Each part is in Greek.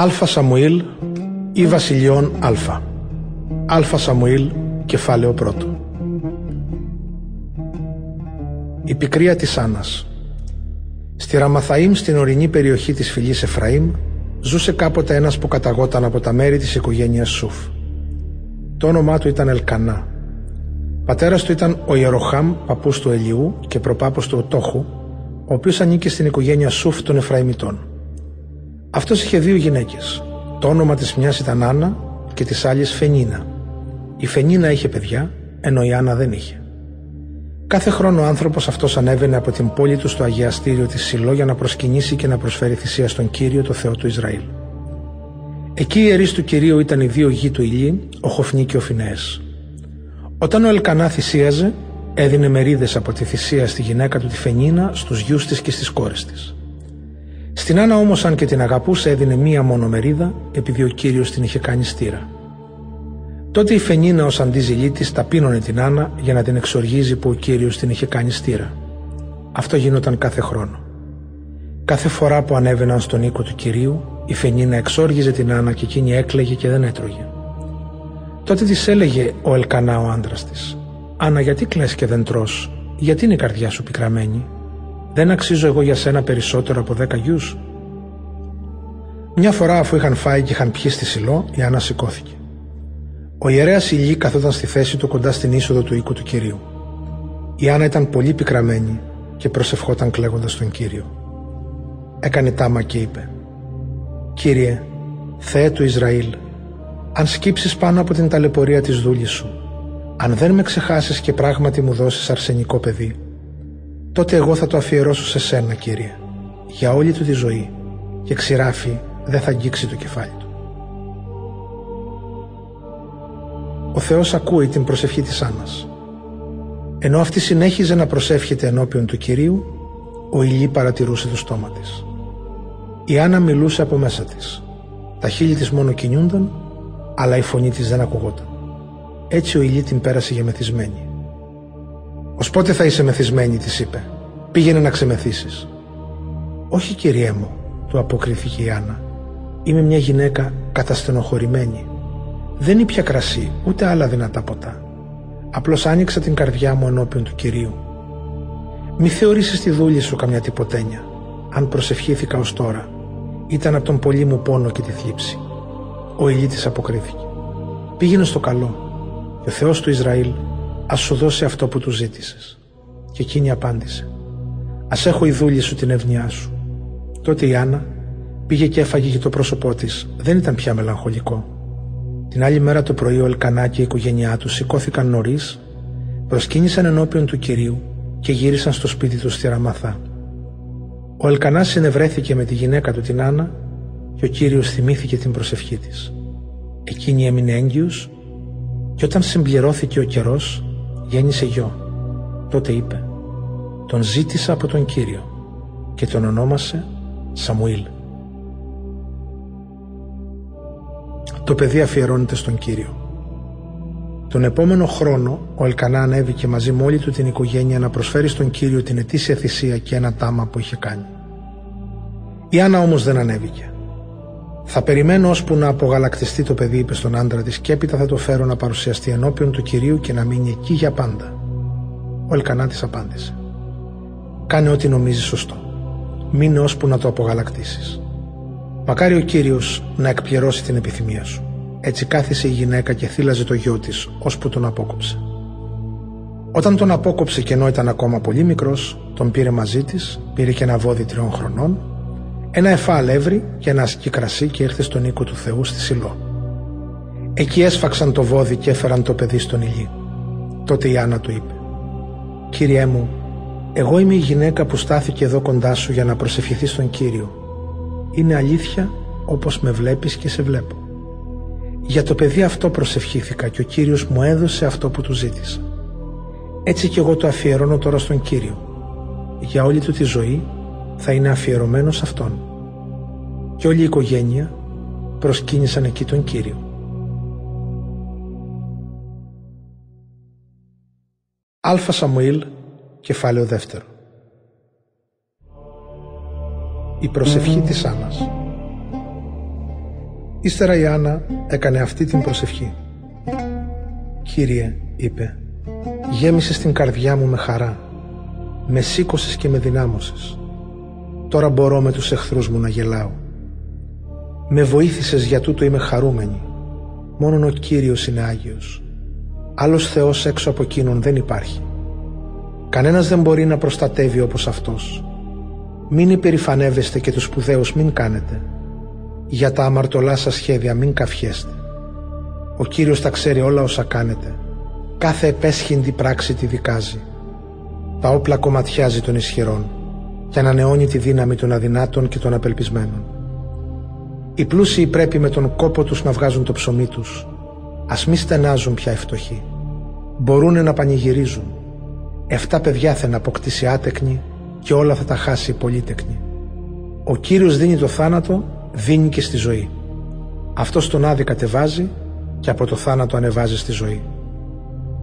Αλφα Σαμουήλ ή Βασιλιών Αλφα. Αλφα Σαμουήλ, κεφάλαιο πρώτο. Η πικρία της Άννας Στη Ραμαθαήμ στην ορεινή περιοχή της φυλής Εφραήμ ζούσε κάποτε ένας που καταγόταν από τα μέρη της οικογένειας Σουφ. Το όνομά του ήταν Ελκανά. Πατέρας του ήταν ο Ιεροχάμ, παππούς του Ελιού και προπάππος του ο Τόχου, ο οποίος ανήκε στην οικογένεια Σουφ των Εφραημιτών. Αυτός είχε δύο γυναίκες. Το όνομα της μιας ήταν Άννα και της άλλης Φενίνα. Η Φενίνα είχε παιδιά, ενώ η Άννα δεν είχε. Κάθε χρόνο ο άνθρωπος αυτός ανέβαινε από την πόλη του στο αγιαστήριο της Σιλό για να προσκυνήσει και να προσφέρει θυσία στον Κύριο, το Θεό του Ισραήλ. Εκεί οι ιερείς του Κυρίου ήταν οι δύο γη του Ηλί, ο Χοφνή και ο Φινέες. Όταν ο Ελκανά θυσίαζε, έδινε μερίδες από τη θυσία στη γυναίκα του τη Φενίνα, στους γιους της και στις κόρες της. Στην Άννα όμως αν και την αγαπούσε έδινε μία μόνο μερίδα επειδή ο Κύριος την είχε κάνει στήρα. Τότε η Φενίνα ως αντίζηλή της ταπείνωνε την Άννα για να την εξοργίζει που ο Κύριος την είχε κάνει στήρα. Αυτό γινόταν κάθε χρόνο. Κάθε φορά που ανέβαιναν στον οίκο του Κυρίου, η Φενίνα εξόργιζε την Άννα και εκείνη έκλαιγε και δεν έτρωγε. Τότε της έλεγε ο Ελκανά ο άντρας της: Άννα, γιατί κλαις και δεν τρως, γιατί είναι η καρδιά σου πικραμένη, δεν αξίζω εγώ για σένα περισσότερο από δέκα γιους. Μια φορά αφού είχαν φάει και είχαν πιει στη Σιλό, η Άννα σηκώθηκε. Ο ιερέας Ηλί καθόταν στη θέση του κοντά στην είσοδο του οίκου του Κυρίου. Η Άννα ήταν πολύ πικραμένη και προσευχόταν κλαίγοντας τον Κύριο. Έκανε τάμα και είπε «Κύριε, Θεέ του Ισραήλ, αν σκύψεις πάνω από την ταλαιπωρία της δούλης σου, αν δεν με ξεχάσεις και πράγματι μου δώσεις αρσενικό παιδί, τότε εγώ θα το αφιερώσω σε σένα, Κύριε, για όλη του τη ζωή και ξηράφι δεν θα αγγίξει το κεφάλι του. Ο Θεός ακούει την προσευχή της Άννας. Ενώ αυτή συνέχιζε να προσεύχεται ενώπιον του Κυρίου, ο Ηλί παρατηρούσε το στόμα της. Η Άννα μιλούσε από μέσα της. Τα χείλη της μόνο κινούνταν, αλλά η φωνή της δεν ακουγόταν. Έτσι ο Ηλί την πέρασε για μεθυσμένη. «Ως πότε θα είσαι μεθυσμένη» της είπε. «Πήγαινε να ξεμεθύσεις». «Όχι κυριέ μου», του αποκρίθηκε η Άννα. «Είμαι μια γυναίκα καταστενοχωρημένη. Δεν ήπια κρασί, ούτε άλλα δυνατά ποτά. Απλώς άνοιξα την καρδιά μου ενώπιον του Κυρίου. Μη θεωρήσεις τη δούλη σου καμιά τυποτένια. Αν προσευχήθηκα ως τώρα, ήταν από τον πολύ μου πόνο και τη θλίψη. Ο ηλίτης αποκρίθηκε. Πήγαινε στο καλό και ο Θεός του Ισραήλ ας σου δώσει αυτό που του ζήτησες. Και εκείνη απάντησε «Ας έχω η δούλη σου την ευνοιά σου». Τότε η Άννα πήγε και έφαγε και το πρόσωπό της δεν ήταν πια μελαγχολικό. Την άλλη μέρα το πρωί ο Ελκανά και η οικογένειά του σηκώθηκαν νωρίς, προσκύνησαν ενώπιον του κυρίου και γύρισαν στο σπίτι τους στη Ραμαθά. Ο Ελκανάς συνευρέθηκε με τη γυναίκα του την Άννα και ο κύριος θυμήθηκε την προσευχή της. Εκείνη έμεινε έγκυος και όταν συμπληρώθηκε ο καιρός γέννησε γιο. Τότε είπε «Τον ζήτησα από τον Κύριο και τον ονόμασε Σαμουήλ». Το παιδί αφιερώνεται στον Κύριο. Τον επόμενο χρόνο ο Ελκανά ανέβηκε μαζί με όλη του την οικογένεια να προσφέρει στον Κύριο την ετήσια θυσία και ένα τάμα που είχε κάνει. Η Άννα όμως δεν ανέβηκε. Θα περιμένω ώσπου να απογαλακτιστεί το παιδί, είπε στον άντρα της, και έπειτα θα το φέρω να παρουσιαστεί ενώπιον του κυρίου και να μείνει εκεί για πάντα. Ο Ελκανά της απάντησε. Κάνε ό,τι νομίζεις σωστό. Μείνε ώσπου να το απογαλακτήσεις. Μακάρι ο κύριος να εκπληρώσει την επιθυμία σου. Έτσι κάθισε η γυναίκα και θύλαζε το γιο της, ώσπου τον απόκοψε. Όταν τον απόκοψε και ενώ ήταν ακόμα πολύ μικρός, τον πήρε μαζί της, πήρε και ένα βόδι τριών χρονών ένα εφά αλεύρι και ένα ασκή κρασί και ήρθε στον οίκο του Θεού στη Σιλό. Εκεί έσφαξαν το βόδι και έφεραν το παιδί στον ηλί. Τότε η Άννα του είπε «Κύριέ μου, εγώ είμαι η γυναίκα που στάθηκε εδώ κοντά σου για να προσευχηθεί στον Κύριο. Είναι αλήθεια όπως με βλέπεις και σε βλέπω. Για το παιδί αυτό προσευχήθηκα και ο Κύριος μου έδωσε αυτό που του ζήτησα. Έτσι και εγώ το αφιερώνω τώρα στον Κύριο. Για όλη του τη ζωή θα είναι αφιερωμένος σε Αυτόν. Και όλη η οικογένεια προσκύνησαν εκεί τον Κύριο. Αλφα Σαμουήλ, κεφάλαιο δεύτερο. Η προσευχή της Άννας. Ύστερα η Άννα έκανε αυτή την προσευχή. «Κύριε», είπε, «γέμισες την καρδιά μου με χαρά, με σήκωσες και με δυνάμωσες. Τώρα μπορώ με τους εχθρούς μου να γελάω. Με βοήθησες για τούτο είμαι χαρούμενη. Μόνον ο Κύριος είναι Άγιος. Άλλος Θεός έξω από εκείνον δεν υπάρχει. Κανένας δεν μπορεί να προστατεύει όπως Αυτός. Μην υπερηφανεύεστε και τους σπουδαίους μην κάνετε. Για τα αμαρτωλά σας σχέδια μην καφιέστε. Ο Κύριος τα ξέρει όλα όσα κάνετε. Κάθε επέσχυντη πράξη τη δικάζει. Τα όπλα κομματιάζει των ισχυρών και ανανεώνει τη δύναμη των αδυνάτων και των απελπισμένων. Οι πλούσιοι πρέπει με τον κόπο τους να βγάζουν το ψωμί τους. Ας μη στενάζουν πια οι φτωχοί. Μπορούν να πανηγυρίζουν. Εφτά παιδιά θα να αποκτήσει άτεκνη και όλα θα τα χάσει πολύτεκνη. Ο Κύριος δίνει το θάνατο, δίνει και στη ζωή. Αυτός τον άδει κατεβάζει και από το θάνατο ανεβάζει στη ζωή.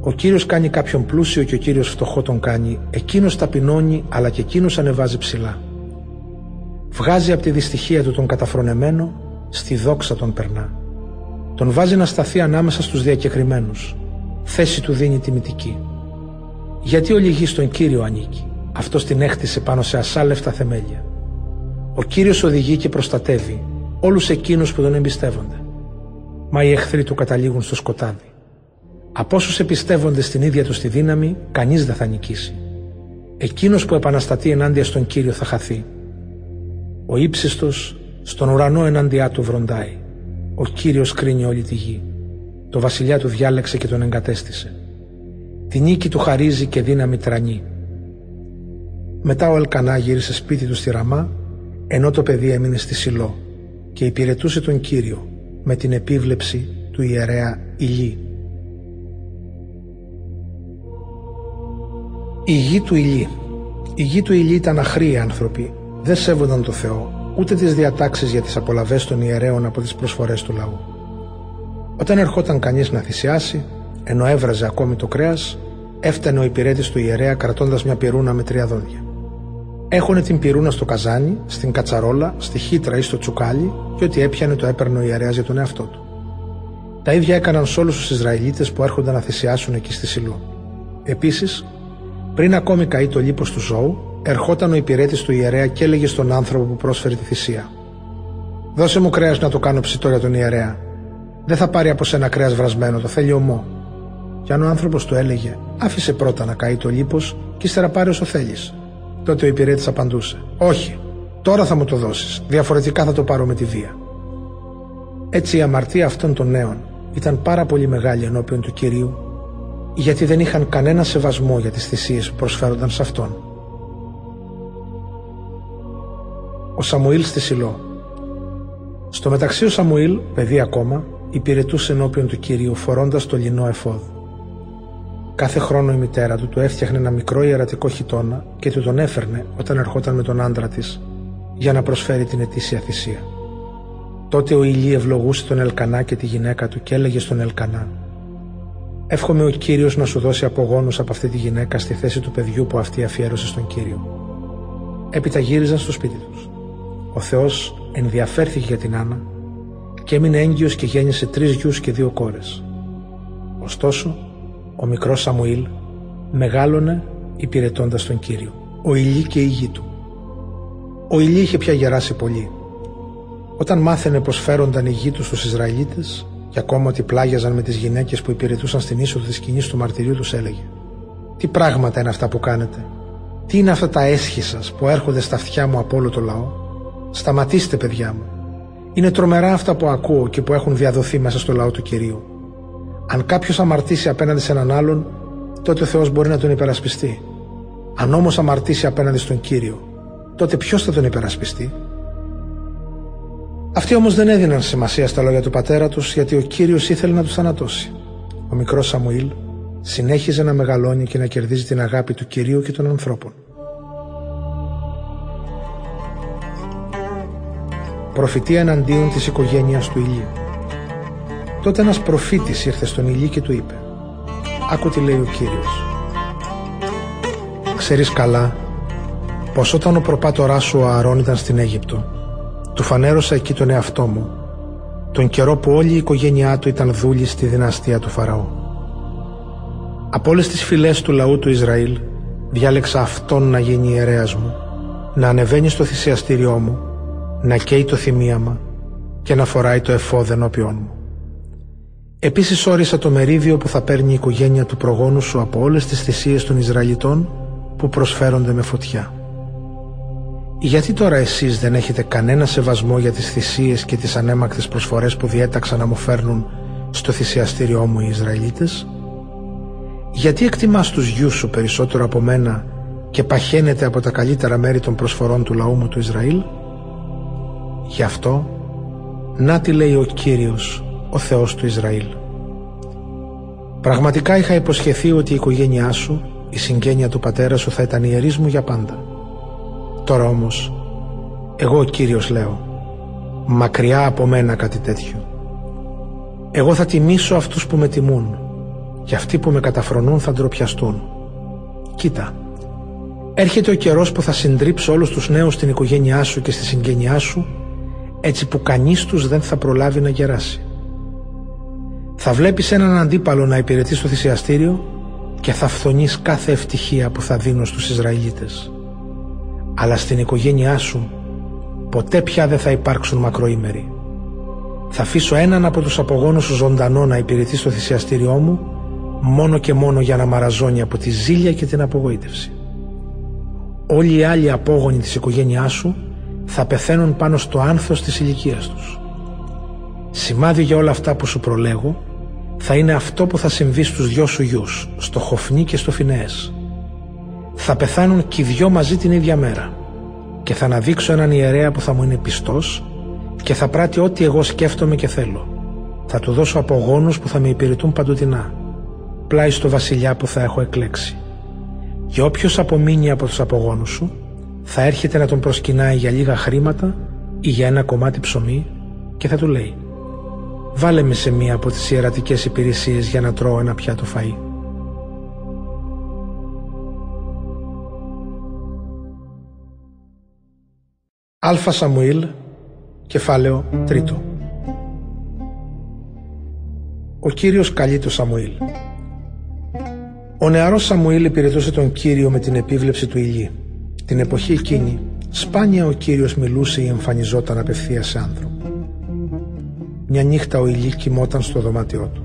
Ο Κύριος κάνει κάποιον πλούσιο και ο Κύριος φτωχό τον κάνει. Εκείνος ταπεινώνει αλλά και εκείνος ανεβάζει ψηλά. Βγάζει από τη δυστυχία του τον καταφρονεμένο, στη δόξα τον περνά. Τον βάζει να σταθεί ανάμεσα στους διακεκριμένους. Θέση του δίνει τιμητική. Γιατί ο λυγής στον Κύριο ανήκει. Αυτός την έχτισε πάνω σε ασάλευτα θεμέλια. Ο Κύριος οδηγεί και προστατεύει όλους εκείνους που τον εμπιστεύονται. Μα οι εχθροί του καταλήγουν στο σκοτάδι. Από όσους εμπιστεύονται στην ίδια τους τη δύναμη, κανείς δεν θα νικήσει. Εκείνος που επαναστατεί ενάντια στον Κύριο θα χαθεί. Ο ύψιστος στον ουρανό ενάντια του βροντάει. Ο Κύριος κρίνει όλη τη γη. Το βασιλιά του διάλεξε και τον εγκατέστησε. Τη νίκη του χαρίζει και δύναμη τρανεί. Μετά ο Ελκανά γύρισε σπίτι του στη Ραμά, ενώ το παιδί έμεινε στη Σιλό και υπηρετούσε τον Κύριο με την επίβλεψη του ιερέα Ηλί. Η γη του Ηλί Η γη του Ηλί ήταν αχροί άνθρωποι, δεν σέβονταν το Θεό, ούτε τις διατάξεις για τις απολαβές των ιερέων από τις προσφορές του λαού. Όταν ερχόταν κανείς να θυσιάσει, ενώ έβραζε ακόμη το κρέας, έφτανε ο υπηρέτης του ιερέα κρατώντας μια πυρούνα με τρία δόντια. Έχωνε την πυρούνα στο καζάνι, στην κατσαρόλα, στη χύτρα ή στο τσουκάλι και ό,τι έπιανε το έπαιρνε ο ιερέας για τον εαυτό του. Τα ίδια έκαναν σε όλους τους Ισραηλίτες που έρχονταν να θυσιάσουν εκεί στη Σιλό. Επίσης, πριν ακόμη καεί το λίπος του ζώου, ερχόταν ο υπηρέτης του ιερέα και έλεγε στον άνθρωπο που πρόσφερε τη θυσία: Δώσε μου κρέας να το κάνω ψητό για τον ιερέα. Δεν θα πάρει από σένα κρέας βρασμένο, το θέλει ομό. Και αν ο άνθρωπος του έλεγε: Άφησε πρώτα να καεί το λίπος και ύστερα πάρει όσο θέλεις. Τότε ο υπηρέτης απαντούσε: Όχι, τώρα θα μου το δώσεις. Διαφορετικά θα το πάρω με τη βία. Έτσι η αμαρτία αυτών των νέων ήταν πάρα πολύ μεγάλη ενώπιον του κυρίου, γιατί δεν είχαν κανένα σεβασμό για τις θυσίες που προσφέρονταν σε αυτόν. Ο Σαμουήλ στη Σιλό Στο μεταξύ ο Σαμουήλ, παιδί ακόμα, υπηρετούσε ενώπιον του Κυρίου φορώντας το λινό εφόδ. Κάθε χρόνο η μητέρα του του έφτιαχνε ένα μικρό ιερατικό χιτόνα και του τον έφερνε όταν ερχόταν με τον άντρα της για να προσφέρει την ετήσια θυσία. Τότε ο Ηλί ευλογούσε τον Ελκανά και τη γυναίκα του και έλεγε στον Ελκανά «Εύχομαι ο Κύριος να σου δώσει απογόνους από αυτή τη γυναίκα στη θέση του παιδιού που αυτή αφιέρωσε στον Κύριο». Έπειτα γύριζαν στο σπίτι τους. Ο Θεός ενδιαφέρθηκε για την Άννα και έμεινε έγκυος και γέννησε τρεις γιους και δύο κόρες. Ωστόσο, ο μικρός Σαμουήλ μεγάλωνε υπηρετώντας τον Κύριο. Ο Ηλί και η γη του. Ο Ηλί είχε πια γεράσει πολύ. Όταν μάθαινε πως φέρονταν οι γη τους στους Ισραηλίτες και ακόμα ότι πλάγιαζαν με τις γυναίκες που υπηρετούσαν στην είσοδο της σκηνής του μαρτυρίου τους έλεγε «Τι πράγματα είναι αυτά που κάνετε, τι είναι αυτά τα έσχη σας που έρχονται στα αυτιά μου από όλο το λαό, σταματήστε παιδιά μου, είναι τρομερά αυτά που ακούω και που έχουν διαδοθεί μέσα στο λαό του Κυρίου. Αν κάποιος αμαρτήσει απέναντι σε έναν άλλον, τότε ο Θεός μπορεί να τον υπερασπιστεί. Αν όμως αμαρτήσει απέναντι στον κύριο, τότε ποιος θα τον υπερασπιστεί; Αυτοί όμως δεν έδιναν σημασία στα λόγια του πατέρα τους γιατί ο κύριος ήθελε να τους θανατώσει. Ο μικρός Σαμουήλ συνέχιζε να μεγαλώνει και να κερδίζει την αγάπη του κυρίου και των ανθρώπων. Προφητεία εναντίον της οικογένειας του Ηλίου. Τότε ένας προφήτης ήρθε στον Ηλί και του είπε «Άκου τι λέει ο Κύριος. Ξέρεις καλά πως όταν ο προπάτοράς σου ο Ααρών ήταν στην Αίγυπτο του φανέρωσα εκεί τον εαυτό μου τον καιρό που όλη η οικογένειά του ήταν δούλη στη δυναστεία του Φαραώ. Από όλες τις φυλές του λαού του Ισραήλ διάλεξα αυτόν να γίνει ιερέας μου, να ανεβαίνει στο θυσιαστήριό μου, να καίει το θυμίαμα και να φοράει το εφόδεν ενώπιόν μου. Επίσης όρισα το μερίδιο που θα παίρνει η οικογένεια του προγόνου σου από όλες τις θυσίες των Ισραηλιτών που προσφέρονται με φωτιά. Γιατί τώρα εσείς δεν έχετε κανένα σεβασμό για τις θυσίες και τις ανέμακτες προσφορές που διέταξα να μου φέρνουν στο θυσιαστήριό μου οι Ισραηλίτες; Γιατί εκτιμάς τους γιους σου περισσότερο από μένα και παχαίνεται από τα καλύτερα μέρη των προσφορών του λαού μου του Ισραήλ; Γι' αυτό, να τι λέει ο Κύριος, ο Θεός του Ισραήλ. Πραγματικά είχα υποσχεθεί ότι η οικογένειά σου, η συγγένεια του πατέρα σου θα ήταν ιερής μου για πάντα. Τώρα όμως, εγώ ο Κύριος λέω, μακριά από μένα κάτι τέτοιο. Εγώ θα τιμήσω αυτούς που με τιμούν και αυτοί που με καταφρονούν θα ντροπιαστούν. Κοίτα, έρχεται ο καιρός που θα συντρίψω όλους τους νέους στην οικογένειά σου και στη συγγένειά σου έτσι που κανείς τους δεν θα προλάβει να γεράσει. Θα βλέπεις έναν αντίπαλο να υπηρετεί στο θυσιαστήριο και θα φθονείς κάθε ευτυχία που θα δίνω στους Ισραηλίτες αλλά στην οικογένειά σου ποτέ πια δεν θα υπάρξουν μακροήμεροι. Θα αφήσω έναν από τους απογόνους σου ζωντανό να υπηρετεί στο θυσιαστήριό μου μόνο και μόνο για να μαραζώνει από τη ζήλια και την απογοήτευση. Όλοι οι άλλοι απόγονοι της οικογένειάς σου θα πεθαίνουν πάνω στο άνθος της ηλικίας τους. Σημάδι για όλα αυτά που σου προλέγω θα είναι αυτό που θα συμβεί στους δυο σου γιους, στο Χοφνί και στο Φινέες θα πεθάνουν και οι δυο μαζί την ίδια μέρα και θα αναδείξω έναν ιερέα που θα μου είναι πιστός και θα πράττει ό,τι εγώ σκέφτομαι και θέλω. Θα του δώσω απογόνους που θα με υπηρετούν παντοτινά, πλάι στο βασιλιά που θα έχω εκλέξει. Και όποιος απομείνει από τους απογόνους σου, θα έρχεται να τον προσκυνάει για λίγα χρήματα ή για ένα κομμάτι ψωμί και θα του λέει «Βάλε με σε μία από τις ιερατικές υπηρεσίες για να τρώω ένα πιάτο φαΐ». Αλφα Σαμουήλ, κεφάλαιο τρίτο. Ο Κύριος καλεί το Σαμουήλ. Ο νεαρός Σαμουήλ υπηρετούσε τον Κύριο με την επίβλεψη του ηλί. Την εποχή εκείνη, σπάνια ο Κύριος μιλούσε ή εμφανιζόταν απευθείας σε άνθρωπο. Μια νύχτα ο ηλί κοιμόταν στο δωμάτιό του.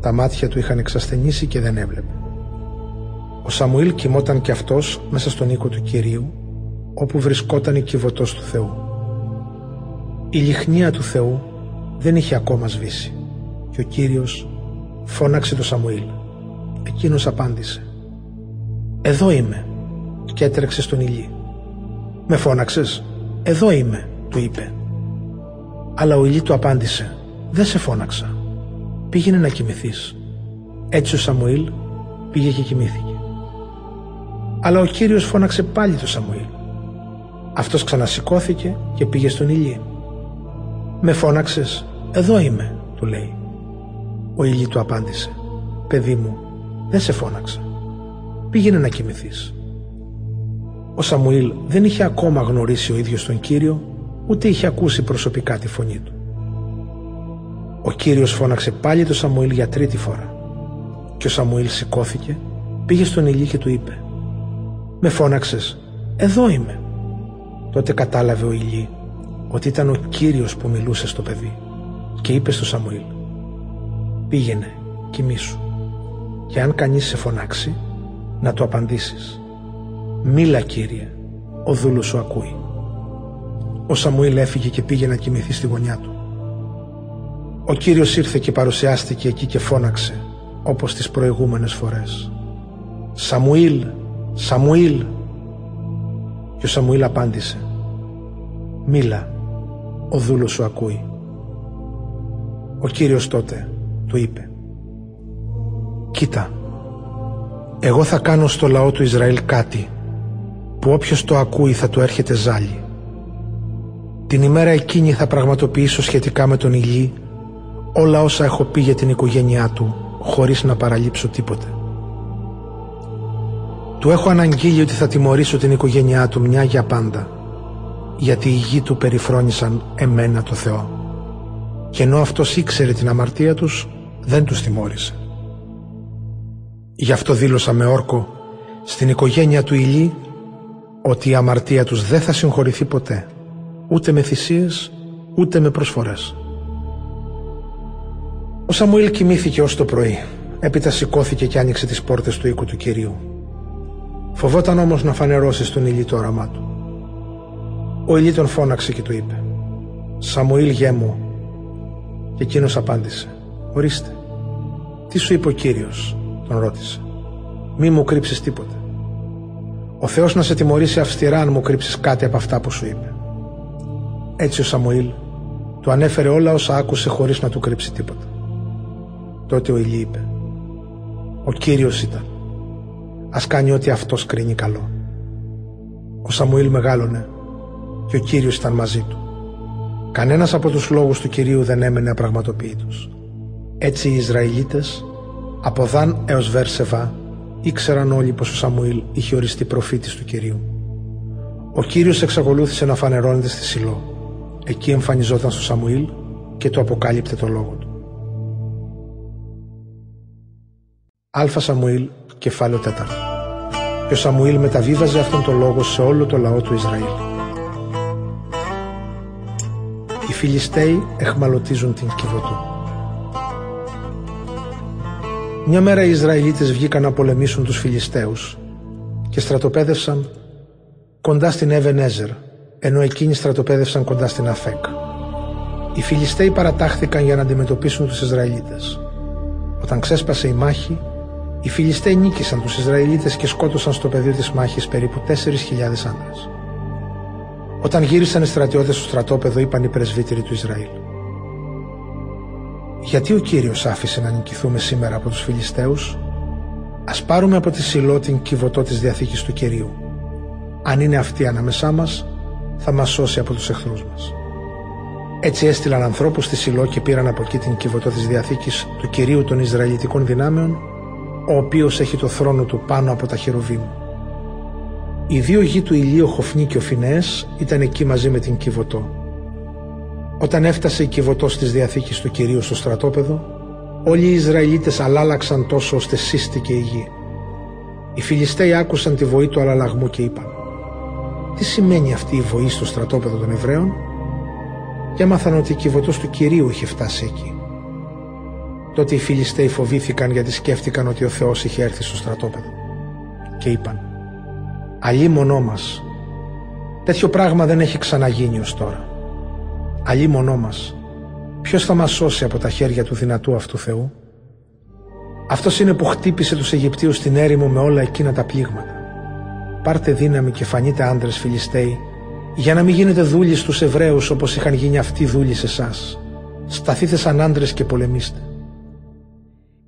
Τα μάτια του είχαν εξασθενήσει και δεν έβλεπε. Ο Σαμουήλ κοιμόταν κι αυτός μέσα στον οίκο του Κυρίου όπου βρισκόταν η κυβωτός του Θεού. Η λιχνία του Θεού δεν είχε ακόμα σβήσει και ο Κύριος φώναξε τον Σαμουήλ. Εκείνος απάντησε «Εδώ είμαι» και έτρεξε στον ηλί. «Με φώναξες» «Εδώ είμαι» του είπε. Αλλά ο ηλί του απάντησε «Δεν σε φώναξα. Πήγαινε να κοιμηθείς». Έτσι ο Σαμουήλ πήγε και κοιμήθηκε. Αλλά ο Κύριος φώναξε πάλι τον Σαμουήλ. Αυτός ξανασηκώθηκε και πήγε στον ηλί. «Με φώναξες, εδώ είμαι», του λέει. Ο ηλί του απάντησε «Παιδί μου, δεν σε φώναξα. Πήγαινε να κοιμηθείς». Ο Σαμουήλ δεν είχε ακόμα γνωρίσει ο ίδιος τον Κύριο, ούτε είχε ακούσει προσωπικά τη φωνή του. Ο Κύριος φώναξε πάλι τον Σαμουήλ για τρίτη φορά. Και ο Σαμουήλ σηκώθηκε, πήγε στον ηλί και του είπε «Με φώναξες, εδώ είμαι». Τότε κατάλαβε ο Ηλί ότι ήταν ο Κύριος που μιλούσε στο παιδί και είπε στο Σαμουήλ «Πήγαινε, κοιμήσου και αν κανείς σε φωνάξει να του απαντήσεις «Μίλα Κύριε, ο δούλος σου ακούει». Ο Σαμουήλ έφυγε και πήγε να κοιμηθεί στη γωνιά του. Ο Κύριος ήρθε και παρουσιάστηκε εκεί και φώναξε όπως τις προηγούμενες φορές «Σαμουήλ, Σαμουήλ» και ο Σαμουήλ απάντησε «Μίλα, ο δούλος σου ακούει». Ο Κύριος τότε του είπε «Κοίτα, εγώ θα κάνω στο λαό του Ισραήλ κάτι που όποιος το ακούει θα του έρχεται ζάλι. Την ημέρα εκείνη θα πραγματοποιήσω σχετικά με τον Ηλί όλα όσα έχω πει για την οικογένειά του χωρίς να παραλείψω τίποτε. Του έχω αναγγείλει ότι θα τιμωρήσω την οικογένειά του μια για πάντα γιατί οι γη του περιφρόνησαν εμένα το Θεό. και ενώ αυτός ήξερε την αμαρτία τους δεν τους τιμώρησε. Γι' αυτό δήλωσα με όρκο στην οικογένεια του Ηλί ότι η αμαρτία τους δεν θα συγχωρηθεί ποτέ ούτε με θυσίες ούτε με προσφορές. Ο Σαμουήλ κοιμήθηκε ως το πρωί έπειτα σηκώθηκε και άνοιξε τις πόρτες του οίκου του Κυρίου. Φοβόταν όμως να φανερώσει στον Ηλί το όραμά του. Ο Ηλί τον φώναξε και του είπε «Σαμουήλ γέ μου» και εκείνος απάντησε «Ορίστε, τι σου είπε ο Κύριος» τον ρώτησε «Μη μου κρύψεις τίποτε. Ο Θεός να σε τιμωρήσει αυστηρά αν μου κρύψεις κάτι από αυτά που σου είπε». Έτσι ο Σαμουήλ του ανέφερε όλα όσα άκουσε χωρίς να του κρύψει τίποτα. Τότε ο Ηλί είπε «Ο Κύριος ήταν. Ας κάνει ό,τι αυτός κρίνει καλό». Ο Σαμουήλ μεγάλωνε και ο Κύριος ήταν μαζί του. Κανένας από τους λόγους του Κυρίου δεν έμενε απραγματοποιητός. Έτσι οι Ισραηλίτες από Δάν έως Βέρσεβα ήξεραν όλοι πως ο Σαμουήλ είχε οριστεί προφήτης του Κυρίου. Ο Κύριος εξακολούθησε να φανερώνεται στη Σιλό. Εκεί εμφανιζόταν στο Σαμουήλ και του αποκάλυπτε το λόγο του. Αλφα Σαμουήλ, κεφάλαιο 4. Και ο Σαμουήλ μεταβίβαζε αυτόν τον λόγο σε όλο το λαό του Ισραήλ. Οι Φιλιστέοι εχμαλωτίζουν την Κιβωτού. Μια μέρα οι Ισραηλίτες βγήκαν να πολεμήσουν τους Φιλιστέους και στρατοπέδευσαν κοντά στην Εβενέζερ, ενώ εκείνοι στρατοπέδευσαν κοντά στην Αφέκ. Οι Φιλιστέοι παρατάχθηκαν για να αντιμετωπίσουν τους Ισραηλίτες. Όταν ξέσπασε η μάχη, οι Φιλιστέοι νίκησαν τους Ισραηλίτες και σκότωσαν στο πεδίο της μάχης περίπου 4.000 άντρες. Όταν γύρισαν οι στρατιώτες στο στρατόπεδο είπαν οι πρεσβύτεροι του Ισραήλ. Γιατί ο Κύριος άφησε να νικηθούμε σήμερα από τους Φιλιστέους Ας πάρουμε από τη Σιλό την κυβωτό της Διαθήκης του Κυρίου. Αν είναι αυτή ανάμεσά μας θα μας σώσει από τους εχθρούς μας. Έτσι έστειλαν ανθρώπους στη Σιλό και πήραν από εκεί την κυβωτό της Διαθήκης του Κυρίου των Ισραηλιτικών δυνάμεων ο οποίος έχει το θρόνο του πάνω από τα χερουβίμ. Οι δύο γη του ηλίου, Χοφνή και ο Φινέες, ήταν εκεί μαζί με την Κιβωτό. Όταν έφτασε η Κιβωτό της Διαθήκης του Κυρίου στο στρατόπεδο, όλοι οι Ισραηλίτες αλάλαξαν τόσο ώστε σύστηκε η γη. Οι Φιλιστέοι άκουσαν τη βοή του αλλαλαγμού και είπαν «Τι σημαίνει αυτή η βοή στο στρατόπεδο των Εβραίων» και έμαθαν ότι η Κιβωτός του Κυρίου είχε φτάσει εκεί. Τότε οι Φιλιστέοι φοβήθηκαν γιατί σκέφτηκαν ότι ο Θεός είχε έρθει στο στρατόπεδο και είπαν μονό μας. Τέτοιο πράγμα δεν έχει ξαναγίνει ως τώρα. μονό μας. Ποιος θα μας σώσει από τα χέρια του δυνατού αυτού Θεού; Αυτός είναι που χτύπησε τους Αιγυπτίους στην έρημο με όλα εκείνα τα πλήγματα. Πάρτε δύναμη και φανείτε άντρες Φιλιστέοι για να μην γίνετε δούλοι στους Εβραίους όπως είχαν γίνει αυτοί δούλοι σε εσάς. Σταθείτε σαν άντρες και πολεμήστε.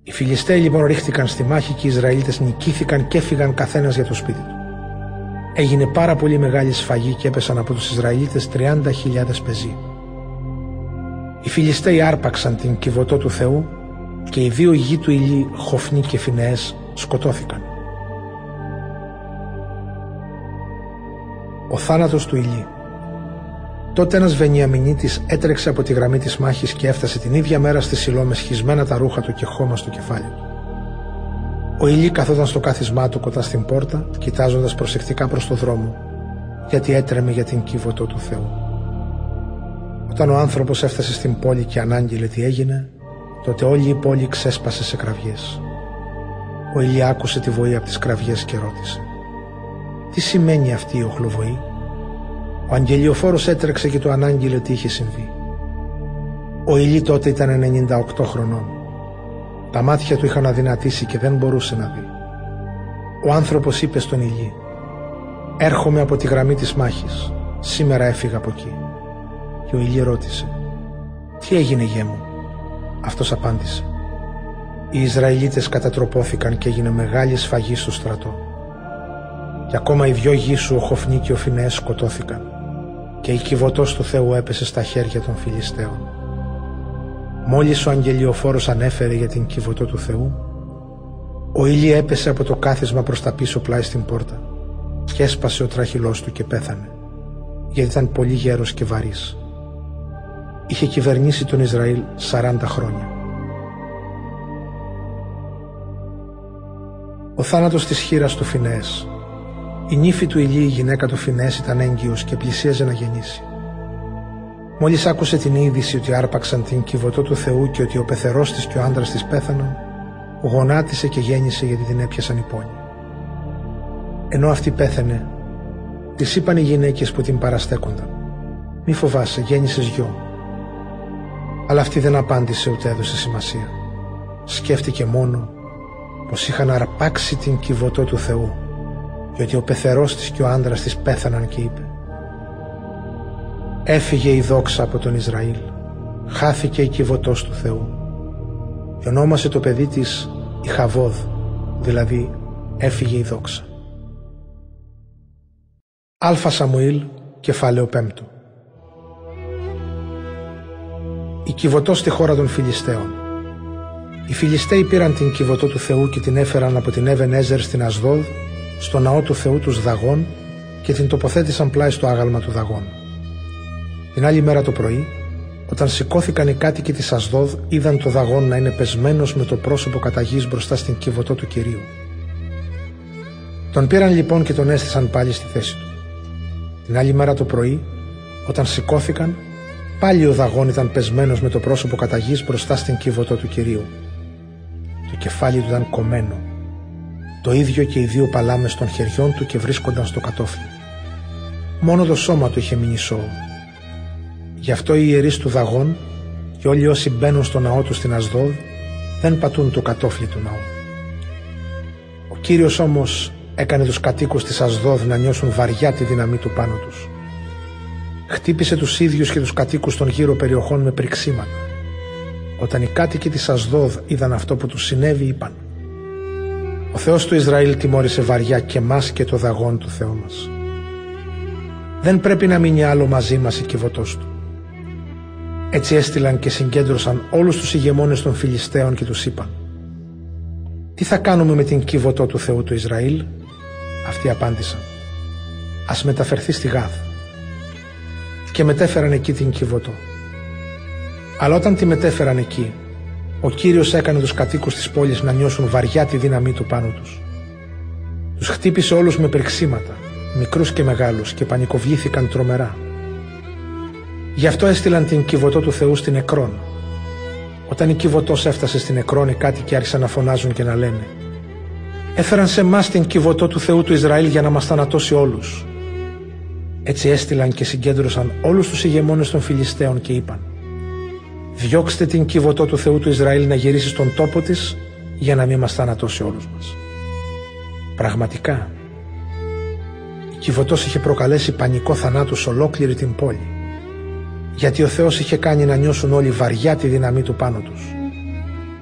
Οι Φιλιστέοι λοιπόν ρίχτηκαν στη μάχη και οι Ισραηλίτες νικήθηκαν και έφυγαν καθένας για το σπίτι του έγινε πάρα πολύ μεγάλη σφαγή και έπεσαν από τους Ισραηλίτες 30.000 πεζοί. Οι Φιλιστέοι άρπαξαν την κυβωτό του Θεού και οι δύο γη του Ηλί, Χοφνή και Φινεές, σκοτώθηκαν. Ο θάνατος του Ηλί Τότε ένας Βενιαμινίτης έτρεξε από τη γραμμή της μάχης και έφτασε την ίδια μέρα στη Σιλό με σχισμένα τα ρούχα του και χώμα στο κεφάλι του. Ο Ηλί καθόταν στο κάθισμά του κοντά στην πόρτα, κοιτάζοντας προσεκτικά προς το δρόμο, γιατί έτρεμε για την κύβωτο του Θεού. Όταν ο άνθρωπος έφτασε στην πόλη και ανάγγειλε τι έγινε, τότε όλη η πόλη ξέσπασε σε κραυγές. Ο Ηλί άκουσε τη βοή από τις κραυγές και ρώτησε «Τι σημαίνει αυτή η οχλοβοή» Ο αγγελιοφόρος έτρεξε και το ανάγγειλε τι είχε συμβεί. Ο Ηλί τότε ήταν 98 χρονών τα μάτια του είχαν αδυνατήσει και δεν μπορούσε να δει. Ο άνθρωπος είπε στον Ηλί «Έρχομαι από τη γραμμή της μάχης. Σήμερα έφυγα από εκεί». Και ο Ηλί ρώτησε «Τι έγινε γέ μου» Αυτός απάντησε «Οι Ισραηλίτες κατατροπώθηκαν και έγινε μεγάλη σφαγή στο στρατό. Και ακόμα οι δυο γη σου, ο Χοφνή και ο Φινέες σκοτώθηκαν και η κυβωτός του Θεού έπεσε στα χέρια των Φιλιστέων. Μόλις ο αγγελιοφόρος ανέφερε για την κυβωτό του Θεού, ο ήλι έπεσε από το κάθισμα προς τα πίσω πλάι στην πόρτα και έσπασε ο τράχυλός του και πέθανε, γιατί ήταν πολύ γέρος και βαρύς. είχε κυβερνήσει τον Ισραήλ 40 χρόνια. Ο θάνατος της χείρας του Φινέες. Η νύφη του Ηλί, η γυναίκα του Φινέες, ήταν έγκυος και πλησίαζε να γεννήσει. Μόλις άκουσε την είδηση ότι άρπαξαν την κυβωτό του Θεού και ότι ο πεθερός της και ο άντρας της πέθαναν, γονάτισε και γέννησε γιατί την έπιασαν οι πόνοι. Ενώ αυτή πέθανε, της είπαν οι γυναίκες που την παραστέκονταν «Μη φοβάσαι, γέννησες γιο». Αλλά αυτή δεν απάντησε ούτε έδωσε σημασία. Σκέφτηκε μόνο πως είχαν αρπάξει την κυβωτό του Θεού και ότι ο πεθερός της και ο άντρας της πέθαναν και είπε Έφυγε η δόξα από τον Ισραήλ, χάθηκε η κυβωτός του Θεού. Και ονόμασε το παιδί της Ιχαβόδ, δηλαδή έφυγε η δόξα. Αλφα Σαμουήλ, κεφάλαιο 5 Η κυβωτός στη χώρα των Φιλιστέων. Οι Φιλιστέοι πήραν την κυβωτό του Θεού και την έφεραν από την Εύεν Έζερ στην Ασδόδ, στο ναό του Θεού τους Δαγών και την τοποθέτησαν πλάι στο άγαλμα του Δαγών. Την άλλη μέρα το πρωί, όταν σηκώθηκαν οι κάτοικοι της Ασδόδ, είδαν το Δαγών να είναι πεσμένος με το πρόσωπο κατά γης μπροστά στην κυβωτό του Κυρίου. Τον πήραν λοιπόν και τον έστησαν πάλι στη θέση του. Την άλλη μέρα το πρωί, όταν σηκώθηκαν, πάλι ο Δαγών ήταν πεσμένος με το πρόσωπο κατά γης μπροστά στην κύβωτο του Κυρίου. Το κεφάλι του ήταν κομμένο. Το ίδιο και οι δύο παλάμες των χεριών του και βρίσκονταν στο κατόφλι. Μόνο το σώμα του είχε μείνει σώο. Γι' αυτό οι ιερείς του Δαγών και όλοι όσοι μπαίνουν στο ναό τους στην Ασδόδ δεν πατούν το κατόφλι του ναού. Ο Κύριος όμως έκανε τους κατοίκους της Ασδόδ να νιώσουν βαριά τη δύναμή του πάνω τους. Χτύπησε τους ίδιους και τους κατοίκους των γύρω περιοχών με πριξίματα. Όταν οι κάτοικοι της Ασδόδ είδαν αυτό που τους συνέβη είπαν «Ο Θεός του Ισραήλ τιμώρησε βαριά και μας και το δαγόν του Θεού μας. Δεν πρέπει να μείνει άλλο μαζί μας η κυβωτός του». Έτσι έστειλαν και συγκέντρωσαν όλους τους ηγεμόνες των Φιλιστέων και τους είπαν «Τι θα κάνουμε με την κυβωτό του Θεού του Ισραήλ» Αυτοί απάντησαν «Ας μεταφερθεί στη Γάδ» και μετέφεραν εκεί την Κιβωτό. Αλλά όταν τη μετέφεραν εκεί, ο Κύριος έκανε τους κατοίκους της πόλης να νιώσουν βαριά τη δύναμή του πάνω τους. Τους χτύπησε όλους με περξίματα, μικρούς και μεγάλους και πανικοβλήθηκαν τρομερά. Γι' αυτό έστειλαν την Κιβωτό του Θεού στην Εκρόν. Όταν η Κιβωτός έφτασε στην Εκρόν, οι κάτοικοι άρχισαν να φωνάζουν και να λένε έφεραν σε εμάς την κυβωτό του Θεού του Ισραήλ για να μας θανατώσει όλους. Έτσι έστειλαν και συγκέντρωσαν όλους τους ηγεμόνες των Φιλιστέων και είπαν «Διώξτε την κυβωτό του Θεού του Ισραήλ να γυρίσει στον τόπο της για να μην μας θανατώσει όλους μας». Πραγματικά, η κυβωτός είχε προκαλέσει πανικό θανάτου σε ολόκληρη την πόλη γιατί ο Θεός είχε κάνει να νιώσουν όλοι βαριά τη δύναμή του πάνω τους.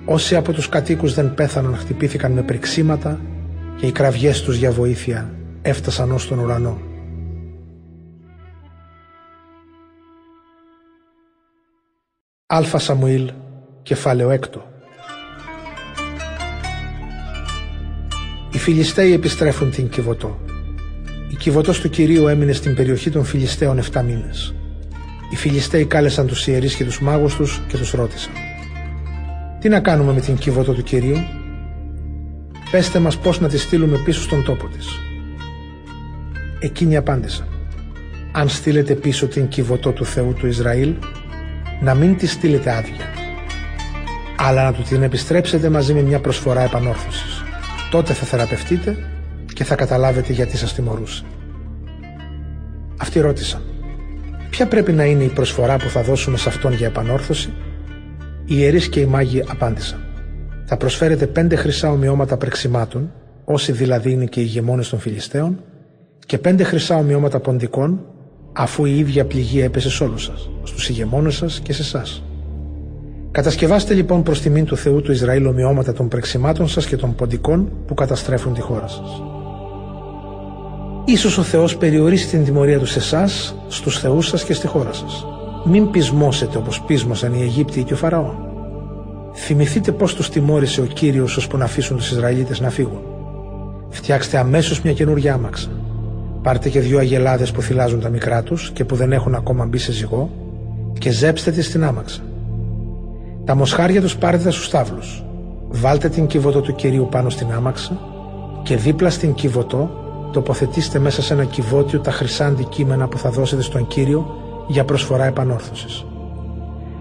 Όσοι από τους κατοίκους δεν πέθαναν χτυπήθηκαν με πριξίματα και οι κραυγές τους για βοήθεια έφτασαν ως τον ουρανό. Αλφα Σαμουήλ, κεφάλαιο έκτο. Οι Φιλιστέοι επιστρέφουν την Κιβωτό. Η Κιβωτός του Κυρίου έμεινε στην περιοχή των Φιλιστέων 7 μήνες. Οι Φιλιστέοι κάλεσαν τους ιερείς και τους μάγους τους και τους ρώτησαν τι να κάνουμε με την κύβωτο του Κυρίου; Πέστε μας πώς να τη στείλουμε πίσω στον τόπο της. Εκείνοι απάντησαν. Αν στείλετε πίσω την κυβωτό του Θεού του Ισραήλ, να μην τη στείλετε άδεια. Αλλά να του την επιστρέψετε μαζί με μια προσφορά επανόρθωσης. Τότε θα θεραπευτείτε και θα καταλάβετε γιατί σας τιμωρούσε. Αυτοί ρώτησαν. Ποια πρέπει να είναι η προσφορά που θα δώσουμε σε αυτόν για επανόρθωση; Οι ιερείς και οι μάγοι απάντησαν. Θα προσφέρετε πέντε χρυσά ομοιώματα πρεξιμάτων, όσοι δηλαδή είναι και οι ηγεμόνες των Φιλιστέων, και πέντε χρυσά ομοιώματα ποντικών, αφού η ίδια πληγή έπεσε σε όλους σας, στους ηγεμόνες σας και σε εσάς. Κατασκευάστε λοιπόν προς τιμήν του Θεού του Ισραήλ ομοιώματα των πρεξιμάτων σας και των ποντικών που καταστρέφουν τη χώρα σας. Ίσως ο Θεός περιορίσει την τιμωρία του σε εσάς, στους θεούς σας και στη χώρα σας μην πεισμώσετε όπως πείσμωσαν οι Αιγύπτιοι και ο Φαραώ. Θυμηθείτε πώς τους τιμώρησε ο Κύριος ώσπου να αφήσουν τους Ισραηλίτες να φύγουν. Φτιάξτε αμέσως μια καινούργια άμαξα. Πάρτε και δύο αγελάδες που θυλάζουν τα μικρά τους και που δεν έχουν ακόμα μπει σε ζυγό και ζέψτε τη στην άμαξα. Τα μοσχάρια τους πάρετε στους στάβλους. Βάλτε την κυβωτό του Κυρίου πάνω στην άμαξα και δίπλα στην κυβωτό τοποθετήστε μέσα σε ένα κυβότιο τα χρυσά αντικείμενα που θα δώσετε στον Κύριο για προσφορά επανόρθωσης.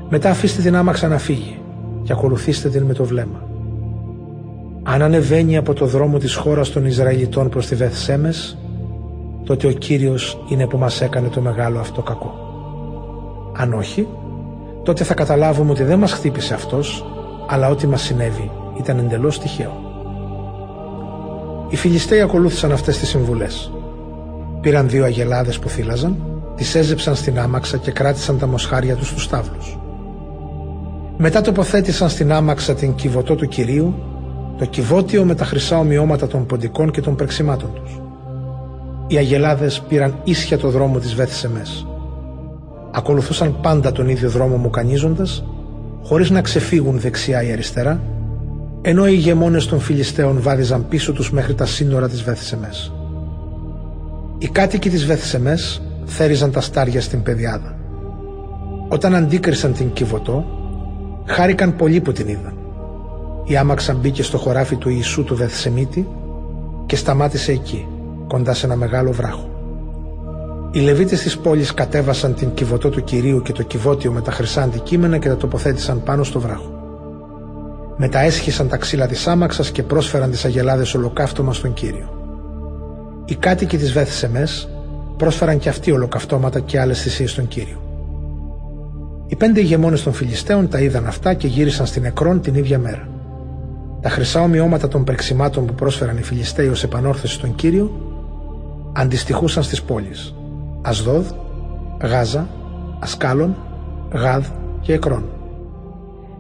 Μετά αφήστε την άμαξα να φύγει και ακολουθήστε την με το βλέμμα. Αν ανεβαίνει από το δρόμο της χώρας των Ισραηλιτών προς τη Βεθσέμες, τότε ο Κύριος είναι που μας έκανε το μεγάλο αυτό κακό. Αν όχι, τότε θα καταλάβουμε ότι δεν μας χτύπησε αυτός, αλλά ό,τι μας συνέβη ήταν εντελώς τυχαίο. Οι Φιλιστέοι ακολούθησαν αυτές τις συμβουλές. Πήραν δύο αγελάδες που θύλαζαν, τις έζεψαν στην άμαξα και κράτησαν τα μοσχάρια τους στους στάβλους. Μετά τοποθέτησαν στην άμαξα την κυβωτό του Κυρίου, το κυβότιο με τα χρυσά ομοιώματα των ποντικών και των πρεξιμάτων τους. Οι αγελάδες πήραν ίσια το δρόμο της Βέθσεμες. Ακολουθούσαν πάντα τον ίδιο δρόμο μου κανίζοντας, χωρίς να ξεφύγουν δεξιά ή αριστερά, ενώ οι ηγεμόνες των Φιλιστέων βάδιζαν πίσω τους μέχρι τα σύνορα της Βέθσεμες. Οι κάτοικοι της Βέθσεμες θέριζαν τα στάρια στην πεδιάδα. Όταν αντίκρισαν την Κιβωτό, χάρηκαν πολύ που την είδαν. Η άμαξα μπήκε στο χωράφι του Ιησού του Βεθσεμίτη και σταμάτησε εκεί, κοντά σε ένα μεγάλο βράχο. Οι Λεβίτες της πόλης κατέβασαν την Κιβωτό του Κυρίου και το κυβότιο με τα χρυσά αντικείμενα και τα τοποθέτησαν πάνω στο βράχο. Μετά έσχισαν τα ξύλα της άμαξας και πρόσφεραν τις αγελάδες ολοκαύτωμα στον Κύριο. Οι κάτοικοι της Βεθσεμές πρόσφεραν και αυτοί ολοκαυτώματα και άλλες θυσίες στον Κύριο. Οι πέντε ηγεμόνες των Φιλιστέων τα είδαν αυτά και γύρισαν στην Εκρόν την ίδια μέρα. Τα χρυσά ομοιώματα των πρεξιμάτων που πρόσφεραν οι Φιλιστέοι ως επανόρθωση στον Κύριο αντιστοιχούσαν στις πόλεις Ασδόδ, Γάζα, Ασκάλων, Γάδ και Εκρόν.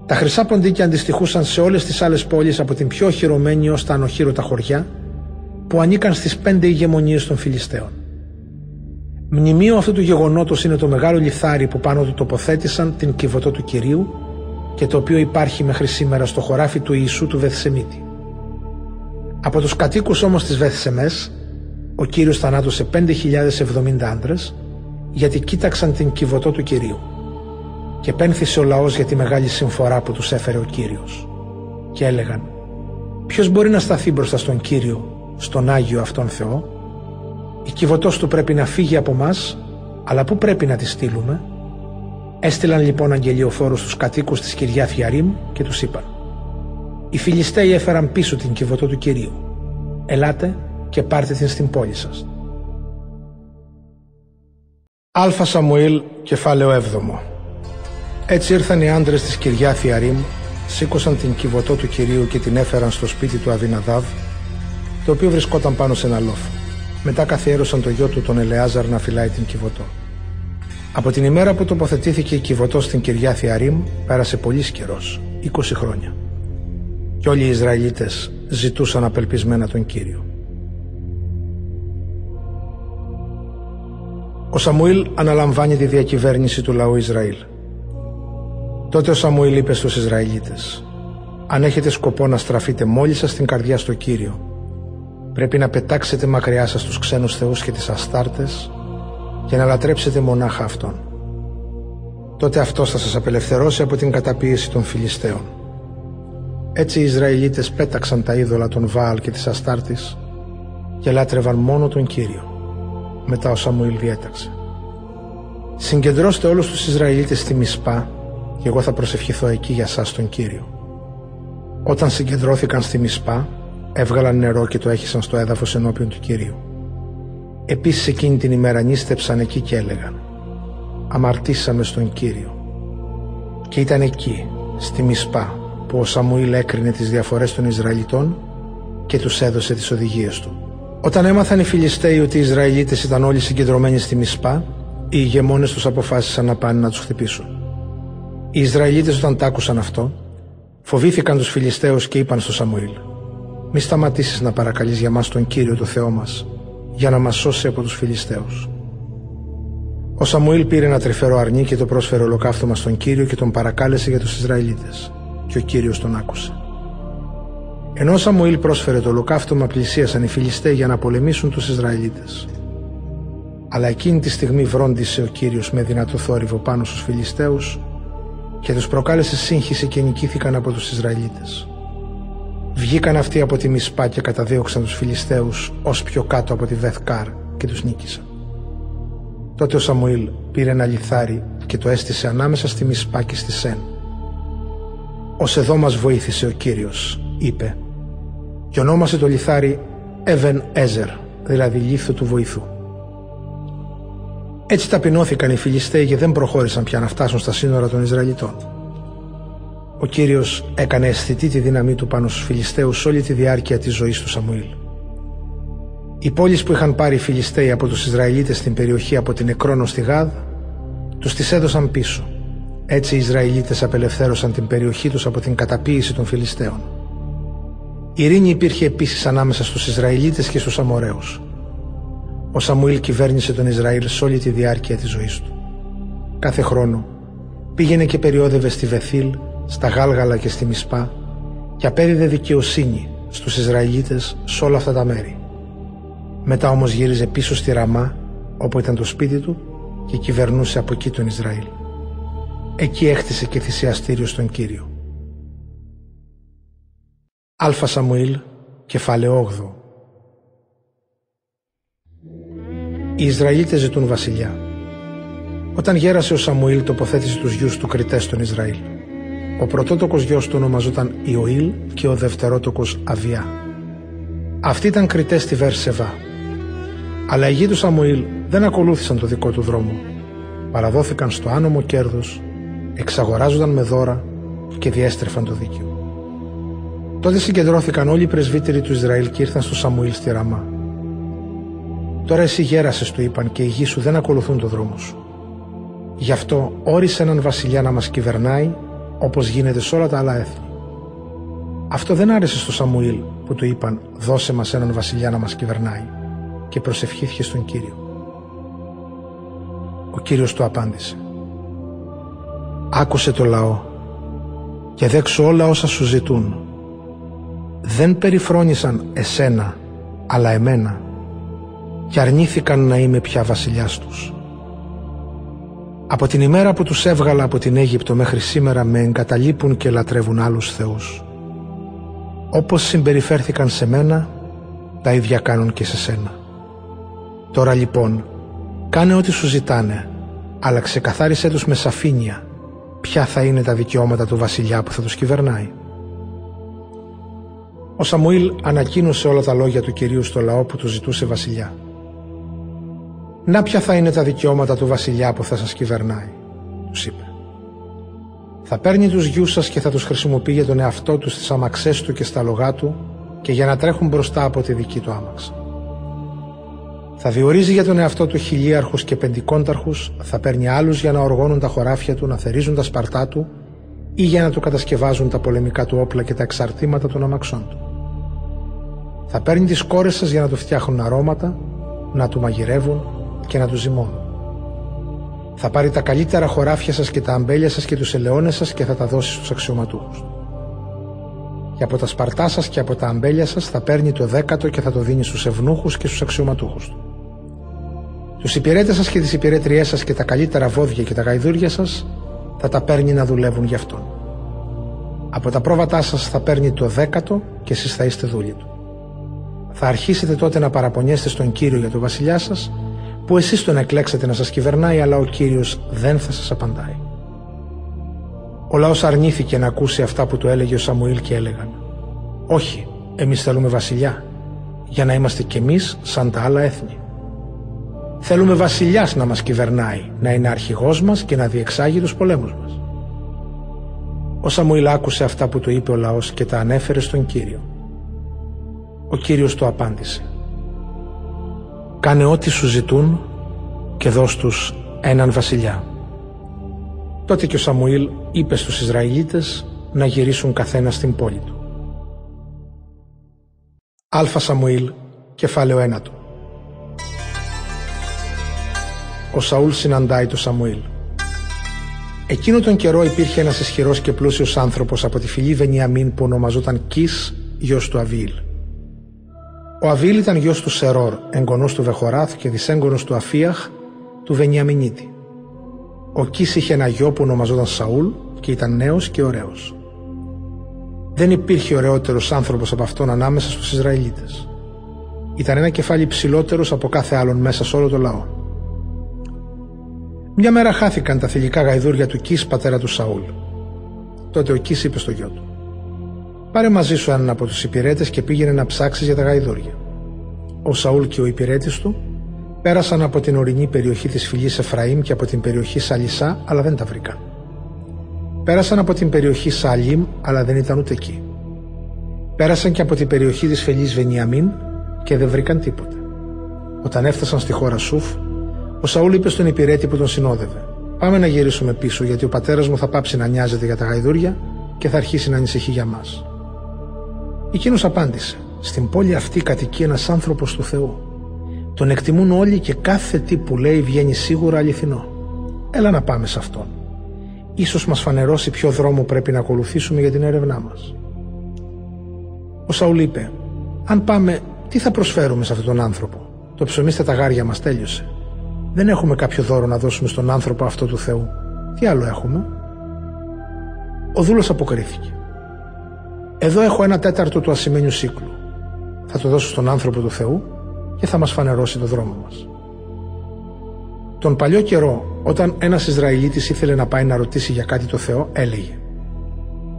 Τα χρυσά ποντίκια αντιστοιχούσαν σε όλες τις άλλες πόλεις από την πιο οχυρωμένη ως τα ανοχήρωτα χωριά που ανήκαν στις πέντε ηγεμονίες των Φιλιστέων. Μνημείο αυτού του γεγονότος είναι το μεγάλο λιθάρι που πάνω του τοποθέτησαν την κυβωτό του Κυρίου και το οποίο υπάρχει μέχρι σήμερα στο χωράφι του Ιησού του Βεθσεμίτη. Από τους κατοίκους όμως της Βεθσεμές, ο Κύριος θανάτωσε 5.070 άντρες γιατί κοίταξαν την κυβωτό του Κυρίου και πένθησε ο λαός για τη μεγάλη συμφορά που τους έφερε ο Κύριος και έλεγαν «Ποιος μπορεί να σταθεί μπροστά στον Κύριο, στον Άγιο αυτόν Θεό» Η κυβωτός του πρέπει να φύγει από μας, αλλά πού πρέπει να τη στείλουμε; Έστειλαν λοιπόν αγγελιοφόρους στους κατοίκους της Κυριάς Θιαρήμ και τους είπαν «Οι Φιλιστέοι έφεραν πίσω την κυβωτό του Κυρίου. Ελάτε και πάρτε την στην πόλη σας». Αλφα Σαμουήλ, κεφάλαιο 7 Έτσι ήρθαν οι άντρες της Κυριά Θιαρήμ, σήκωσαν την κυβωτό του Κυρίου και την έφεραν στο σπίτι του Αβιναδάβ, το οποίο βρισκόταν πάνω σε ένα λόφο. Μετά καθιέρωσαν το γιο του τον Ελεάζαρ να φυλάει την Κιβωτό. Από την ημέρα που τοποθετήθηκε η Κιβωτό στην Κυριά Θιαρήμ πέρασε πολύς καιρός, 20 χρόνια. Και όλοι οι Ισραηλίτες ζητούσαν απελπισμένα τον Κύριο. Ο Σαμουήλ αναλαμβάνει τη διακυβέρνηση του λαού Ισραήλ. Τότε ο Σαμουήλ είπε στους Ισραηλίτες «Αν έχετε σκοπό να στραφείτε μόλις σας την καρδιά στο Κύριο Πρέπει να πετάξετε μακριά σας τους ξένους θεούς και τις αστάρτες και να λατρέψετε μονάχα Αυτόν. Τότε Αυτός θα σας απελευθερώσει από την καταπίεση των Φιλιστέων. Έτσι οι Ισραηλίτες πέταξαν τα είδωλα των Βάαλ και της Αστάρτης και λάτρευαν μόνο τον Κύριο. Μετά ο Σαμουήλ διέταξε. Συγκεντρώστε όλους τους Ισραηλίτες στη Μισπά και εγώ θα προσευχηθώ εκεί για σας τον Κύριο. Όταν συγκεντρώθηκαν στη Μισπά, έβγαλαν νερό και το έχισαν στο έδαφος ενώπιον του Κυρίου. Επίσης εκείνη την ημέρα νίστεψαν εκεί και έλεγαν «Αμαρτήσαμε στον Κύριο». Και ήταν εκεί, στη Μισπά, που ο Σαμουήλ έκρινε τις διαφορές των Ισραηλιτών και τους έδωσε τις οδηγίες του. Όταν έμαθαν οι Φιλιστέοι ότι οι Ισραηλίτες ήταν όλοι συγκεντρωμένοι στη Μισπά, οι ηγεμόνες τους αποφάσισαν να πάνε να τους χτυπήσουν. Οι Ισραηλίτες όταν τ' άκουσαν αυτό, φοβήθηκαν τους Φιλιστέους και είπαν στο Σαμουήλ μη σταματήσεις να παρακαλείς για μας τον Κύριο το Θεό μας, για να μας σώσει από τους Φιλιστέους. Ο Σαμουήλ πήρε ένα τρυφερό αρνί και το πρόσφερε ολοκαύτωμα στον Κύριο και τον παρακάλεσε για τους Ισραηλίτες. Και ο Κύριος τον άκουσε. Ενώ ο Σαμουήλ πρόσφερε το ολοκαύτωμα, πλησίασαν οι Φιλιστέοι για να πολεμήσουν τους Ισραηλίτες. Αλλά εκείνη τη στιγμή βρόντισε ο Κύριος με δυνατό θόρυβο πάνω στους Φιλιστέους και τους προκάλεσε σύγχυση και νικήθηκαν από τους Ισραηλίτες. Βγήκαν αυτοί από τη Μισπά και καταδίωξαν τους Φιλιστέους ως πιο κάτω από τη Βεθκάρ και τους νίκησαν. Τότε ο Σαμουήλ πήρε ένα λιθάρι και το έστησε ανάμεσα στη Μισπά και στη Σέν. «Ως εδώ μας βοήθησε ο Κύριος», είπε, και ονόμασε το λιθάρι Εβεν Έζερ, δηλαδή λίθο του βοηθού. Έτσι ταπεινώθηκαν οι Φιλιστέοι και δεν προχώρησαν πια να φτάσουν στα σύνορα των Ισραηλιτών. Ο Κύριος έκανε αισθητή τη δύναμή του πάνω στους Φιλιστέους όλη τη διάρκεια της ζωής του Σαμουήλ. Οι πόλεις που είχαν πάρει οι Φιλιστέοι από τους Ισραηλίτες στην περιοχή από την Εκρόνος στη Γάδ, τους τις έδωσαν πίσω. Έτσι οι Ισραηλίτες απελευθέρωσαν την περιοχή τους από την καταποίηση των Φιλιστέων. Η ειρήνη υπήρχε επίσης ανάμεσα στους Ισραηλίτες και στους Αμοραίους. Ο Σαμουήλ κυβέρνησε τον Ισραήλ σε όλη τη διάρκεια της ζωής του. Κάθε χρόνο πήγαινε και περιόδευε στη Βεθήλ, στα Γάλγαλα και στη Μισπά και απέδιδε δικαιοσύνη στους Ισραηλίτες σε όλα αυτά τα μέρη. Μετά όμως γύριζε πίσω στη Ραμά όπου ήταν το σπίτι του και κυβερνούσε από εκεί τον Ισραήλ. Εκεί έχτισε και θυσιαστήριο στον Κύριο. Αλφα Σαμουήλ, κεφάλαιο 8 Οι Ισραηλίτες ζητούν βασιλιά. Όταν γέρασε ο Σαμουήλ τοποθέτησε τους γιους του κριτές στον Ισραήλ. Ο πρωτότοκος γιος του ονομαζόταν Ιωήλ και ο δευτερότοκος Αβιά. Αυτοί ήταν κριτές στη Βέρσεβα. Αλλά οι γη του Σαμουήλ δεν ακολούθησαν το δικό του δρόμο. Παραδόθηκαν στο άνομο κέρδος, εξαγοράζονταν με δώρα και διέστρεφαν το δίκαιο. Τότε συγκεντρώθηκαν όλοι οι πρεσβύτεροι του Ισραήλ και ήρθαν στο Σαμουήλ στη Ραμά. Τώρα εσύ γέρασες του είπαν και οι γη σου δεν ακολουθούν το δρόμο σου. Γι' αυτό όρισε έναν βασιλιά να μας κυβερνάει όπως γίνεται σε όλα τα άλλα έθνη. Αυτό δεν άρεσε στο Σαμουήλ που του είπαν δώσε μας έναν βασιλιά να μας κυβερνάει και προσευχήθηκε στον Κύριο. Ο Κύριος του απάντησε «Άκουσε το λαό και δέξω όλα όσα σου ζητούν. Δεν περιφρόνησαν εσένα αλλά εμένα και αρνήθηκαν να είμαι πια βασιλιάς τους. Από την ημέρα που τους έβγαλα από την Αίγυπτο μέχρι σήμερα με εγκαταλείπουν και λατρεύουν άλλους θεούς. Όπως συμπεριφέρθηκαν σε μένα, τα ίδια κάνουν και σε σένα. Τώρα λοιπόν, κάνε ό,τι σου ζητάνε, αλλά ξεκαθάρισέ τους με σαφήνεια ποια θα είναι τα δικαιώματα του βασιλιά που θα τους κυβερνάει. Ο Σαμουήλ ανακοίνωσε όλα τα λόγια του Κυρίου στο λαό που του ζητούσε βασιλιά. Να ποια θα είναι τα δικαιώματα του βασιλιά που θα σας κυβερνάει, τους είπε. Θα παίρνει τους γιους σας και θα τους χρησιμοποιεί για τον εαυτό τους στις αμαξές του και στα λογά του και για να τρέχουν μπροστά από τη δική του άμαξα. Θα διορίζει για τον εαυτό του χιλίαρχους και πεντικόνταρχους, θα παίρνει άλλους για να οργώνουν τα χωράφια του, να θερίζουν τα σπαρτά του ή για να του κατασκευάζουν τα πολεμικά του όπλα και τα εξαρτήματα των αμαξών του. Θα παίρνει τις κόρες σας για να του φτιάχνουν αρώματα, να του μαγειρεύουν και να του ζυμώνουν. Θα πάρει τα καλύτερα χωράφια σας και τα αμπέλια σας και τους ελαιώνες σας και θα τα δώσει στους αξιωματούχους. Και από τα σπαρτά σας και από τα αμπέλια σας θα παίρνει το δέκατο και θα το δίνει στους ευνούχους και στους αξιωματούχους του. Τους υπηρέτες σας και τις υπηρέτριές σας και τα καλύτερα βόδια και τα γαϊδούρια σας θα τα παίρνει να δουλεύουν γι' αυτόν. Από τα πρόβατά σας θα παίρνει το δέκατο και εσείς θα είστε δούλοι του. Θα αρχίσετε τότε να παραπονιέστε στον Κύριο για τον βασιλιά σας που εσείς τον εκλέξατε να σας κυβερνάει αλλά ο Κύριος δεν θα σας απαντάει. Ο λαός αρνήθηκε να ακούσει αυτά που του έλεγε ο Σαμουήλ και έλεγαν «Όχι, εμείς θέλουμε βασιλιά, για να είμαστε κι εμείς σαν τα άλλα έθνη. Θέλουμε βασιλιάς να μας κυβερνάει, να είναι αρχηγός μας και να διεξάγει τους πολέμους μας». Ο Σαμουήλ άκουσε αυτά που του είπε ο λαός και τα ανέφερε στον Κύριο. Ο Κύριος του απάντησε «Κάνε ό,τι σου ζητούν και δώσ' τους έναν βασιλιά». Τότε και ο Σαμουήλ είπε στους Ισραηλίτες να γυρίσουν καθένα στην πόλη του. Αλφα Σαμουήλ, κεφάλαιο ένατο. Ο Σαούλ συναντάει το Σαμουήλ. Εκείνο τον καιρό υπήρχε ένας ισχυρός και πλούσιος άνθρωπος από τη φυλή Βενιαμίν που ονομαζόταν Κις, γιος του Αβίλ. Ο Αβίλ ήταν γιος του Σερόρ, εγγονός του Βεχοράθ και δυσέγγονος του Αφίαχ, του Βενιαμινίτη. Ο Κίς είχε ένα γιο που ονομαζόταν Σαούλ και ήταν νέος και ωραίος. Δεν υπήρχε ωραιότερος άνθρωπος από αυτόν ανάμεσα στους Ισραηλίτες. Ήταν ένα κεφάλι ψηλότερος από κάθε άλλον μέσα σε όλο το λαό. Μια μέρα χάθηκαν τα θηλυκά γαϊδούρια του Κίς πατέρα του Σαούλ. Τότε ο Κίς είπε στο γιο του Πάρε μαζί σου έναν από τους υπηρέτες και πήγαινε να ψάξεις για τα γαϊδούρια. Ο Σαούλ και ο υπηρέτης του πέρασαν από την ορεινή περιοχή της φυλής Εφραήμ και από την περιοχή Σαλισά, αλλά δεν τα βρήκαν. Πέρασαν από την περιοχή Σαλίμ, αλλά δεν ήταν ούτε εκεί. Πέρασαν και από την περιοχή της φυλής Βενιαμίν και δεν βρήκαν τίποτε. Όταν έφτασαν στη χώρα Σουφ, ο Σαούλ είπε στον υπηρέτη που τον συνόδευε: Πάμε να γυρίσουμε πίσω, γιατί ο πατέρας μου θα πάψει να νοιάζεται για τα γαϊδούρια και θα αρχίσει να ανησυχεί για μας. Εκείνος απάντησε: Στην πόλη αυτή κατοικεί ένας άνθρωπος του Θεού. Τον εκτιμούν όλοι και κάθε τι που λέει βγαίνει σίγουρα αληθινό. Έλα να πάμε σε αυτόν. Ίσως μας φανερώσει ποιο δρόμο πρέπει να ακολουθήσουμε για την έρευνά μας. Ο Σαούλ είπε: Αν πάμε, τι θα προσφέρουμε σε αυτόν τον άνθρωπο; Το ψωμί στα ταγάρια μας τέλειωσε. Δεν έχουμε κάποιο δώρο να δώσουμε στον άνθρωπο αυτό του Θεού. Τι άλλο έχουμε; Ο δούλος αποκρίθηκε. Εδώ έχω ένα τέταρτο του ασημένιου σύκλου. Θα το δώσω στον άνθρωπο του Θεού και θα μας φανερώσει το δρόμο μας. Τον παλιό καιρό, όταν ένας Ισραηλίτης ήθελε να πάει να ρωτήσει για κάτι το Θεό, έλεγε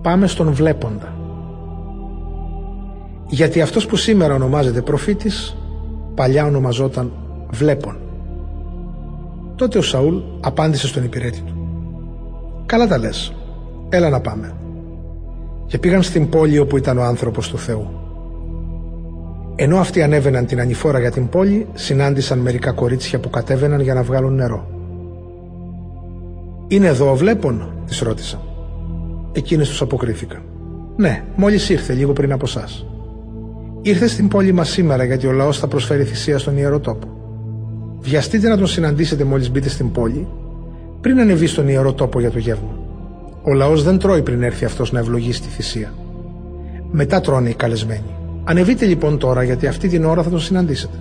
«Πάμε στον βλέποντα». Γιατί αυτός που σήμερα ονομάζεται προφήτης, παλιά ονομαζόταν βλέπον. Τότε ο Σαούλ απάντησε στον υπηρέτη του «Καλά τα λες, έλα να πάμε» και πήγαν στην πόλη όπου ήταν ο άνθρωπος του Θεού. Ενώ αυτοί ανέβαιναν την ανηφόρα για την πόλη, συνάντησαν μερικά κορίτσια που κατέβαιναν για να βγάλουν νερό. «Είναι εδώ ο βλέπων» τις ρώτησαν. Εκείνες τους αποκρίθηκαν. «Ναι, μόλις ήρθε λίγο πριν από εσά. Ήρθε στην πόλη μας σήμερα γιατί ο λαός θα προσφέρει θυσία στον Ιερό Τόπο. Βιαστείτε να τον συναντήσετε μόλις μπείτε στην πόλη, πριν ανεβεί στον Ιερό Τόπο για το γεύμα. Ο λαός δεν τρώει πριν έρθει αυτός να ευλογήσει τη θυσία. Μετά τρώνε οι καλεσμένοι. Ανεβείτε λοιπόν τώρα γιατί αυτή την ώρα θα τον συναντήσετε.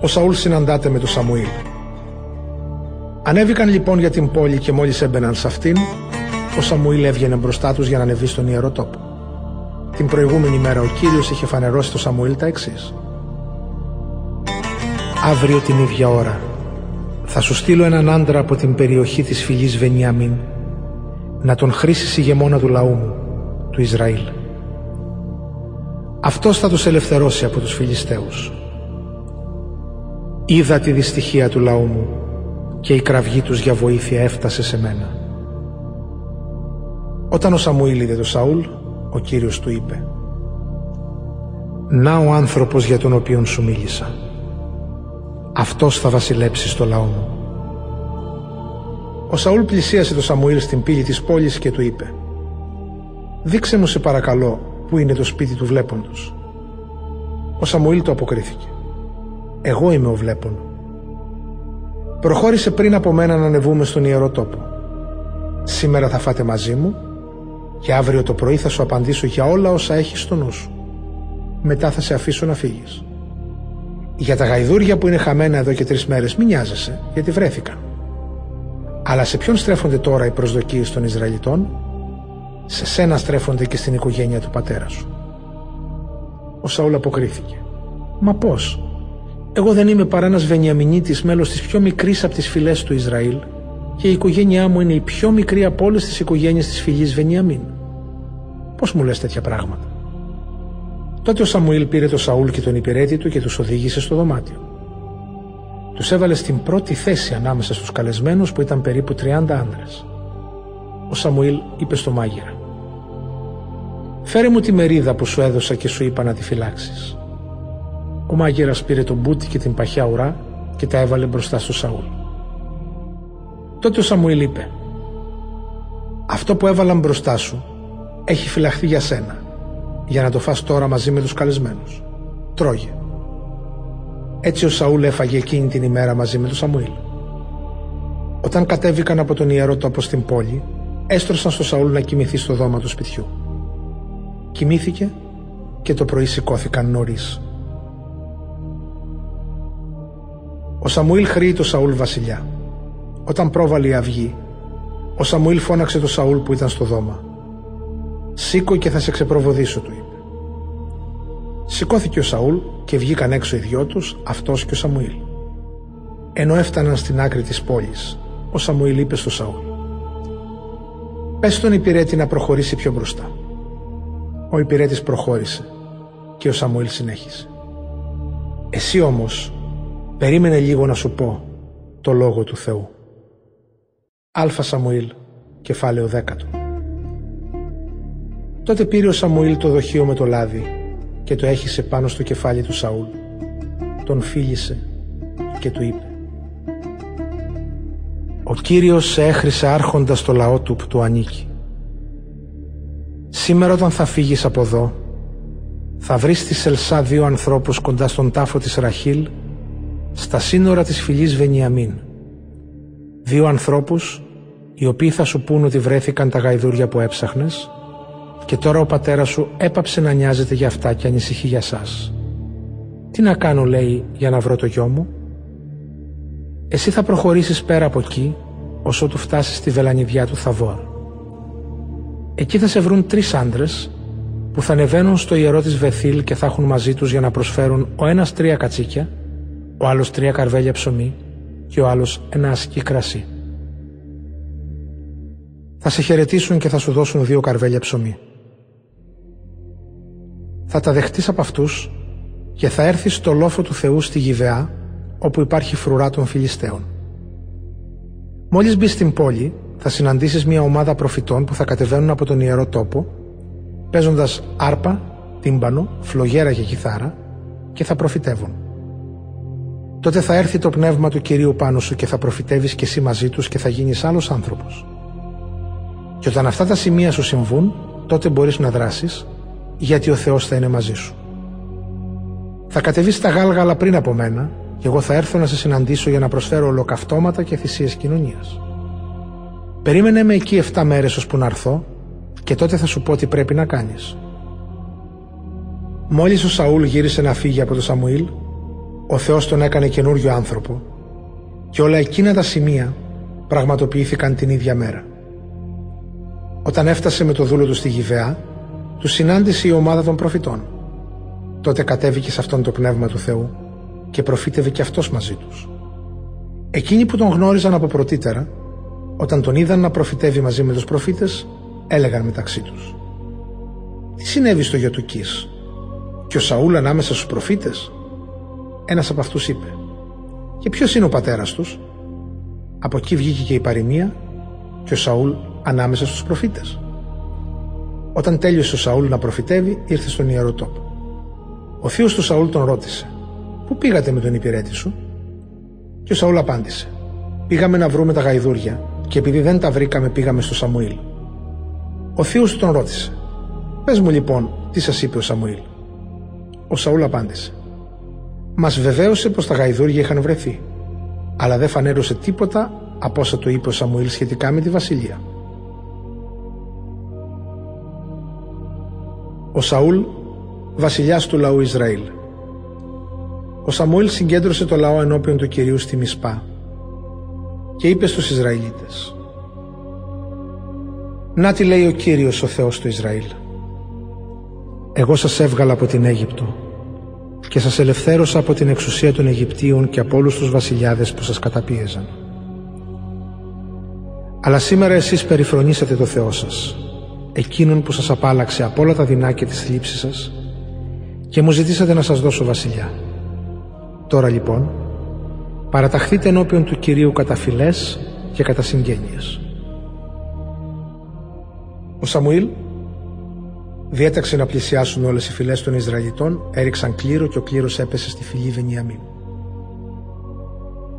Ο Σαούλ συναντάται με τον Σαμουήλ. Ανέβηκαν λοιπόν για την πόλη και μόλις έμπαιναν σε αυτήν, ο Σαμουήλ έβγαινε μπροστά τους για να ανεβεί στον Ιερό Τόπο. Την προηγούμενη μέρα ο Κύριος είχε φανερώσει το Σαμουήλ τα εξής. Αύριο την ίδια ώρα θα σου στείλω έναν άντρα από την περιοχή της φυλής Βενιαμίν να τον χρήσει ηγεμόνα του λαού μου, του Ισραήλ. Αυτός θα τους ελευθερώσει από τους Φιλιστέους. Είδα τη δυστυχία του λαού μου και η κραυγή τους για βοήθεια έφτασε σε μένα. Όταν ο Σαμουήλ είδε τον Σαούλ, ο Κύριος του είπε «Να ο άνθρωπος για τον οποίον σου μίλησα» αυτός θα βασιλέψει στο λαό μου. Ο Σαούλ πλησίασε το Σαμουήλ στην πύλη της πόλης και του είπε «Δείξε μου σε παρακαλώ που είναι το σπίτι του βλέποντος». Ο Σαμουήλ το αποκρίθηκε «Εγώ είμαι ο βλέπον». Προχώρησε πριν από μένα να ανεβούμε στον Ιερό Τόπο. Σήμερα θα φάτε μαζί μου και αύριο το πρωί θα σου απαντήσω για όλα όσα έχεις στο νου σου. Μετά θα σε αφήσω να φύγεις. Για τα γαϊδούρια που είναι χαμένα εδώ και τρεις μέρες, μην νοιάζεσαι, γιατί βρέθηκαν. Αλλά σε ποιον στρέφονται τώρα οι προσδοκίες των Ισραηλιτών, σε σένα στρέφονται και στην οικογένεια του πατέρα σου. Ο Σαούλ αποκρίθηκε. Μα πώς, εγώ δεν είμαι παρά ένας Βενιαμινίτης, μέλος της πιο μικρής από τις φυλές του Ισραήλ, και η οικογένειά μου είναι η πιο μικρή από όλες τις οικογένειες της φυλή Βενιαμίν. Πώς μου λες τέτοια πράγματα; Τότε ο Σαμουήλ πήρε τον Σαούλ και τον υπηρέτη του και τους οδήγησε στο δωμάτιο. Τους έβαλε στην πρώτη θέση ανάμεσα στους καλεσμένους που ήταν περίπου 30 άνδρες. Ο Σαμουήλ είπε στο μάγειρα «Φέρε μου τη μερίδα που σου έδωσα και σου είπα να τη φυλάξεις. Ο μάγειρας πήρε τον μπούτι και την παχιά ουρά και τα έβαλε μπροστά στο Σαούλ. Τότε ο Σαμουήλ είπε «Αυτό που έβαλαν μπροστά σου έχει φυλαχθεί για σένα για να το φας τώρα μαζί με τους καλεσμένους. Τρώγε. Έτσι ο Σαούλ έφαγε εκείνη την ημέρα μαζί με τον Σαμουήλ. Όταν κατέβηκαν από τον ιερό τόπο στην πόλη, έστρωσαν στο Σαούλ να κοιμηθεί στο δώμα του σπιτιού. Κοιμήθηκε και το πρωί σηκώθηκαν νωρίς. Ο Σαμουήλ χρήει το Σαούλ βασιλιά. Όταν πρόβαλε η αυγή, ο Σαμουήλ φώναξε το Σαούλ που ήταν στο δώμα. «Σήκω και θα σε ξεπροβοδήσω», του είπε. Σηκώθηκε ο Σαούλ και βγήκαν έξω οι δυο τους, αυτός και ο Σαμουήλ. Ενώ έφταναν στην άκρη της πόλης, ο Σαμουήλ είπε στο Σαούλ «Πες στον υπηρέτη να προχωρήσει πιο μπροστά». Ο υπηρέτης προχώρησε και ο Σαμουήλ συνέχισε. «Εσύ όμως περίμενε λίγο να σου πω το λόγο του Θεού». Αλφα Σαμουήλ, κεφάλαιο δέκατο. Τότε πήρε ο Σαμουήλ το δοχείο με το λάδι και το έχισε πάνω στο κεφάλι του Σαούλ. Τον φίλησε και του είπε «Ο Κύριος σε έχρισε άρχοντα στο λαό του που του ανήκει. Σήμερα όταν θα φύγεις από εδώ θα βρεις στη Σελσά δύο ανθρώπους κοντά στον τάφο της Ραχήλ στα σύνορα της φυλής Βενιαμίν. Δύο ανθρώπους οι οποίοι θα σου πούν ότι βρέθηκαν τα γαϊδούρια που έψαχνες και τώρα ο πατέρας σου έπαψε να νοιάζεται για αυτά και ανησυχεί για σας. Τι να κάνω λέει για να βρω το γιο μου; Εσύ θα προχωρήσεις πέρα από εκεί όσο του φτάσεις στη βελανιδιά του Θαβόρ. Εκεί θα σε βρουν τρεις άντρες που θα ανεβαίνουν στο ιερό της Βεθήλ και θα έχουν μαζί τους για να προσφέρουν ο ένας τρία κατσίκια, ο άλλος τρία καρβέλια ψωμί και ο άλλος ένα ασκή κρασί. Θα σε χαιρετήσουν και θα σου δώσουν δύο καρβέλια ψωμί. Θα τα δεχτείς από αυτούς και θα έρθεις στο λόφο του Θεού στη Γιβεά, όπου υπάρχει φρουρά των Φιλιστέων. Μόλις μπεις στην πόλη, θα συναντήσεις μια ομάδα προφητών που θα κατεβαίνουν από τον ιερό τόπο, παίζοντας άρπα, τύμπανο, φλογέρα και κιθάρα και θα προφητεύουν. Τότε θα έρθει το πνεύμα του Κυρίου πάνω σου και θα προφητεύεις και εσύ μαζί τους και θα γίνεις άλλος άνθρωπος. Και όταν αυτά τα σημεία σου συμβούν, τότε μπορείς να δράσεις, γιατί ο Θεός θα είναι μαζί σου. Θα κατεβείς στα γάλγαλα πριν από μένα και εγώ θα έρθω να σε συναντήσω για να προσφέρω ολοκαυτώματα και θυσίες κοινωνίας. Περίμενε με εκεί 7 μέρες ώσπου να έρθω και τότε θα σου πω τι πρέπει να κάνεις. Μόλις ο Σαούλ γύρισε να φύγει από το Σαμουήλ, ο Θεός τον έκανε καινούριο άνθρωπο και όλα εκείνα τα σημεία πραγματοποιήθηκαν την ίδια μέρα. Όταν έφτασε με το δούλο του στη Γιβαία, του συνάντησε η ομάδα των προφητών. Τότε κατέβηκε σε αυτόν το πνεύμα του Θεού και προφήτευε και αυτός μαζί τους. Εκείνοι που τον γνώριζαν από πρωτήτερα, όταν τον είδαν να προφητεύει μαζί με τους προφήτες, έλεγαν μεταξύ τους «Τι συνέβη στο γιο του Κις» και ο Σαούλ ανάμεσα στους προφήτες; Ένας από αυτούς είπε «Και ποιος είναι ο πατέρας τους» Από εκεί βγήκε και η παροιμία και ο Σαούλ ανάμεσα στους προφήτες. Όταν τέλειωσε ο Σαούλ να προφητεύει, ήρθε στον ιερό τόπο. Ο θείος του Σαούλ τον ρώτησε «Πού πήγατε με τον υπηρέτη σου» και ο Σαούλ απάντησε «Πήγαμε να βρούμε τα γαϊδούρια και επειδή δεν τα βρήκαμε πήγαμε στο Σαμουήλ». Ο θείος του τον ρώτησε «Πες μου λοιπόν τι σας είπε ο Σαμουήλ». Ο Σαούλ απάντησε «Μας βεβαίωσε πως τα γαϊδούρια είχαν βρεθεί, αλλά δεν φανέρωσε τίποτα από όσα του είπε ο Σαμουήλ σχετικά με τη βασιλεία». Ο Σαούλ, βασιλιάς του λαού Ισραήλ. Ο Σαμουήλ συγκέντρωσε το λαό ενώπιον του Κυρίου στη Μισπά και είπε στους Ισραηλίτες «Να τι λέει ο Κύριος ο Θεός του Ισραήλ. Εγώ σας έβγαλα από την Αίγυπτο και σας ελευθέρωσα από την εξουσία των Αιγυπτίων και από όλους τους βασιλιάδες που σας καταπίεζαν. Αλλά σήμερα εσείς περιφρονήσατε το Θεό σας εκείνον που σας απάλαξε από όλα τα δεινά και τις θλίψεις σας και μου ζητήσατε να σας δώσω βασιλιά. Τώρα λοιπόν, παραταχθείτε ενώπιον του Κυρίου κατά φυλές και κατά συγγένειες. Ο Σαμουήλ διέταξε να πλησιάσουν όλες οι φυλές των Ισραηλιτών, έριξαν κλήρο και ο κλήρος έπεσε στη φυλή Βενιαμίν.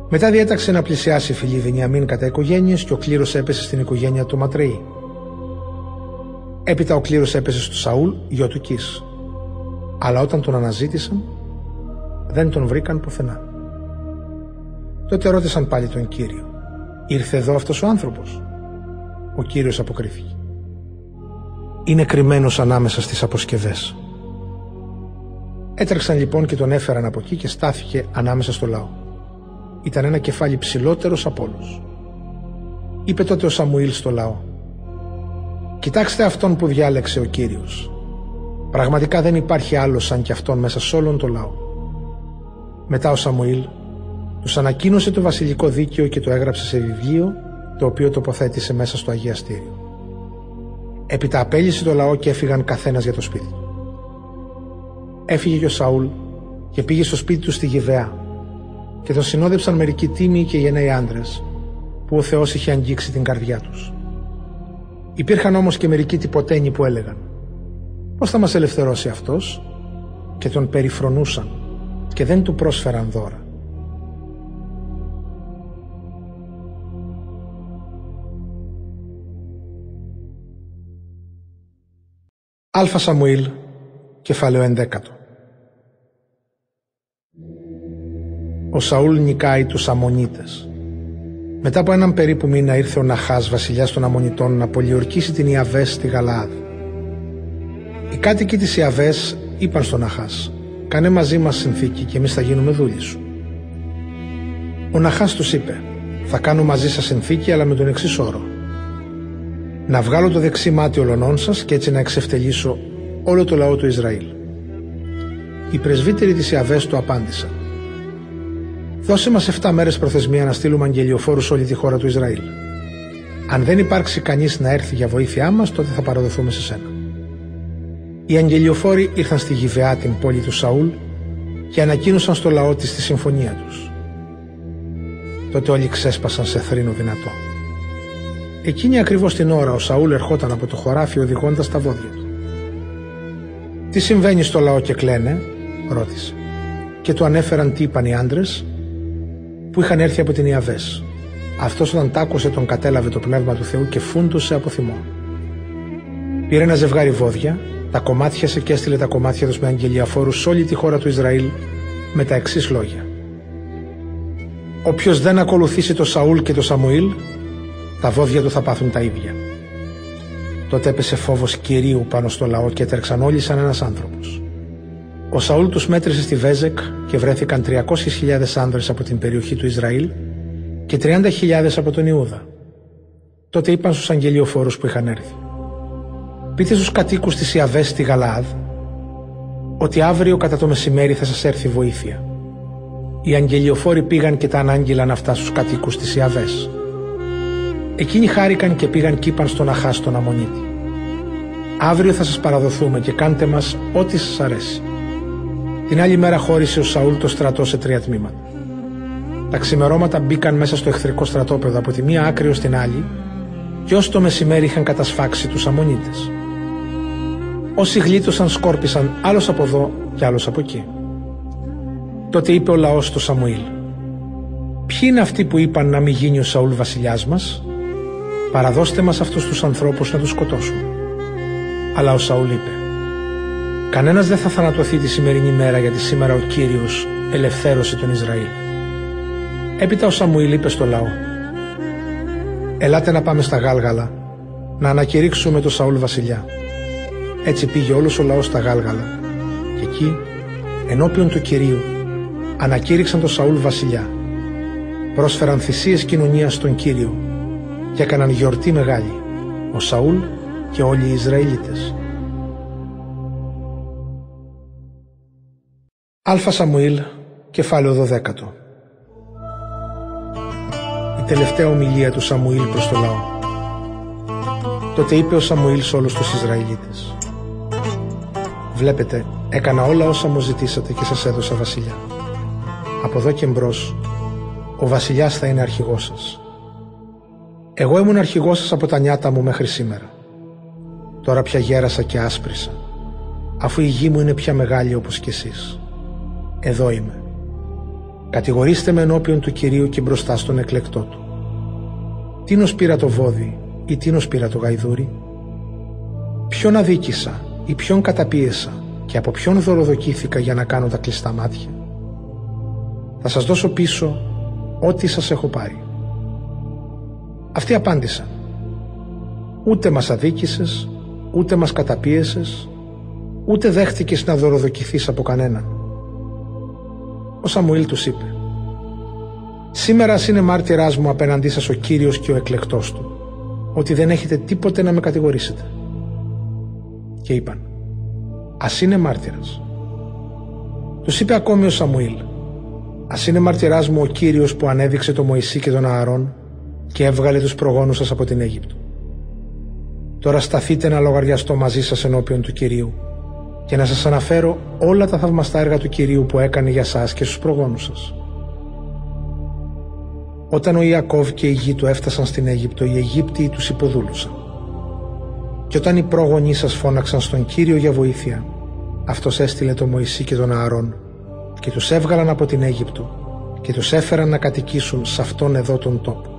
Μετά διέταξε να πλησιάσει η φυλή Βενιαμίν κατά οικογένειες και ο κλήρος έπεσε στην οικογένεια του Ματρεή. Έπειτα ο κλήρος έπεσε στο Σαούλ, γιο του Κις. Αλλά όταν τον αναζήτησαν, δεν τον βρήκαν πουθενά. Τότε ρώτησαν πάλι τον Κύριο. Ήρθε εδώ αυτός ο άνθρωπος; Ο Κύριος αποκρίθηκε. είναι κρυμμένος ανάμεσα στις αποσκευές. Έτρεξαν λοιπόν και τον έφεραν από εκεί και στάθηκε ανάμεσα στο λαό. Ήταν ένα κεφάλι ψηλότερος από όλους. Είπε τότε ο Σαμουήλ στο λαό «Κοιτάξτε αυτόν που διάλεξε ο Κύριος. Πραγματικά δεν υπάρχει άλλος σαν κι αυτόν μέσα σε όλον το λαό». Μετά ο Σαμουήλ τους ανακοίνωσε το βασιλικό δίκαιο και το έγραψε σε βιβλίο το οποίο τοποθέτησε μέσα στο Αγιαστήριο. Έπειτα απέλυσε το λαό και έφυγαν καθένας για το σπίτι του. Έφυγε και ο Σαούλ και πήγε στο σπίτι του στη Γιβαία και τον συνόδεψαν μερικοί τίμοι και γενναίοι άντρες που ο Θεός είχε αγγίξει την καρδιά τους. Υπήρχαν όμως και μερικοί τυποτένοι που έλεγαν «Πώς θα μας ελευθερώσει αυτός» και τον περιφρονούσαν και δεν του πρόσφεραν δώρα. Αλφα Σαμουήλ, κεφάλαιο 11 Ο Σαούλ νικάει τους Αμμονίτες. Μετά από έναν περίπου μήνα ήρθε ο Ναχάς, βασιλιάς των Αμμονιτών, να πολιορκήσει την Ιαβές στη Γαλαάδ. Οι κάτοικοι της Ιαβές είπαν στον Ναχάς «Κάνε μαζί μας συνθήκη και εμείς θα γίνουμε δούλοι σου». Ο Ναχάς τους είπε «Θα κάνω μαζί σας συνθήκη αλλά με τον εξής όρο να βγάλω το δεξί μάτι ολονών σας και έτσι να εξευτελίσω όλο το λαό του Ισραήλ. Οι πρεσβύτεροι της Ιαβές του απάντησαν «Δώσε μας 7 μέρες προθεσμία να στείλουμε αγγελιοφόρους όλη τη χώρα του Ισραήλ. Αν δεν υπάρξει κανείς να έρθει για βοήθειά μας, τότε θα παραδοθούμε σε σένα». Οι αγγελιοφόροι ήρθαν στη Γιβεά την πόλη του Σαούλ και ανακοίνωσαν στο λαό της τη συμφωνία τους. Τότε όλοι ξέσπασαν σε θρήνο δυνατό. Εκείνη ακριβώς την ώρα ο Σαούλ ερχόταν από το χωράφι οδηγώντας τα βόδια του. Τι συμβαίνει στο λαό και κλαίνε, ρώτησε. Και του ανέφεραν τι είπαν οι άντρες που είχαν έρθει από την Ιαβές. Αυτός όταν τ' άκουσε τον κατέλαβε το πνεύμα του Θεού και φούντωσε από θυμό. Πήρε ένα ζευγάρι βόδια, τα κομμάτιασε και έστειλε τα κομμάτια τους με αγγελιαφόρου σε όλη τη χώρα του Ισραήλ με τα εξής λόγια. Όποιος δεν ακολουθήσει το Σαούλ και το Σαμουήλ τα βόδια του θα πάθουν τα ίδια. Τότε έπεσε φόβος κυρίου πάνω στο λαό και έτρεξαν όλοι σαν ένας άνθρωπος. Ο Σαούλ τους μέτρησε στη Βέζεκ και βρέθηκαν 300.000 άνδρες από την περιοχή του Ισραήλ και 30.000 από τον Ιούδα. Τότε είπαν στους αγγελιοφόρους που είχαν έρθει. Πείτε στους κατοίκους της Ιαβές στη Γαλάδ ότι αύριο κατά το μεσημέρι θα σας έρθει βοήθεια. Οι αγγελιοφόροι πήγαν και τα ανάγγειλαν αυτά στους κατοίκους της Ιαβές. Εκείνοι χάρηκαν και πήγαν κύπαν στον Αχάς στον Αμονίτη. Αύριο θα σας παραδοθούμε και κάντε μας ό,τι σας αρέσει. Την άλλη μέρα χώρισε ο Σαούλ το στρατό σε τρία τμήματα. Τα ξημερώματα μπήκαν μέσα στο εχθρικό στρατόπεδο από τη μία άκρη ως την άλλη και ως το μεσημέρι είχαν κατασφάξει τους Αμονίτες. Όσοι γλίτωσαν σκόρπισαν άλλος από εδώ και άλλος από εκεί. Τότε είπε ο λαός στο Σαμουήλ «Ποιοι είναι αυτοί που είπαν να μην γίνει ο Σαούλ βασιλιάς μας» παραδώστε μας αυτούς τους ανθρώπους να τους σκοτώσουμε. Αλλά ο Σαούλ είπε «Κανένας δεν θα θανατωθεί τη σημερινή μέρα γιατί σήμερα ο Κύριος ελευθέρωσε τον Ισραήλ». Έπειτα ο Σαμουήλ είπε στο λαό «Ελάτε να πάμε στα Γάλγαλα να ανακηρύξουμε τον Σαούλ βασιλιά». Έτσι πήγε όλος ο λαός στα Γάλγαλα και εκεί ενώπιον του Κυρίου ανακήρυξαν τον Σαούλ βασιλιά. Πρόσφεραν θυσίες κοινωνίας στον Κύριο και έκαναν γιορτή μεγάλη, ο Σαούλ και όλοι οι Ισραηλίτες. Αλφα Σαμουήλ, κεφάλαιο 12 Η τελευταία ομιλία του Σαμουήλ προς το λαό. Τότε είπε ο Σαμουήλ σε όλους τους Ισραηλίτες Βλέπετε, έκανα όλα όσα μου ζητήσατε και σας έδωσα βασιλιά. Από εδώ και μπρος, ο βασιλιάς θα είναι αρχηγός σας. Εγώ ήμουν αρχηγός σας από τα νιάτα μου μέχρι σήμερα. Τώρα πια γέρασα και άσπρισα, αφού η γη μου είναι πια μεγάλη όπως κι εσείς. Εδώ είμαι. Κατηγορήστε με ενώπιον του Κυρίου και μπροστά στον εκλεκτό του. Τίνος πήρα το βόδι ή τίνος πήρα το γαϊδούρι; Ποιον αδίκησα ή ποιον καταπίεσα και από ποιον δωροδοκήθηκα για να κάνω τα κλειστά μάτια; Θα σας δώσω πίσω ό,τι σας έχω πάρει. Αυτοί απάντησαν «Ούτε μας αδίκησες, ούτε μας καταπίεσες, ούτε δέχτηκες να δωροδοκηθείς από κανέναν. Ο Σαμουήλ τους είπε «Σήμερα είναι μάρτυράς μου απέναντί σας ο Κύριος και ο εκλεκτός του, ότι δεν έχετε τίποτε να με κατηγορήσετε». Και είπαν «Ας είναι μάρτυρας». Τους είπε ακόμη ο Σαμουήλ «Ας είναι μαρτυράς μου ο Κύριος που ανέδειξε το Μωυσή και τον Ααρών και έβγαλε τους προγόνους σας από την Αίγυπτο. Τώρα σταθείτε να λογαριαστώ μαζί σας ενώπιον του Κυρίου και να σας αναφέρω όλα τα θαυμαστά έργα του Κυρίου που έκανε για σας και στους προγόνους σας. Όταν ο Ιακώβ και η γη του έφτασαν στην Αίγυπτο, οι Αιγύπτιοι τους υποδούλουσαν. Και όταν οι πρόγονοί σας φώναξαν στον Κύριο για βοήθεια, αυτός έστειλε τον Μωυσή και τον Ααρών και τους έβγαλαν από την Αίγυπτο και τους έφεραν να κατοικήσουν σε αυτόν εδώ τον τόπο.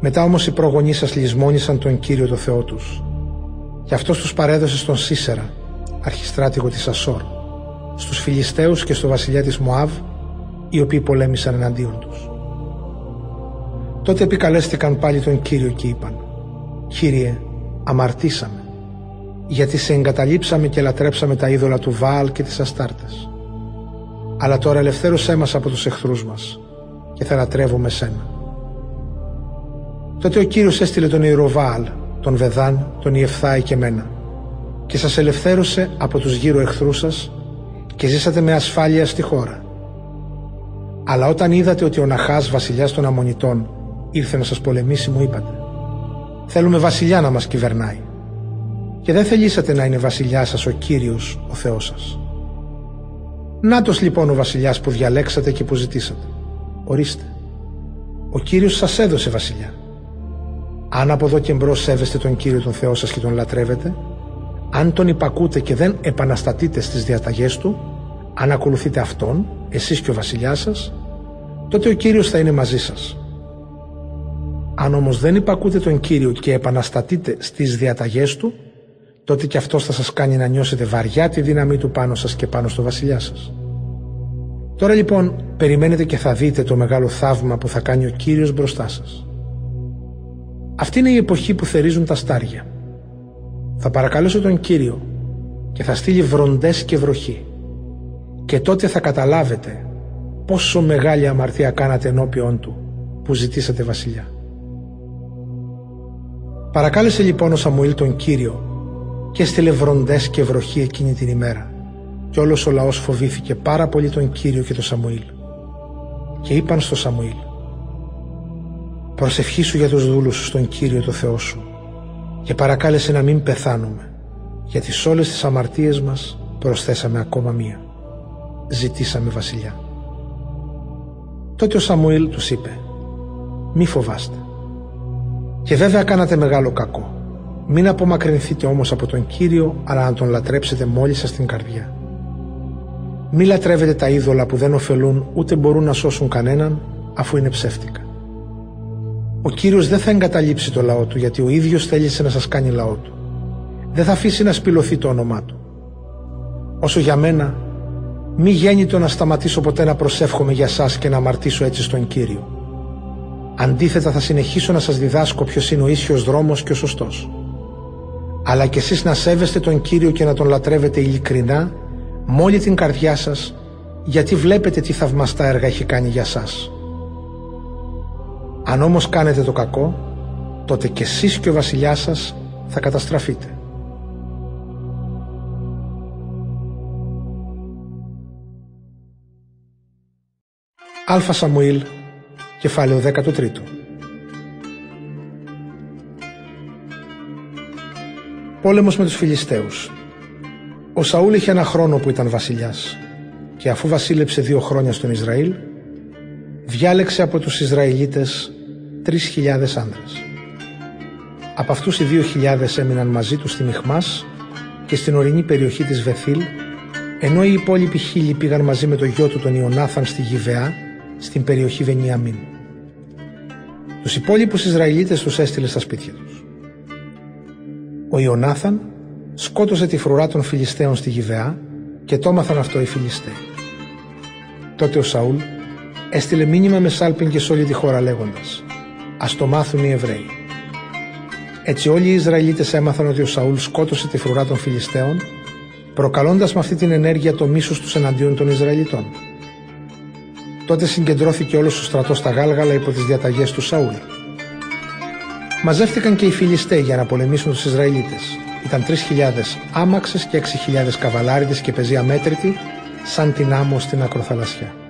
Μετά όμως οι προγονείς σας λησμόνησαν τον Κύριο το Θεό τους και αυτός τους παρέδωσε στον Σίσερα, αρχιστράτηγο της Ασόρ, στους Φιλιστέους και στο βασιλιά της Μωάβ, οι οποίοι πολέμησαν εναντίον τους. Τότε επικαλέστηκαν πάλι τον Κύριο και είπαν «Κύριε, αμαρτήσαμε, γιατί σε εγκαταλείψαμε και λατρέψαμε τα είδωλα του Βάαλ και τις Αστάρτες. Αλλά τώρα ελευθέρωσέ μας από τους εχθρούς μας και θα λατρεύουμε σένα». Τότε ο Κύριος έστειλε τον Ιεροβάαλ, τον Βεδάν, τον Ιεφθάη και μένα και σας ελευθέρωσε από τους γύρω εχθρούς σας και ζήσατε με ασφάλεια στη χώρα. Αλλά όταν είδατε ότι ο Ναχάς βασιλιάς των Αμονιτών ήρθε να σας πολεμήσει μου είπατε «Θέλουμε βασιλιά να μας κυβερνάει» και δεν θελήσατε να είναι βασιλιά σας ο Κύριος, ο Θεός σας. Νάτος λοιπόν ο βασιλιάς που διαλέξατε και που ζητήσατε. Ορίστε. Ο Κύριος σας έδωσε βασιλιά. Αν από εδώ και μπρος σέβεστε τον Κύριο τον Θεό σας και τον λατρεύετε, αν τον υπακούτε και δεν επαναστατείτε στις διαταγές του, αν ακολουθείτε Αυτόν, εσείς και ο βασιλιάς σας, τότε ο Κύριος θα είναι μαζί σας. Αν όμως δεν υπακούτε τον Κύριο και επαναστατείτε στις διαταγές του, τότε και αυτός θα σας κάνει να νιώσετε βαριά τη δύναμή του πάνω σας και πάνω στο βασιλιά σας. Τώρα λοιπόν περιμένετε και θα δείτε το μεγάλο θαύμα που θα κάνει ο Κύριος μπροστά σας. Αυτή είναι η εποχή που θερίζουν τα στάρια. Θα παρακαλέσω τον Κύριο και θα στείλει βροντές και βροχή. Και τότε θα καταλάβετε πόσο μεγάλη αμαρτία κάνατε ενώπιον του που ζητήσατε βασιλιά. Παρακάλεσε λοιπόν ο Σαμουήλ τον Κύριο και έστειλε βροντές και βροχή εκείνη την ημέρα και όλος ο λαός φοβήθηκε πάρα πολύ τον Κύριο και τον Σαμουήλ. Και είπαν στο Σαμουήλ Προσευχήσου για τους δούλους σου στον Κύριο το Θεό σου και παρακάλεσε να μην πεθάνουμε γιατί σε όλες τις αμαρτίες μας προσθέσαμε ακόμα μία. Ζητήσαμε βασιλιά. Τότε ο Σαμουήλ τους είπε «Μη φοβάστε. Και βέβαια κάνατε μεγάλο κακό. Μην απομακρυνθείτε όμως από τον Κύριο αλλά να τον λατρέψετε μόλις σας την καρδιά. Μη λατρεύετε τα είδωλα που δεν ωφελούν ούτε μπορούν να σώσουν κανέναν αφού είναι ψεύτικα. Ο Κύριος δεν θα εγκαταλείψει το λαό του γιατί ο ίδιος θέλησε να σας κάνει λαό του. Δεν θα αφήσει να σπηλωθεί το όνομά του. Όσο για μένα, μη γέννητο να σταματήσω ποτέ να προσεύχομαι για σας και να αμαρτήσω έτσι στον Κύριο. Αντίθετα θα συνεχίσω να σας διδάσκω ποιος είναι ο ίσιος δρόμος και ο σωστός. Αλλά κι εσείς να σέβεστε τον Κύριο και να τον λατρεύετε ειλικρινά με όλη την καρδιά σας γιατί βλέπετε τι θαυμαστά έργα έχει κάνει για σας. Αν όμως κάνετε το κακό, τότε και εσείς και ο βασιλιάς σας θα καταστραφείτε. Αλφα Σαμουήλ, κεφάλαιο 13 Πόλεμος με τους Φιλιστέους Ο Σαούλ είχε ένα χρόνο που ήταν βασιλιάς και αφού βασίλεψε δύο χρόνια στον Ισραήλ διάλεξε από τους Ισραηλίτες 3.000 άνδρες. Από αυτούς οι 2.000 έμειναν μαζί τους στη Μιχμάς και στην ορεινή περιοχή της Βεθήλ, ενώ οι υπόλοιποι χίλιοι πήγαν μαζί με το γιο του τον Ιωνάθαν στη Γιβεά, στην περιοχή Βενιαμίν. Τους υπόλοιπους Ισραηλίτες τους έστειλε στα σπίτια τους. Ο Ιωνάθαν σκότωσε τη φρουρά των Φιλιστέων στη Γιβεά και το έμαθαν αυτό οι Φιλιστέοι. Τότε ο Σαούλ έστειλε μήνυμα με σάλπιν και σε όλη τη χώρα λέγοντας ας το μάθουν οι Εβραίοι. Έτσι όλοι οι Ισραηλίτες έμαθαν ότι ο Σαούλ σκότωσε τη φρουρά των Φιλιστέων, προκαλώντας με αυτή την ενέργεια το μίσος τους εναντίον των Ισραηλιτών. Τότε συγκεντρώθηκε όλος ο στρατός στα Γάλγαλα υπό τις διαταγές του Σαούλ. Μαζεύτηκαν και οι Φιλιστέοι για να πολεμήσουν τους Ισραηλίτες. Ήταν 3.000 άμαξες και 6.000 καβαλάριδες και πεζοί αμέτρητοι, σαν την άμμο στην ακροθαλασσιά.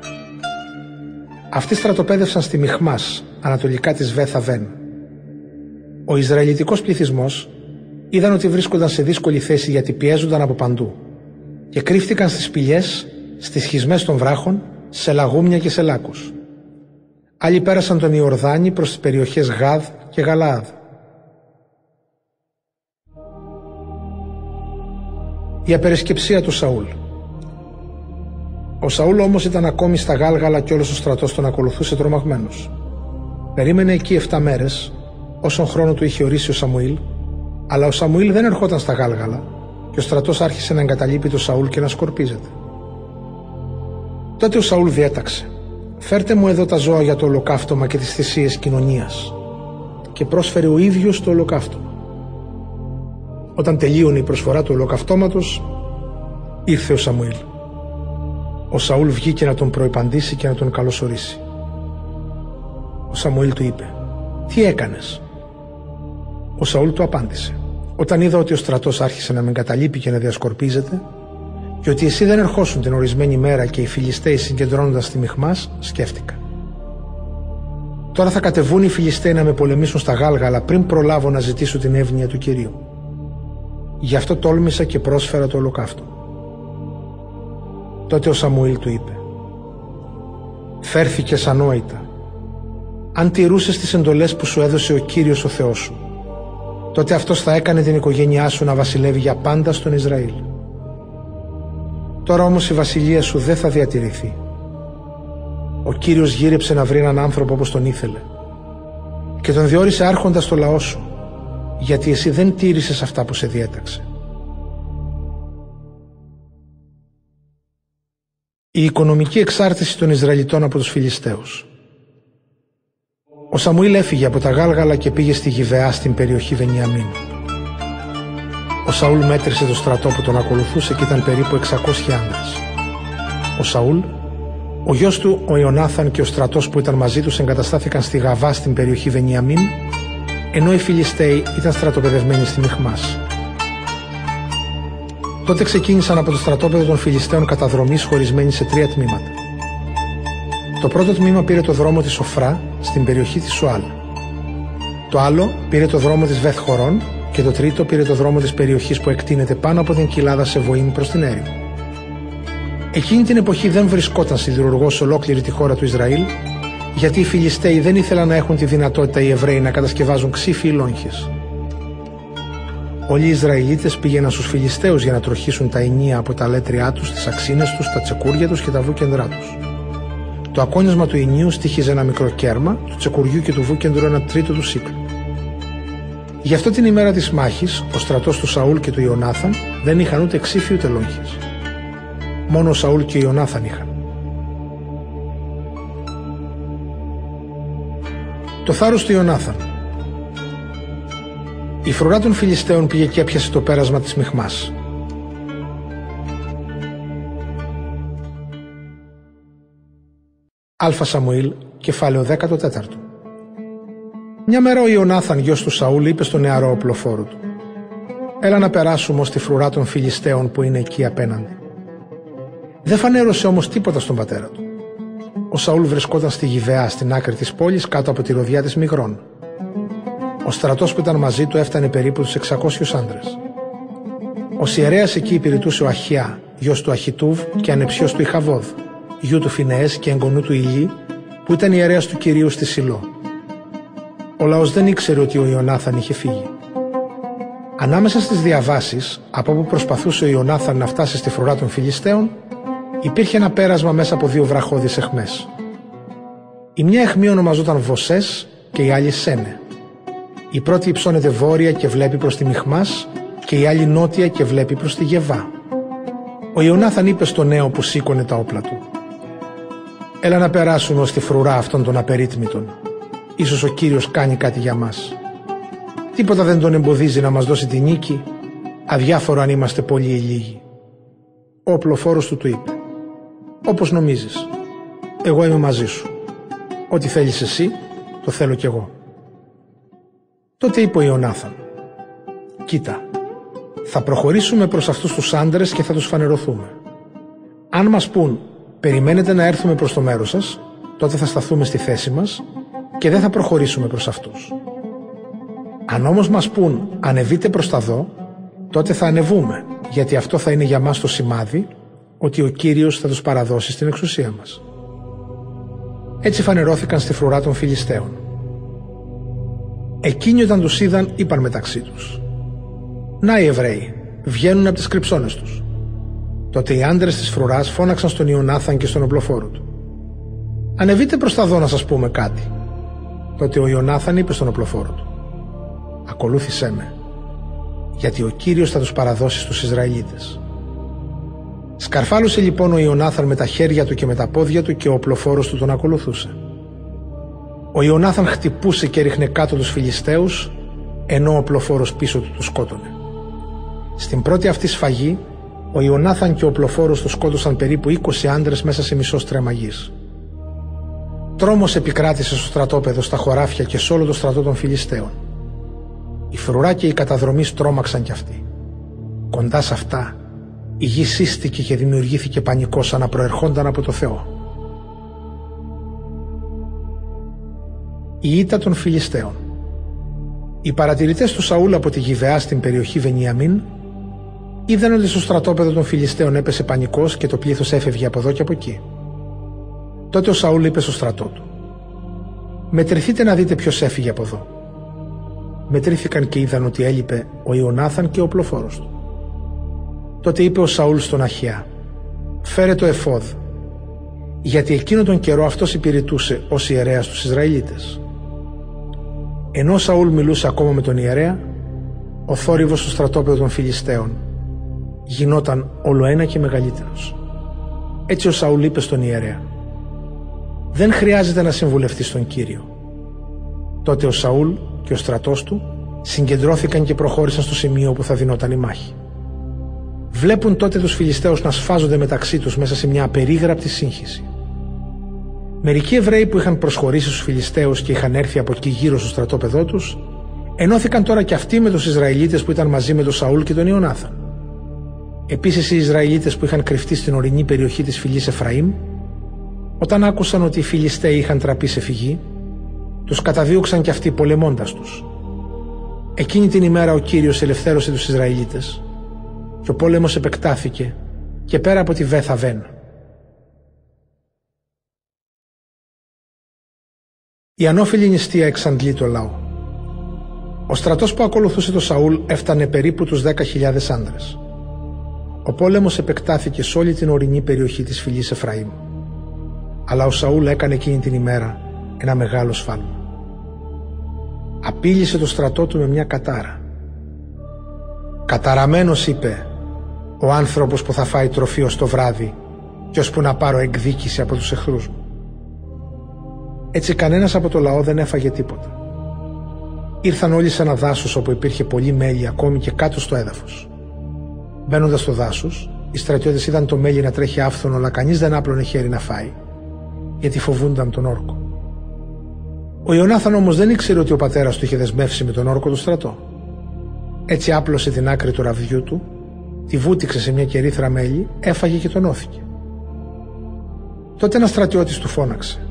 Αυτοί στρατοπέδευσαν στη Μιχμάς, ανατολικά της Βέθα Βέν. Ο Ισραηλιτικός πληθυσμός είδαν ότι βρίσκονταν σε δύσκολη θέση γιατί πιέζονταν από παντού και κρύφτηκαν στις πηγές, στις σχισμές των βράχων, σε λαγούμια και σε λάκους. Άλλοι πέρασαν τον Ιορδάνη προς τις περιοχές Γάδ και Γαλάδ. Η απερισκεψία του Σαούλ Ο Σαούλ όμως ήταν ακόμη στα Γάλγαλα και όλος ο στρατός τον ακολουθούσε τρομαγμένος. Περίμενε εκεί 7 μέρες, όσον χρόνο του είχε ορίσει ο Σαμουήλ, αλλά ο Σαμουήλ δεν ερχόταν στα Γάλγαλα και ο στρατός άρχισε να εγκαταλείπει τον Σαούλ και να σκορπίζεται. Τότε ο Σαούλ διέταξε «Φέρτε μου εδώ τα ζώα για το ολοκαύτωμα και τις θυσίες κοινωνίας» και πρόσφερε ο ίδιος το ολοκαύτωμα. Όταν τελείωνε η προσφορά του ολοκαυτώματος, ήρθε ο Σαμουήλ. Ο Σαούλ βγήκε να τον προεπαντήσει και να τον καλωσορίσει. Ο Σαμουήλ του είπε «Τι έκανες» Ο Σαούλ του απάντησε «Όταν είδα ότι ο στρατός άρχισε να με εγκαταλείπει και να διασκορπίζεται και ότι εσύ δεν ερχόσουν την ορισμένη μέρα και οι Φιλιστέοι συγκεντρώνονταν στη Μιχμάς, σκέφτηκα. Τώρα θα κατεβούν οι Φιλιστέοι να με πολεμήσουν στα Γάλγαλα πριν προλάβω να ζητήσω την εύνοια του Κυρίου. Γι' αυτό τόλμησα και πρόσφερα το ολοκαύτο. Τότε ο Σαμουήλ του είπε «Φέρθηκες ανόητα. Αν τηρούσες τις εντολές που σου έδωσε ο Κύριος ο Θεός σου, τότε αυτός θα έκανε την οικογένειά σου να βασιλεύει για πάντα στον Ισραήλ. Τώρα όμως η βασιλεία σου δεν θα διατηρηθεί. Ο Κύριος γύρεψε να βρει έναν άνθρωπο όπως τον ήθελε και τον διόρισε άρχοντας στο λαό σου γιατί εσύ δεν τήρησες αυτά που σε διέταξε. Η οικονομική εξάρτηση των Ισραηλιτών από τους Φιλιστέους Ο Σαμουήλ έφυγε από τα Γάλγαλα και πήγε στη Γιβεά στην περιοχή Βενιαμίν. Ο Σαούλ μέτρησε το στρατό που τον ακολουθούσε και ήταν περίπου 600 άνδρες. Ο Σαούλ, ο γιος του, ο Ιωνάθαν και ο στρατός που ήταν μαζί τους εγκαταστάθηκαν στη Γαβά στην περιοχή Βενιαμίν, ενώ οι Φιλιστέοι ήταν στρατοπεδευμένοι στη Μιχμάς. Τότε ξεκίνησαν από το στρατόπεδο των Φιλιστέων καταδρομής χωρισμένοι σε τρία τμήματα. Το πρώτο τμήμα πήρε το δρόμο της Σοφρά στην περιοχή της Σουάλ. Το άλλο πήρε το δρόμο της Βεθ Χωρών και το τρίτο πήρε το δρόμο της περιοχής που εκτείνεται πάνω από την κοιλάδα σε βοήμ προς την έρημο. Εκείνη την εποχή δεν βρισκόταν σιδηρουργός σε ολόκληρη τη χώρα του Ισραήλ, γιατί οι Φιλιστέοι δεν ήθελαν να έχουν τη δυνατότητα οι Εβραίοι να κατασκευάζουν ξύφοι ή λόγχες. Όλοι οι Ισραηλίτες πήγαιναν στους Φιλιστέους για να τροχίσουν τα ενία από τα λέτριά τους, τις αξίνες τους, τα τσεκούρια τους και τα βούκεντρά τους. Το ακόνισμα του ενίου στήχιζε ένα μικρό κέρμα, του τσεκουριού και του βούκεντρου ένα τρίτο του σύκλου. Γι' αυτό την ημέρα της μάχης, ο στρατός του Σαούλ και του Ιωνάθαν δεν είχαν ούτε ξύφι ούτε λόγχες. Μόνο ο Σαούλ και ο Ιωνάθαν είχαν. Το θάρρος του Ιωνάθαν Η φρουρά των Φιλιστέων πήγε και έπιασε το πέρασμα της Μιχμάς. Αλφα Σαμουήλ, κεφάλαιο 14 μια μέρα ο Ιωνάθαν γιος του Σαούλ είπε στον νεαρό οπλοφόρο του «Έλα να περάσουμε ως τη φρουρά των Φιλιστέων που είναι εκεί απέναντι». Δεν φανέρωσε όμως τίποτα στον πατέρα του. Ο Σαούλ βρισκόταν στη Γιβεά στην άκρη της πόλης κάτω από τη ροδιά της Μυγρών. Ο στρατός που ήταν μαζί του έφτανε περίπου τους 600 άντρες. Ο ιερέας εκεί υπηρετούσε ο Αχιά, γιος του Αχιτούβ και ανεψιός του Ιχαβόδ, γιου του Φινεές και εγγονού του Ηλί, που ήταν ιερέας του Κυρίου στη Σιλό. Ο λαός δεν ήξερε ότι ο Ιωνάθαν είχε φύγει. Ανάμεσα στις διαβάσεις, από όπου προσπαθούσε ο Ιωνάθαν να φτάσει στη φρουρά των Φιλιστέων, υπήρχε ένα πέρασμα μέσα από δύο βραχώδεις εχμές. Η μια εχμή ονομαζόταν Βοσές και η άλλη Σένε. Η πρώτη υψώνεται βόρεια και βλέπει προς τη Μιχμάς και η άλλη νότια και βλέπει προς τη Γεβά. Ο Ιωνάθαν είπε στο νέο που σήκωνε τα όπλα του «Έλα να περάσουμε ως τη φρουρά αυτών των απερίτμητων Ίσως ο Κύριος κάνει κάτι για μας. Τίποτα δεν τον εμποδίζει να μας δώσει τη νίκη, αδιάφορο αν είμαστε πολλοί ή λίγοι. Ο οπλοφόρος του του είπε «Όπως νομίζεις, εγώ είμαι μαζί σου. Ό,τι θέλεις εσύ, το θέλω κι εγώ». Τότε είπε ο Ιωνάθαν «Κοίτα, θα προχωρήσουμε προς αυτούς τους άντρες και θα τους φανερωθούμε. Αν μας πούν περιμένετε να έρθουμε προς το μέρος σας, τότε θα σταθούμε στη θέση μας και δεν θα προχωρήσουμε προς αυτούς. Αν όμως μας πούν ανεβείτε προς τα δω, τότε θα ανεβούμε, γιατί αυτό θα είναι για μας το σημάδι ότι ο Κύριος θα τους παραδώσει στην εξουσία μας. Έτσι φανερώθηκαν στη φρουρά των Φιλιστέων. Εκείνοι όταν τους είδαν είπαν μεταξύ τους «Να οι Εβραίοι, βγαίνουν από τις κρυψώνες τους». Τότε οι άντρες της φρουράς φώναξαν στον Ιωνάθαν και στον οπλοφόρο του «Ανεβείτε προς τα δω να σας πούμε κάτι». Τότε ο Ιωνάθαν είπε στον οπλοφόρο του «Ακολούθησέ με, γιατί ο Κύριος θα τους παραδώσει στους Ισραηλίτες». Σκαρφάλωσε λοιπόν ο Ιωνάθαν με τα χέρια του και με τα πόδια του και ο οπλοφόρος του τον ακολουθούσε. Ο Ιωνάθαν χτυπούσε και ρίχνε κάτω τους Φιλιστέους ενώ ο οπλοφόρος πίσω του τους σκότωνε. Στην πρώτη αυτή σφαγή ο Ιωνάθαν και ο οπλοφόρος τους σκότωσαν περίπου 20 άντρες μέσα σε μισό στρεμαγής. Τρόμος επικράτησε στο στρατόπεδο, στα χωράφια και σε όλο το στρατό των Φιλιστέων. Η φρουρά και οι καταδρομή τρόμαξαν κι αυτοί. Κοντά σε αυτά, η γη σύστηκε και δημιουργήθηκε πανικό σαν να προερχόνταν από το Θεό. Η ήττα των Φιλιστέων Οι παρατηρητές του Σαούλ από τη Γιβεά στην περιοχή Βενιαμίν είδαν ότι στο στρατόπεδο των Φιλιστέων έπεσε πανικός και το πλήθος έφευγε από εδώ και από εκεί. Τότε ο Σαούλ είπε στο στρατό του «Μετρηθείτε να δείτε ποιος έφυγε από εδώ». Μετρήθηκαν και είδαν ότι έλειπε ο Ιωνάθαν και ο πλοφόρος του. Τότε είπε ο Σαούλ στον Αχιά «Φέρε το εφόδ, γιατί εκείνο τον καιρό αυτός υπηρετούσε ως ιερέας τους Ισραηλίτες». Ενώ ο Σαούλ μιλούσε ακόμα με τον ιερέα, ο θόρυβος του στρατόπεδο των Φιλιστέων γινόταν όλο ένα και μεγαλύτερος. Έτσι ο Σαούλ είπε στον ιερέα δεν χρειάζεται να συμβουλευτείς στον Κύριο. Τότε ο Σαούλ και ο στρατός του συγκεντρώθηκαν και προχώρησαν στο σημείο που θα δινόταν η μάχη. Βλέπουν τότε τους Φιλιστέους να σφάζονται μεταξύ τους μέσα σε μια απερίγραπτη σύγχυση. Μερικοί Εβραίοι που είχαν προσχωρήσει στους Φιλιστέους και είχαν έρθει από εκεί γύρω στο στρατόπεδό τους ενώθηκαν τώρα και αυτοί με τους Ισραηλίτες που ήταν μαζί με τον Σαούλ και τον Ιωνάθαν. Επίσης οι Ισραηλίτες που είχαν κρυφτεί στην ορεινή περιοχή της φυλής Εφραήμ όταν άκουσαν ότι οι Φιλιστέοι είχαν τραπεί σε φυγή, τους καταδίωξαν κι αυτοί πολεμώντας τους. Εκείνη την ημέρα ο Κύριος ελευθέρωσε τους Ισραηλίτες και ο πόλεμος επεκτάθηκε και πέρα από τη Βέθα Βέν. Η ανώφιλη νηστεία εξαντλεί το λαό. Ο στρατός που ακολουθούσε το Σαούλ έφτανε περίπου τους 10.000 άνδρες. Ο πόλεμος επεκτάθηκε σε όλη την ορεινή περιοχή της φυλής Εφραήμ. Αλλά ο Σαούλ έκανε εκείνη την ημέρα ένα μεγάλο σφάλμα. Απείλησε το στρατό του με μια κατάρα. Καταραμένος είπε ο άνθρωπος που θα φάει τροφή ως το βράδυ και ώσπου να πάρω εκδίκηση από τους εχθρούς μου. Έτσι κανένας από το λαό δεν έφαγε τίποτα. Ήρθαν όλοι σε ένα δάσος όπου υπήρχε πολύ μέλι ακόμη και κάτω στο έδαφος. Μπαίνοντας στο δάσος, οι στρατιώτες είδαν το μέλι να τρέχει άφθονο αλλά κανείς δεν άπλωνε χέρι να φάει γιατί φοβούνταν τον όρκο. Ο Ιωνάθαν όμως δεν ήξερε ότι ο πατέρας του είχε δεσμεύσει με τον όρκο του στρατό. Έτσι άπλωσε την άκρη του ραβδιού του, τη βούτυξε σε μια κερίθρα μέλι, έφαγε και τον όθηκε. Τότε ένας στρατιώτης του φώναξε.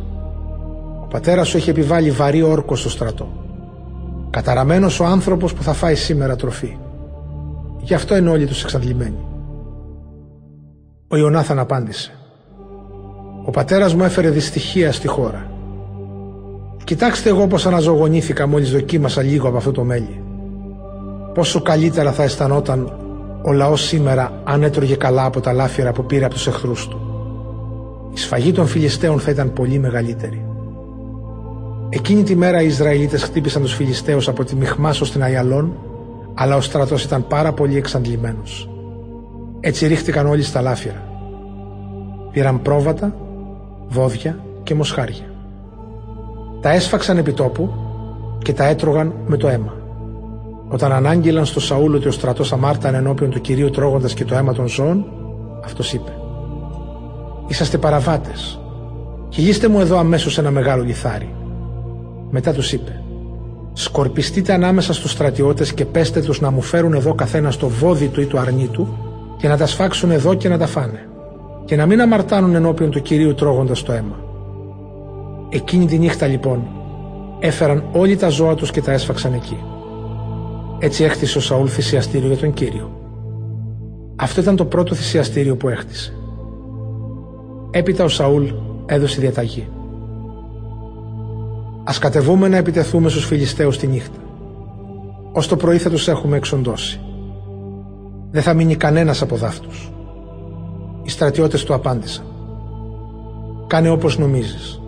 Ο πατέρας σου έχει επιβάλει βαρύ όρκο στο στρατό. Καταραμένος ο άνθρωπος που θα φάει σήμερα τροφή. Γι' αυτό είναι όλοι τους εξαντλημένοι. Ο Ιωνάθαν απάντησε. Ο πατέρας μου έφερε δυστυχία στη χώρα. Κοιτάξτε εγώ πως αναζωογονήθηκα μόλις δοκίμασα λίγο από αυτό το μέλι. Πόσο καλύτερα θα αισθανόταν ο λαός σήμερα αν έτρωγε καλά από τα λάφυρα που πήρε από τους εχθρούς του. Η σφαγή των Φιλιστέων θα ήταν πολύ μεγαλύτερη. Εκείνη τη μέρα οι Ισραηλίτες χτύπησαν τους Φιλιστέους από τη Μιχμάσο στην Αϊαλών, αλλά ο στρατός ήταν πάρα πολύ εξαντλημένος. Έτσι ρίχτηκαν όλοι στα λάφυρα. Πήραν πρόβατα βόδια και μοσχάρια. Τα έσφαξαν επί τόπου και τα έτρωγαν με το αίμα. Όταν ανάγγειλαν στο Σαούλ ότι ο στρατός αμάρταν ενώπιον του κυρίου τρώγοντας και το αίμα των ζώων, αυτός είπε: Είσαστε παραβάτες. Κυλήστε μου εδώ αμέσως ένα μεγάλο λιθάρι. Μετά τους είπε: Σκορπιστείτε ανάμεσα στους στρατιώτες και πέστε τους να μου φέρουν εδώ καθένα το βόδι του ή το αρνί του και να τα σφάξουν εδώ και να τα φάνε. Και να μην αμαρτάνουν ενώπιον του κυρίου τρώγοντας το αίμα. Εκείνη τη νύχτα λοιπόν έφεραν όλοι τα ζώα τους και τα έσφαξαν εκεί. Έτσι έχτισε ο Σαούλ θυσιαστήριο για τον Κύριο. Αυτό ήταν το πρώτο θυσιαστήριο που έχτισε. Έπειτα ο Σαούλ έδωσε διαταγή. Ας κατεβούμε να επιτεθούμε στους Φιλιστέους τη νύχτα. Ως το πρωί θα τους έχουμε εξοντώσει. Δεν θα μείνει κανένας από δάφτους. Οι στρατιώτες του απάντησαν. Κάνε όπως νομίζεις.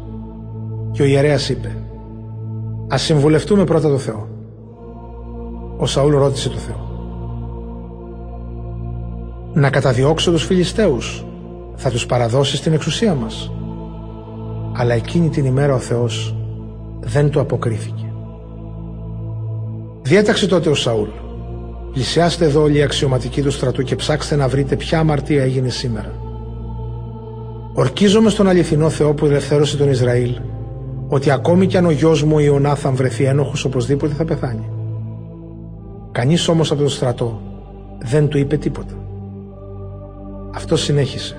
Και ο ιερέας είπε Ας συμβουλευτούμε πρώτα το Θεό. Ο Σαούλ ρώτησε το Θεό. Να καταδιώξω τους Φιλιστέους. Θα τους παραδώσεις στην εξουσία μας. Αλλά εκείνη την ημέρα ο Θεός δεν του αποκρίθηκε. Διέταξε τότε ο Σαούλ. Πλησιάστε εδώ όλοι οι αξιωματικοί του στρατού και ψάξτε να βρείτε ποια αμαρτία έγινε σήμερα. Ορκίζομαι στον αληθινό Θεό που ελευθέρωσε τον Ισραήλ ότι ακόμη κι αν ο γιος μου Ιωνάθαν βρεθεί ένοχος οπωσδήποτε θα πεθάνει. Κανείς όμως από το στρατό δεν του είπε τίποτα. Αυτό συνέχισε.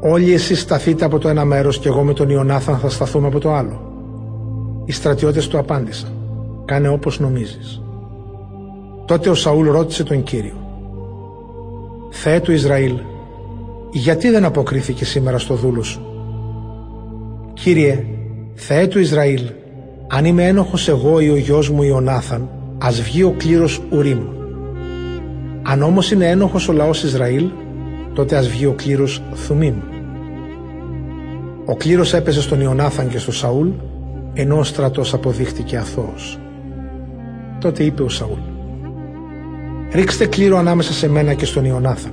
Όλοι εσείς σταθείτε από το ένα μέρος και εγώ με τον Ιωνάθαν θα σταθούμε από το άλλο. Οι στρατιώτες του απάντησαν. Κάνε όπως νομίζεις. Τότε ο Σαούλ ρώτησε τον Κύριο. Θεέ του Ισραήλ, γιατί δεν αποκρίθηκε σήμερα στο δούλο σου; Κύριε, Θεέ του Ισραήλ, αν είμαι ένοχος εγώ ή ο γιος μου Ιωνάθαν, ας βγει ο κλήρος Ουρίμ. Αν όμως είναι ένοχος ο λαός Ισραήλ, τότε ας βγει ο κλήρος Θουμίμ. Ο κλήρος έπεσε στον Ιωνάθαν και στο Σαούλ, ενώ ο στρατός αποδείχτηκε αθώος. Τότε είπε ο Σαούλ, «Ρίξτε κλήρο ανάμεσα σε μένα και στον Ιωνάθαν».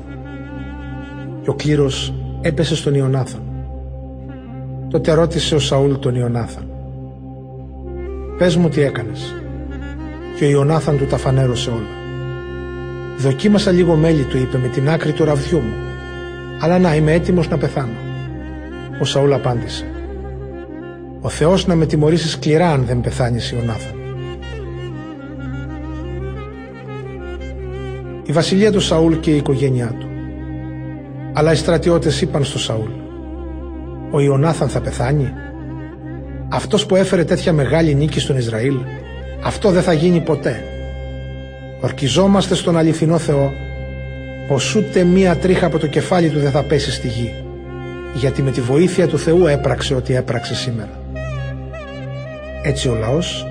Και ο κλήρος έπεσε στον Ιωνάθαν. Τότε ρώτησε ο Σαούλ τον Ιωνάθαν. Πες μου τι έκανες. Και ο Ιωνάθαν του τα φανέρωσε όλα. Δοκίμασα λίγο μέλι του είπε με την άκρη του ραβδιού μου. Αλλά να είμαι έτοιμος να πεθάνω. Ο Σαούλ απάντησε. Ο Θεός να με τιμωρήσει σκληρά αν δεν πεθάνεις Ιωνάθαν. Η βασιλεία του Σαούλ και η οικογένειά του. Αλλά οι στρατιώτες είπαν στο Σαούλ ο Ιωνάθαν θα πεθάνει; Αυτός που έφερε τέτοια μεγάλη νίκη στον Ισραήλ, αυτό δεν θα γίνει ποτέ. Ορκιζόμαστε στον αληθινό Θεό πως ούτε μία τρίχα από το κεφάλι του δεν θα πέσει στη γη, γιατί με τη βοήθεια του Θεού έπραξε ό,τι έπραξε σήμερα. Έτσι ο λαός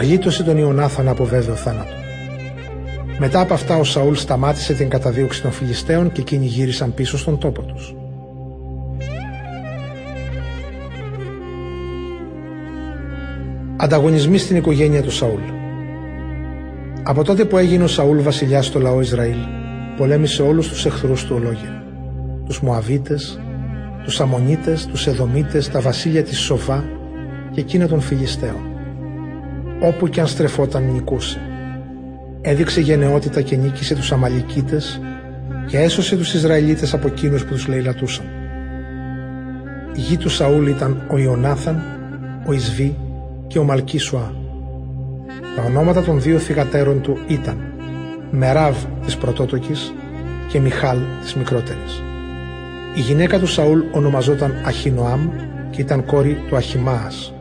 γλίτωσε τον Ιωνάθαν από βέβαιο θάνατο. Μετά από αυτά ο Σαούλ σταμάτησε την καταδίωξη των Φιλιστέων και εκείνοι γύρισαν πίσω στον τόπο τους. Ανταγωνισμοί στην οικογένεια του Σαούλ. Από τότε που έγινε ο Σαούλ βασιλιάς στο λαό Ισραήλ, πολέμησε όλους τους εχθρούς του ολόγια. Τους Μωαβίτες, τους Αμονίτες, τους Εδωμίτες, τα βασίλεια της Σοφά και εκείνα των Φιλιστέων. Όπου κι αν στρεφόταν νικούσε. Έδειξε γενναιότητα και νίκησε τους Αμαλικίτες και έσωσε τους Ισραηλίτες από εκείνους που τους λαιλατούσαν. Η γη του Σαούλ ήταν ο Ιωνάθαν, ο Ισβή και ο Μαλκίσουα. Τα ονόματα των δύο θυγατέρων του ήταν Μεράβ της πρωτότοκης και Μιχάλ της μικρότερης. Η γυναίκα του Σαούλ ονομαζόταν Αχινοάμ και ήταν κόρη του Αχιμάας.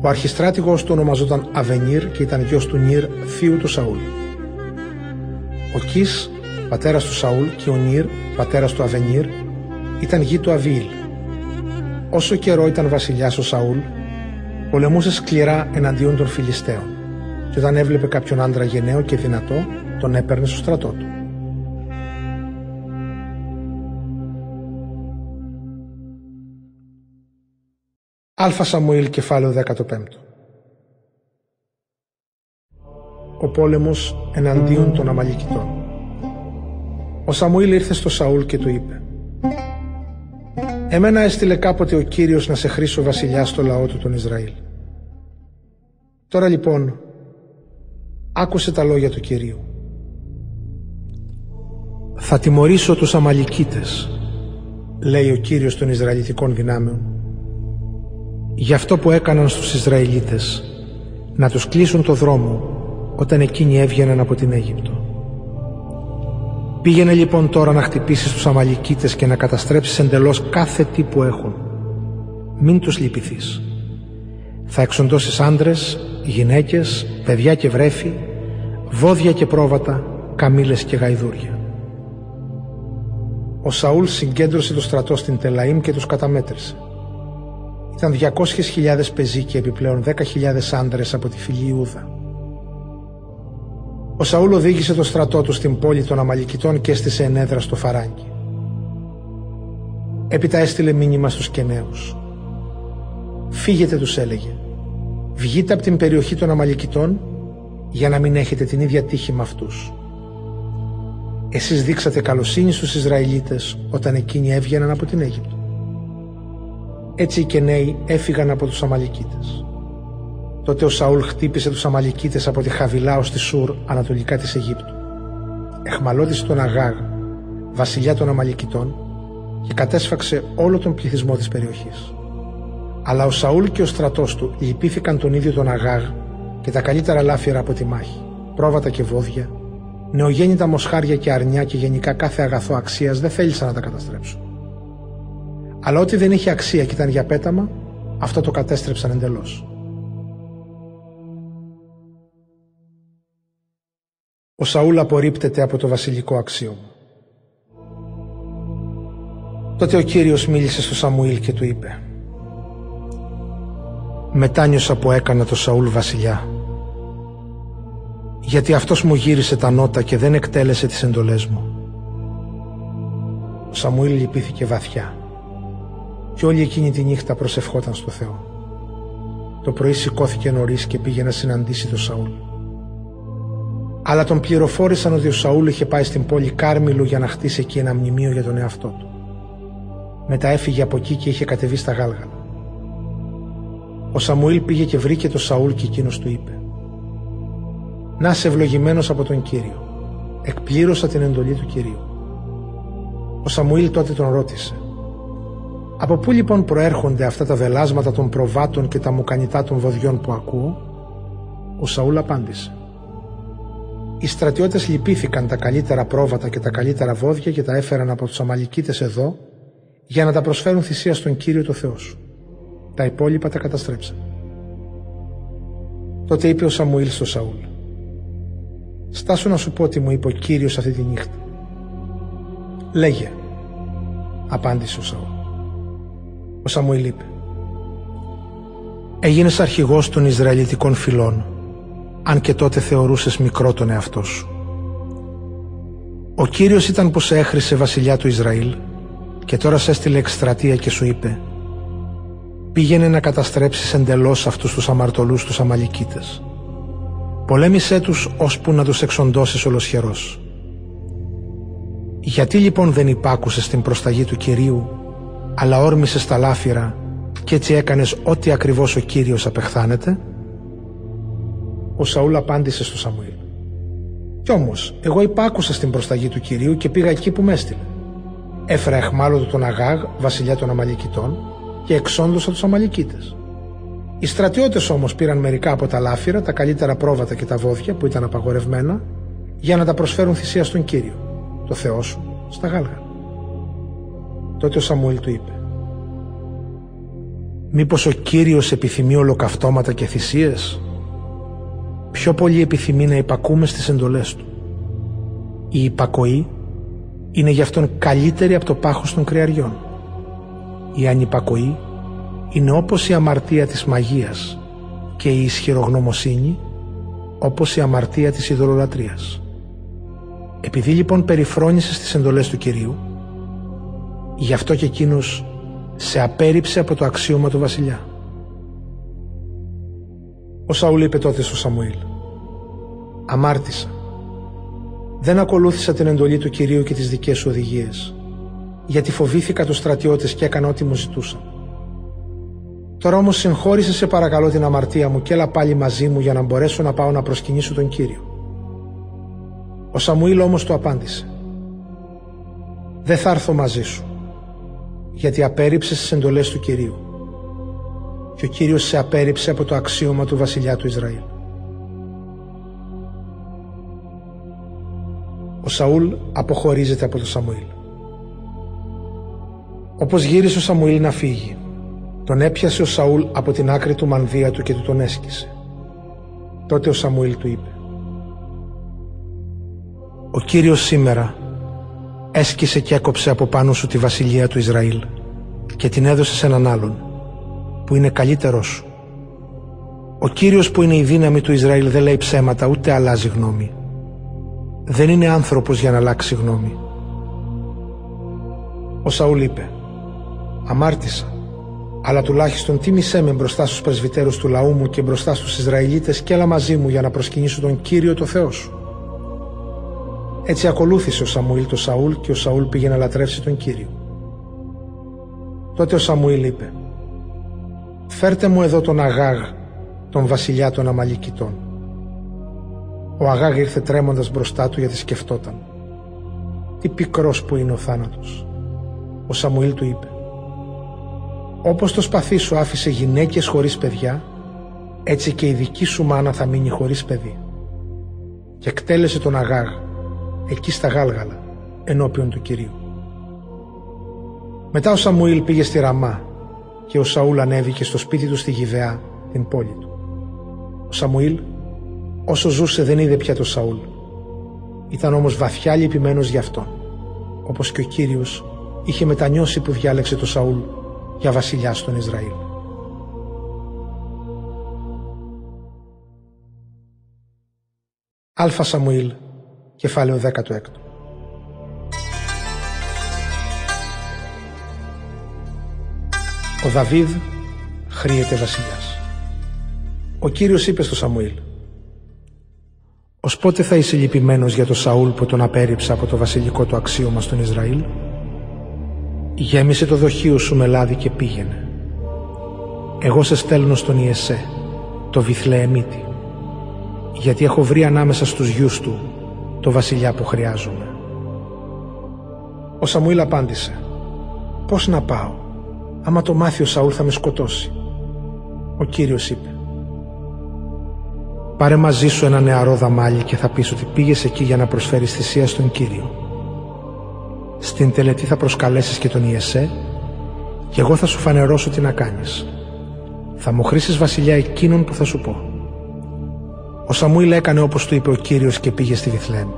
Ο αρχιστράτηγος του ονομαζόταν Αβενίρ και ήταν γιος του Νίρ, θείου του Σαούλ. Ο Κις, πατέρας του Σαούλ και ο Νίρ, πατέρας του Αβενίρ, ήταν γη του Αβίλ. Όσο καιρό ήταν βασιλιάς ο Σαούλ, πολεμούσε σκληρά εναντίον των Φιλιστέων και όταν έβλεπε κάποιον άντρα γενναίο και δυνατό, τον έπαιρνε στο στρατό του. Αλφα Σαμουήλ κεφάλαιο 15 Ο πόλεμος εναντίον των Αμαλικητών Ο Σαμουήλ ήρθε στο Σαούλ και του είπε Εμένα έστειλε κάποτε ο Κύριος να σε χρήσω βασιλιά στο λαό του τον Ισραήλ. Τώρα λοιπόν, άκουσε τα λόγια του Κυρίου. «Θα τιμωρήσω τους Αμαλικίτες», λέει ο Κύριος των Ισραηλιτικών δυνάμεων, «για αυτό που έκαναν στους Ισραηλίτες, να τους κλείσουν το δρόμο όταν εκείνοι έβγαιναν από την Αίγυπτο. Πήγαινε λοιπόν τώρα να χτυπήσεις τους Αμαλικίτες και να καταστρέψεις εντελώς κάθε τι που έχουν. Μην τους λυπηθείς. Θα εξοντώσεις άντρες, γυναίκες, παιδιά και βρέφη, βόδια και πρόβατα, καμήλες και γαϊδούρια. Ο Σαούλ συγκέντρωσε το στρατό στην Τελαήμ και τους καταμέτρησε. Ήταν 200.000 πεζοί και επιπλέον 10.000 άντρες από τη φυλή Ιούδα. Ο Σαούλ οδήγησε το στρατό του στην πόλη των Αμαλικητών και έστησε ενέδρα στο Φαράγγι. Έπειτα έστειλε μήνυμα στους Κενέους. «Φύγετε» τους έλεγε. «Βγείτε από την περιοχή των Αμαλικητών για να μην έχετε την ίδια τύχη με αυτούς. Εσείς δείξατε καλοσύνη στους Ισραηλίτες όταν εκείνοι έβγαιναν από την Αίγυπτο. Έτσι οι Κενέοι έφυγαν από τους Αμαλικίτες. Τότε ο Σαούλ χτύπησε τους Αμαλικίτες από τη Χαβιλά ως τη Σουρ ανατολικά της Αιγύπτου. Εχμαλώτησε τον Αγάγ, βασιλιά των Αμαλικητών και κατέσφαξε όλο τον πληθυσμό της περιοχής. Αλλά ο Σαούλ και ο στρατός του λυπήθηκαν τον ίδιο τον Αγάγ και τα καλύτερα λάφυρα από τη μάχη, πρόβατα και βόδια, νεογέννητα μοσχάρια και αρνιά και γενικά κάθε αγαθό αξίας δεν θέλησαν να τα καταστρέψουν. Αλλά ό,τι δεν είχε αξία και ήταν για πέταμα, αυτό το κατέστρεψαν εντελώς. Ο Σαούλ απορρίπτεται από το βασιλικό αξίωμα. Τότε ο Κύριος μίλησε στο Σαμουήλ και του είπε «Μετάνιωσα που έκανα το Σαούλ βασιλιά γιατί αυτός μου γύρισε τα νότα και δεν εκτέλεσε τις εντολές μου». Ο Σαμουήλ λυπήθηκε βαθιά και όλη εκείνη τη νύχτα προσευχόταν στο Θεό. Το πρωί σηκώθηκε νωρίς και πήγε να συναντήσει τον Σαούλ αλλά τον πληροφόρησαν ότι ο Σαούλ είχε πάει στην πόλη Κάρμιλου για να χτίσει εκεί ένα μνημείο για τον εαυτό του. Μετά έφυγε από εκεί και είχε κατεβεί στα γάλγαλα. Ο Σαμουήλ πήγε και βρήκε τον Σαούλ και εκείνος του είπε «Να είσαι ευλογημένος από τον Κύριο. Εκπλήρωσα την εντολή του Κυρίου». Ο Σαμουήλ τότε τον ρώτησε «Από πού λοιπόν προέρχονται αυτά τα βελάσματα των προβάτων και τα μουκανιτά των βοδιών που ακούω» Ο Σαούλ απάντησε οι στρατιώτες λυπήθηκαν τα καλύτερα πρόβατα και τα καλύτερα βόδια και τα έφεραν από τους Αμαλικίτες εδώ για να τα προσφέρουν θυσία στον Κύριο το Θεό σου. Τα υπόλοιπα τα καταστρέψαν. Τότε είπε ο Σαμουήλ στο Σαούλ «Στάσου να σου πω τι μου είπε ο Κύριος αυτή τη νύχτα». «Λέγε», απάντησε ο Σαούλ. Ο Σαμουήλ είπε «Έγινες αρχηγός των Ισραηλιτικών φυλών αν και τότε θεωρούσες μικρό τον εαυτό σου. Ο Κύριος ήταν που σε έχρισε βασιλιά του Ισραήλ και τώρα σε έστειλε εκστρατεία και σου είπε «Πήγαινε να καταστρέψεις εντελώς αυτούς τους αμαρτωλούς τους Αμαλικίτες. Πολέμησέ τους ώσπου να τους εξοντώσεις ολοσχερός». Γιατί λοιπόν δεν υπάκουσες στην προσταγή του Κυρίου αλλά όρμησες τα λάφυρα και έτσι έκανες ό,τι ακριβώς ο Κύριος απεχθάνεται ο Σαούλ απάντησε στο Σαμουήλ. Κι όμως, εγώ υπάκουσα στην προσταγή του κυρίου και πήγα εκεί που με έστειλε. Έφερα εχμάλωτο τον Αγάγ, βασιλιά των Αμαλικητών, και εξόντωσα τους Αμαλικίτες. Οι στρατιώτες όμως πήραν μερικά από τα λάφυρα, τα καλύτερα πρόβατα και τα βόδια που ήταν απαγορευμένα, για να τα προσφέρουν θυσία στον κύριο, το Θεό σου, στα γάλγα. Τότε ο Σαμουήλ του είπε «Μήπως ο Κύριος επιθυμεί ολοκαυτώματα και θυσίες» πιο πολύ επιθυμεί να υπακούμε στις εντολές του. Η υπακοή είναι γι' αυτόν καλύτερη από το πάχος των κρεαριών. Η ανυπακοή είναι όπως η αμαρτία της μαγείας και η ισχυρογνωμοσύνη όπως η αμαρτία της ειδωλολατρίας. Επειδή λοιπόν περιφρόνησε στις εντολές του Κυρίου, γι' αυτό και εκείνος σε απέρριψε από το αξίωμα του βασιλιά. Ο Σαούλ είπε τότε στο Σαμουήλ «Αμάρτησα. Δεν ακολούθησα την εντολή του Κυρίου και τις δικές σου οδηγίες, γιατί φοβήθηκα τους στρατιώτες και έκανα ό,τι μου ζητούσαν. Τώρα όμως συγχώρησε σε παρακαλώ την αμαρτία μου και έλα πάλι μαζί μου για να μπορέσω να πάω να προσκυνήσω τον Κύριο. Ο Σαμουήλ όμως του απάντησε «Δεν θα έρθω μαζί σου, γιατί απέρριψε τις εντολές του Κυρίου και ο Κύριος σε απέρριψε από το αξίωμα του βασιλιά του Ισραήλ». Ο Σαούλ αποχωρίζεται από τον Σαμουήλ. Όπως γύρισε ο Σαμουήλ να φύγει, τον έπιασε ο Σαούλ από την άκρη του μανδύα του και του τον έσκησε. Τότε ο Σαμουήλ του είπε «Ο Κύριος σήμερα έσκησε και έκοψε από πάνω σου τη βασιλεία του Ισραήλ και την έδωσε σε έναν άλλον που είναι καλύτερός σου. Ο Κύριος που είναι η δύναμη του Ισραήλ δεν λέει ψέματα ούτε αλλάζει γνώμη. Δεν είναι άνθρωπος για να αλλάξει γνώμη. Ο Σαούλ είπε «Αμάρτησα αλλά τουλάχιστον τίμησέ με μπροστά στους πρεσβυτέρους του λαού μου και μπροστά στους Ισραηλίτες και έλα μαζί μου για να προσκυνήσω τον Κύριο το Θεό σου. Έτσι ακολούθησε ο Σαμουήλ τον Σαούλ και ο Σαούλ πήγε να λατρεύσει τον Κύριο. Τότε ο Σαμουήλ είπε «Φέρτε μου εδώ τον Αγάγ, τον βασιλιά των Αμαλικητών». Ο Αγάγ ήρθε τρέμοντας μπροστά του γιατί σκεφτόταν «Τι πικρός που είναι ο θάνατος». Ο Σαμουήλ του είπε όπως το σπαθί σου άφησε γυναίκες χωρίς παιδιά, έτσι και η δική σου μάνα θα μείνει χωρίς παιδί. Και εκτέλεσε τον Αγάγ, εκεί στα Γάλγαλα, ενώπιον του Κυρίου. Μετά ο Σαμουήλ πήγε στη Ραμά και ο Σαούλ ανέβηκε στο σπίτι του στη Γιδεά, την πόλη του. Ο Σαμουήλ, όσο ζούσε δεν είδε πια τον Σαούλ. Ήταν όμως βαθιά λυπημένος γι' αυτόν, όπως και ο Κύριος είχε μετανιώσει που διάλεξε τον Σαούλ για βασιλιά στον Ισραήλ. Αλφα Σαμουήλ, κεφάλαιο 16. Ο Δαβίδ χρήεται βασιλιάς. Ο Κύριος είπε στο Σαμουήλ «Ως πότε θα είσαι λυπημένος για το Σαούλ που τον απέρριψα από το βασιλικό του αξίωμα στον Ισραήλ» Γέμισε το δοχείο σου με λάδι και πήγαινε. Εγώ σε στέλνω στον Ιεσέ, το Βιθλεεμίτη, γιατί έχω βρει ανάμεσα στους γιους του το βασιλιά που χρειάζομαι. Ο Σαμουήλ απάντησε «Πώς να πάω, άμα το μάθει ο Σαούλ θα με σκοτώσει». Ο Κύριος είπε «Πάρε μαζί σου ένα νεαρό δαμάλι και θα πεις ότι πήγες εκεί για να προσφέρεις θυσία στον Κύριο. Στην τελετή θα προσκαλέσεις και τον Ιεσέ και εγώ θα σου φανερώσω τι να κάνεις. Θα μου χρήσεις βασιλιά εκείνον που θα σου πω. Ο Σαμούιλ έκανε όπως του είπε ο Κύριος και πήγε στη Βιθλέμ.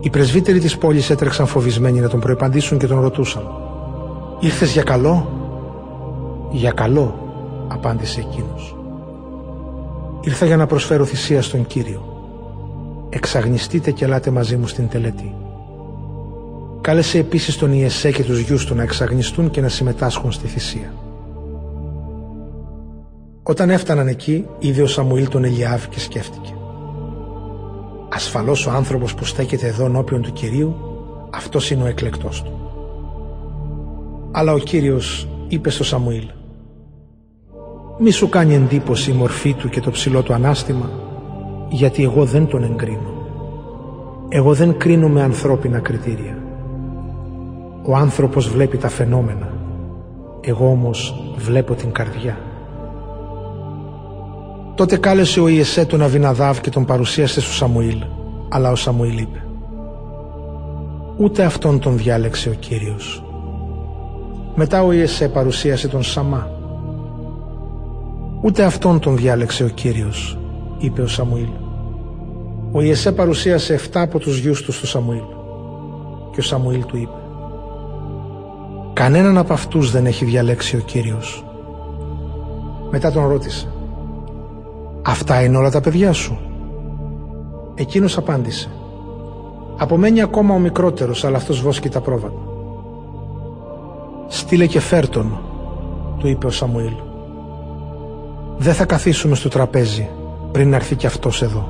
Οι πρεσβύτεροι της πόλης έτρεξαν φοβισμένοι να τον προεπαντήσουν και τον ρωτούσαν «Ήρθες για καλό» «Για καλό» απάντησε εκείνος. «Ήρθα για να προσφέρω θυσία στον Κύριο. Εξαγνιστείτε και ελάτε μαζί μου στην τελετή». Κάλεσε επίσης τον Ιεσέ και τους γιους του να εξαγνιστούν και να συμμετάσχουν στη θυσία. Όταν έφταναν εκεί, είδε ο Σαμουήλ τον Ελιάβ και σκέφτηκε. Ασφαλώς ο άνθρωπος που στέκεται εδώ ενώπιον του Κυρίου, αυτός είναι ο εκλεκτός του. Αλλά ο Κύριος είπε στο Σαμουήλ «Μη σου κάνει εντύπωση η μορφή του και το ψηλό του ανάστημα, γιατί εγώ δεν τον εγκρίνω. Εγώ δεν κρίνω με ανθρώπινα κριτήρια. Ο άνθρωπος βλέπει τα φαινόμενα. Εγώ όμως βλέπω την καρδιά. Τότε κάλεσε ο Ιεσέ τον Αβιναδάβ και τον παρουσίασε στο Σαμουήλ. Αλλά ο Σαμουήλ είπε «Ούτε αυτόν τον διάλεξε ο Κύριος». Μετά ο Ιεσέ παρουσίασε τον Σαμά. «Ούτε αυτόν τον διάλεξε ο Κύριος», είπε ο Σαμουήλ. Ο Ιεσέ παρουσίασε 7 από τους γιους του στο Σαμουήλ. Και ο Σαμουήλ του είπε Κανέναν από αυτούς δεν έχει διαλέξει ο Κύριος. Μετά τον ρώτησε «Αυτά είναι όλα τα παιδιά σου» Εκείνος απάντησε «Απομένει ακόμα ο μικρότερος, αλλά αυτός βόσκει τα πρόβατα». «Στείλε και φέρ τον», του είπε ο Σαμουήλ. «Δεν θα καθίσουμε στο τραπέζι πριν να έρθει κι αυτός εδώ».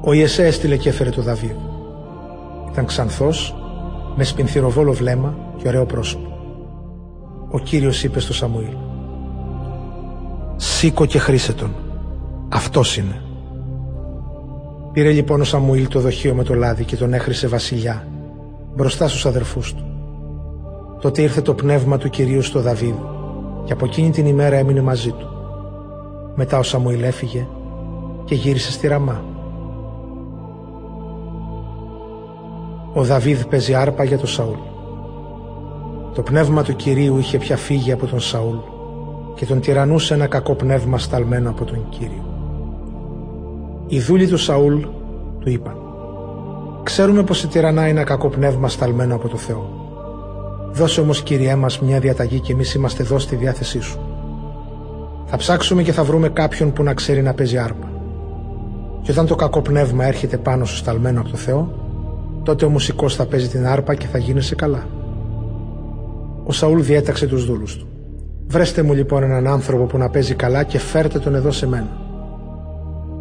Ο Ιεσέ έστειλε και έφερε το Δαβίδ. Ήταν ξανθός με σπινθυροβόλο βλέμμα και ωραίο πρόσωπο. ο Κύριος είπε στο Σαμουήλ «Σήκω και χρήσε τον, αυτός είναι». Πήρε λοιπόν ο Σαμουήλ το δοχείο με το λάδι και τον έχρισε βασιλιά μπροστά στους αδερφούς του. Τότε ήρθε το πνεύμα του Κυρίου στο Δαβίδ και από εκείνη την ημέρα έμεινε μαζί του. Μετά ο Σαμουήλ έφυγε και γύρισε στη Ραμά. Ο Δαβίδ παίζει άρπα για τον Σαούλ. Το πνεύμα του Κυρίου είχε πια φύγει από τον Σαούλ και τον τυραννούσε ένα κακό πνεύμα σταλμένο από τον Κύριο. Οι δούλοι του Σαούλ του είπαν «Ξέρουμε πως η τυραννά είναι ένα κακό πνεύμα σταλμένο από το Θεό. Δώσε όμως Κύριέ μας μια διαταγή και εμείς είμαστε εδώ στη διάθεσή σου. Θα ψάξουμε και θα βρούμε κάποιον που να ξέρει να παίζει άρπα. Και όταν το κακό πνεύμα έρχεται πάνω σου σταλμένο από το Θεό, τότε ο μουσικός θα παίζει την άρπα και θα γίνεσαι καλά. Ο Σαούλ διέταξε τους δούλους του. Βρέστε μου λοιπόν έναν άνθρωπο που να παίζει καλά και φέρτε τον εδώ σε μένα.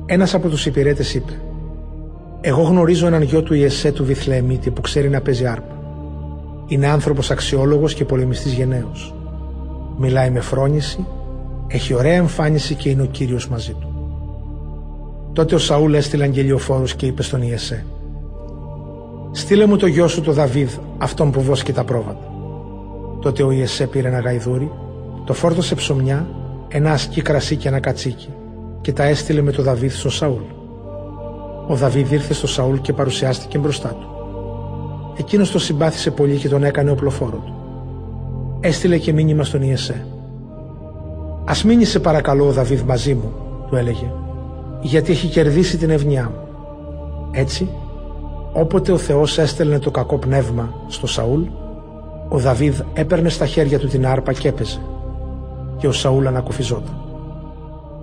Ένας από τους υπηρέτες είπε «Εγώ γνωρίζω έναν γιο του Ιεσέ του Βιθλεεμίτη που ξέρει να παίζει άρπα. Είναι άνθρωπος αξιόλογος και πολεμιστής γενναίος. Μιλάει με φρόνηση, έχει ωραία εμφάνιση και είναι ο Κύριος μαζί του. Τότε ο Σαούλ έστειλε αγγελιοφόρους και είπε στον Ιεσέ «Στείλε μου το γιο σου το Δαβίδ, αυτόν που βόσκει τα πρόβατα». Τότε ο Ιεσέ πήρε ένα γαϊδούρι, το φόρτωσε ψωμιά, ένα ασκή κρασί και ένα κατσίκι και τα έστειλε με το Δαβίδ στον Σαούλ. Ο Δαβίδ ήρθε στο Σαούλ και παρουσιάστηκε μπροστά του. Εκείνος το συμπάθησε πολύ και τον έκανε οπλοφόρο του. Έστειλε και μήνυμα στον Ιεσέ. Α μείνει σε παρακαλώ ο Δαβίδ μαζί μου, του έλεγε, γιατί έχει κερδίσει την ευνιά μου. Έτσι, όποτε ο Θεός έστελνε το κακό πνεύμα στο Σαούλ, ο Δαβίδ έπαιρνε στα χέρια του την άρπα και έπαιζε και ο Σαούλ ανακουφιζόταν.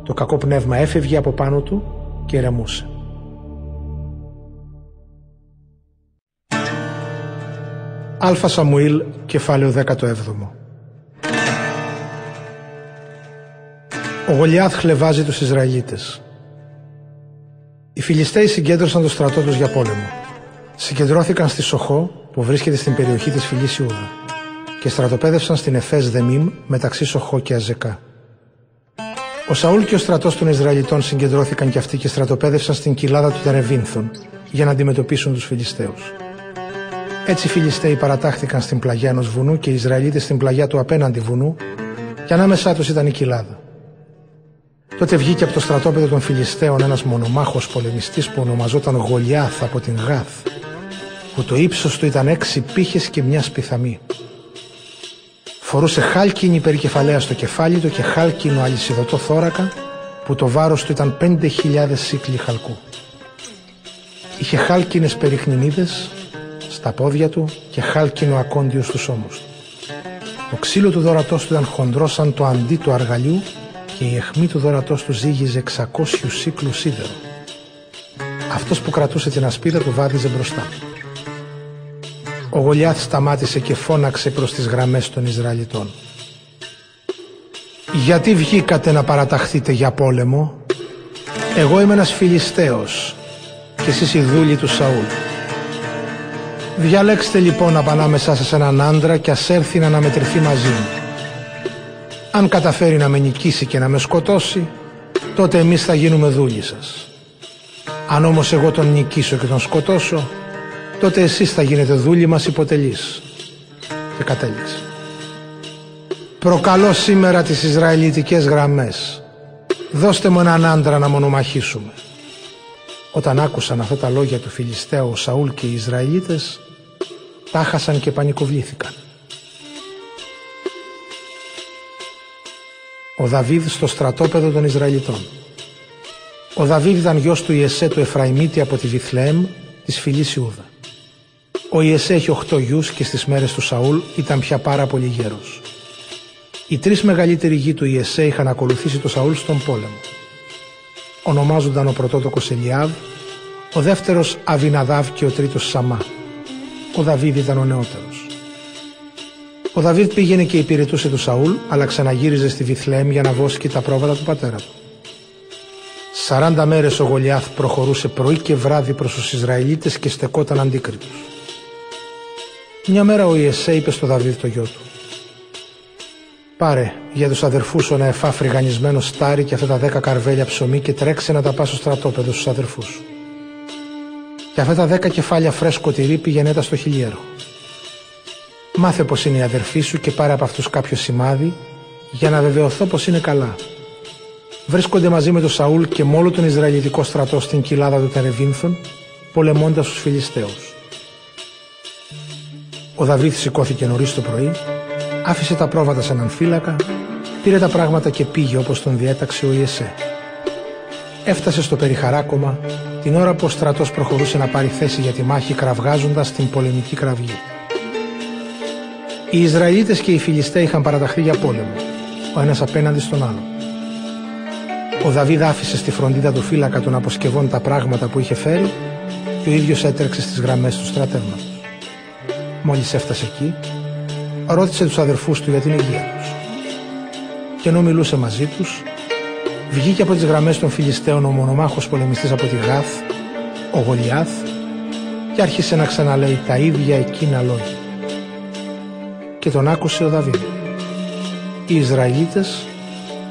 Το κακό πνεύμα έφευγε από πάνω του και ρεμούσε. Αλφα Σαμουήλ, κεφάλαιο 17 Ο Γολιάθ χλεβάζει τους Ισραηλίτες. Οι Φιλιστέοι συγκέντρωσαν το στρατό τους για πόλεμο. Συγκεντρώθηκαν στη Σοχό, που βρίσκεται στην περιοχή της φυλής Ιούδα, και στρατοπέδευσαν στην Εφές Δεμίμ μεταξύ Σοχό και Αζεκά. Ο Σαούλ και ο στρατός των Ισραηλιτών συγκεντρώθηκαν και αυτοί και στρατοπέδευσαν στην κοιλάδα του Τερεβίνθων για να αντιμετωπίσουν τους Φιλιστέους. Έτσι οι Φιλιστέοι παρατάχθηκαν στην πλαγιά ενός βουνού και οι Ισραηλίτες στην πλαγιά του απέναντι βουνού και ανάμεσά τους ήταν η κοιλάδα. Τότε βγήκε από το στρατόπεδο των Φιλιστέων ένας μονομάχος πολεμιστής που ονομαζόταν Γολιάθ από την Γάθ, που το ύψος του ήταν έξι πύχες και μια σπιθαμή. Φορούσε χάλκινη περικεφαλαία στο κεφάλι του και χάλκινο αλυσιδωτό θώρακα που το βάρος του ήταν πέντε χιλιάδες σύκλοι χαλκού. Είχε χάλκινες περιχνινίδες στα πόδια του και χάλκινο ακόντιο στους ώμους του. Το ξύλο του δωρατός του ήταν χοντρό σαν το αντί του αργαλιού και η αιχμή του δωρατός του ζύγιζε 600 σύκλους σίδερο. Αυτός που κρατούσε την ασπίδα του βάδιζε μπροστά. Ο Γολιάθ σταμάτησε και φώναξε προς τις γραμμές των Ισραηλιτών. «Γιατί βγήκατε να παραταχθείτε για πόλεμο; Εγώ είμαι ένας Φιλιστέος και εσείς οι δούλοι του Σαούλ. Διαλέξτε λοιπόν από ανάμεσά σας έναν άντρα και ας έρθει να αναμετρηθεί μαζί μου. Αν καταφέρει να με νικήσει και να με σκοτώσει, τότε εμείς θα γίνουμε δούλοι σας. Αν όμως εγώ τον νικήσω και τον σκοτώσω, τότε εσείς θα γίνετε δούλοι μας υποτελείς. Και κατέληξε. Προκαλώ σήμερα τις Ισραηλιτικές γραμμές. Δώστε μου έναν άντρα να μονομαχήσουμε. Όταν άκουσαν αυτά τα λόγια του Φιλιστέου ο Σαούλ και οι Ισραηλίτες, τάχασαν και πανικοβλήθηκαν. Ο Δαβίδ στο στρατόπεδο των Ισραηλιτών. Ο Δαβίδ ήταν γιος του Ιεσέ του Εφραϊμίτη από τη Βιθλεέμ της φυλής Ιούδα. Ο Ιεσέ έχει οχτώ γιους και στις μέρες του Σαούλ ήταν πια πάρα πολύ γέρος. Οι τρεις μεγαλύτεροι γη του Ιεσέ είχαν ακολουθήσει το Σαούλ στον πόλεμο. Ονομάζονταν ο πρωτότοκος Ελιάβ, ο δεύτερος Αβιναδάβ και ο τρίτος Σαμά. Ο Δαβίδ ήταν ο νεότερος. Ο Δαβίδ πήγαινε και υπηρετούσε του Σαούλ, αλλά ξαναγύριζε στη Βιθλέμ για να βόσκει τα πρόβατα του πατέρα του. Σαράντα μέρες ο Γολιάθ προχωρούσε πρωί και βράδυ προς τους Ισραηλίτες και στεκόταν αντίκριτος. Μια μέρα ο Ιεσέ είπε στο Δαβίδ το γιο του Πάρε για τους αδερφούς σου ένα εφά φρυγανισμένο στάρι και αυτά τα δέκα καρβέλια ψωμί και τρέξε να τα πας στο στρατόπεδο στους αδερφούς σου. Και αυτά τα δέκα κεφάλια φρέσκο τυρί πήγαινε τα στο χιλιέρο. Μάθε πως είναι οι αδερφοί σου και πάρε από αυτούς κάποιο σημάδι για να βεβαιωθώ πως είναι καλά. Βρίσκονται μαζί με τον Σαούλ και με όλο τον Ισραηλιτικό στρατό στην κοιλάδα του Τερεβίνθων, πολεμώντας τους Φιλιστέους. Ο Δαβίδ σηκώθηκε νωρίς το πρωί, άφησε τα πρόβατα σε έναν φύλακα, πήρε τα πράγματα και πήγε όπως τον διέταξε ο Ιεσέ. Έφτασε στο περιχαράκωμα την ώρα που ο στρατός προχωρούσε να πάρει θέση για τη μάχη κραυγάζοντας την πολεμική κραυγή. Οι Ισραηλίτες και οι Φιλιστέοι είχαν παραταχθεί για πόλεμο, ο ένας απέναντι στον άλλο. Ο Δαβίδ άφησε στη φροντίδα του φύλακα των αποσκευών τα πράγματα που είχε φέρει και ο ίδιος έτρεξε στις γραμμές του στρατεύματος. Μόλις έφτασε εκεί, ρώτησε τους αδερφούς του για την υγεία τους. Και ενώ μιλούσε μαζί τους, βγήκε από τις γραμμές των Φιλιστέων ο μονομάχος πολεμιστής από τη Γάθ, ο Γολιάθ, και άρχισε να ξαναλέει τα ίδια εκείνα λόγια. Και τον άκουσε ο Δαβίδ. Οι Ισραηλίτες,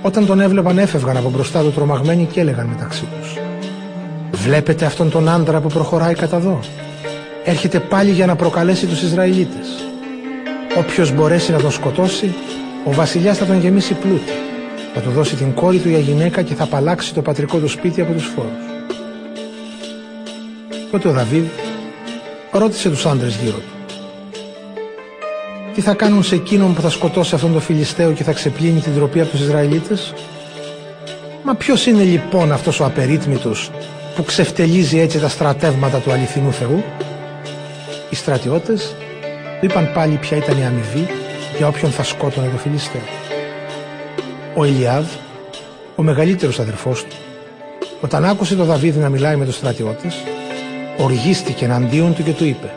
όταν τον έβλεπαν έφευγαν από μπροστά του τρομαγμένοι και έλεγαν μεταξύ τους «Βλέπετε αυτόν τον άντρα που προχωράει κατά δω» έρχεται πάλι για να προκαλέσει τους Ισραηλίτες. Όποιος μπορέσει να τον σκοτώσει, ο βασιλιάς θα τον γεμίσει πλούτη. Θα του δώσει την κόρη του για γυναίκα και θα απαλλάξει το πατρικό του σπίτι από τους φόρους. Τότε ο Δαβίδ ρώτησε τους άντρες γύρω του. Τι θα κάνουν σε εκείνον που θα σκοτώσει αυτόν τον Φιλιστέο και θα ξεπλύνει την τροπή από τους Ισραηλίτες; Μα ποιος είναι λοιπόν αυτός ο απερίτμητος που ξεφτελίζει έτσι τα στρατεύματα του αληθινού Θεού; Οι στρατιώτες του είπαν πάλι ποια ήταν η αμοιβή για όποιον θα σκότωνε το Φιλιστέο. Ο Ηλιάδ, ο μεγαλύτερος αδερφός του, όταν άκουσε τον Δαβίδ να μιλάει με τους στρατιώτες, οργίστηκε εναντίον του και του είπε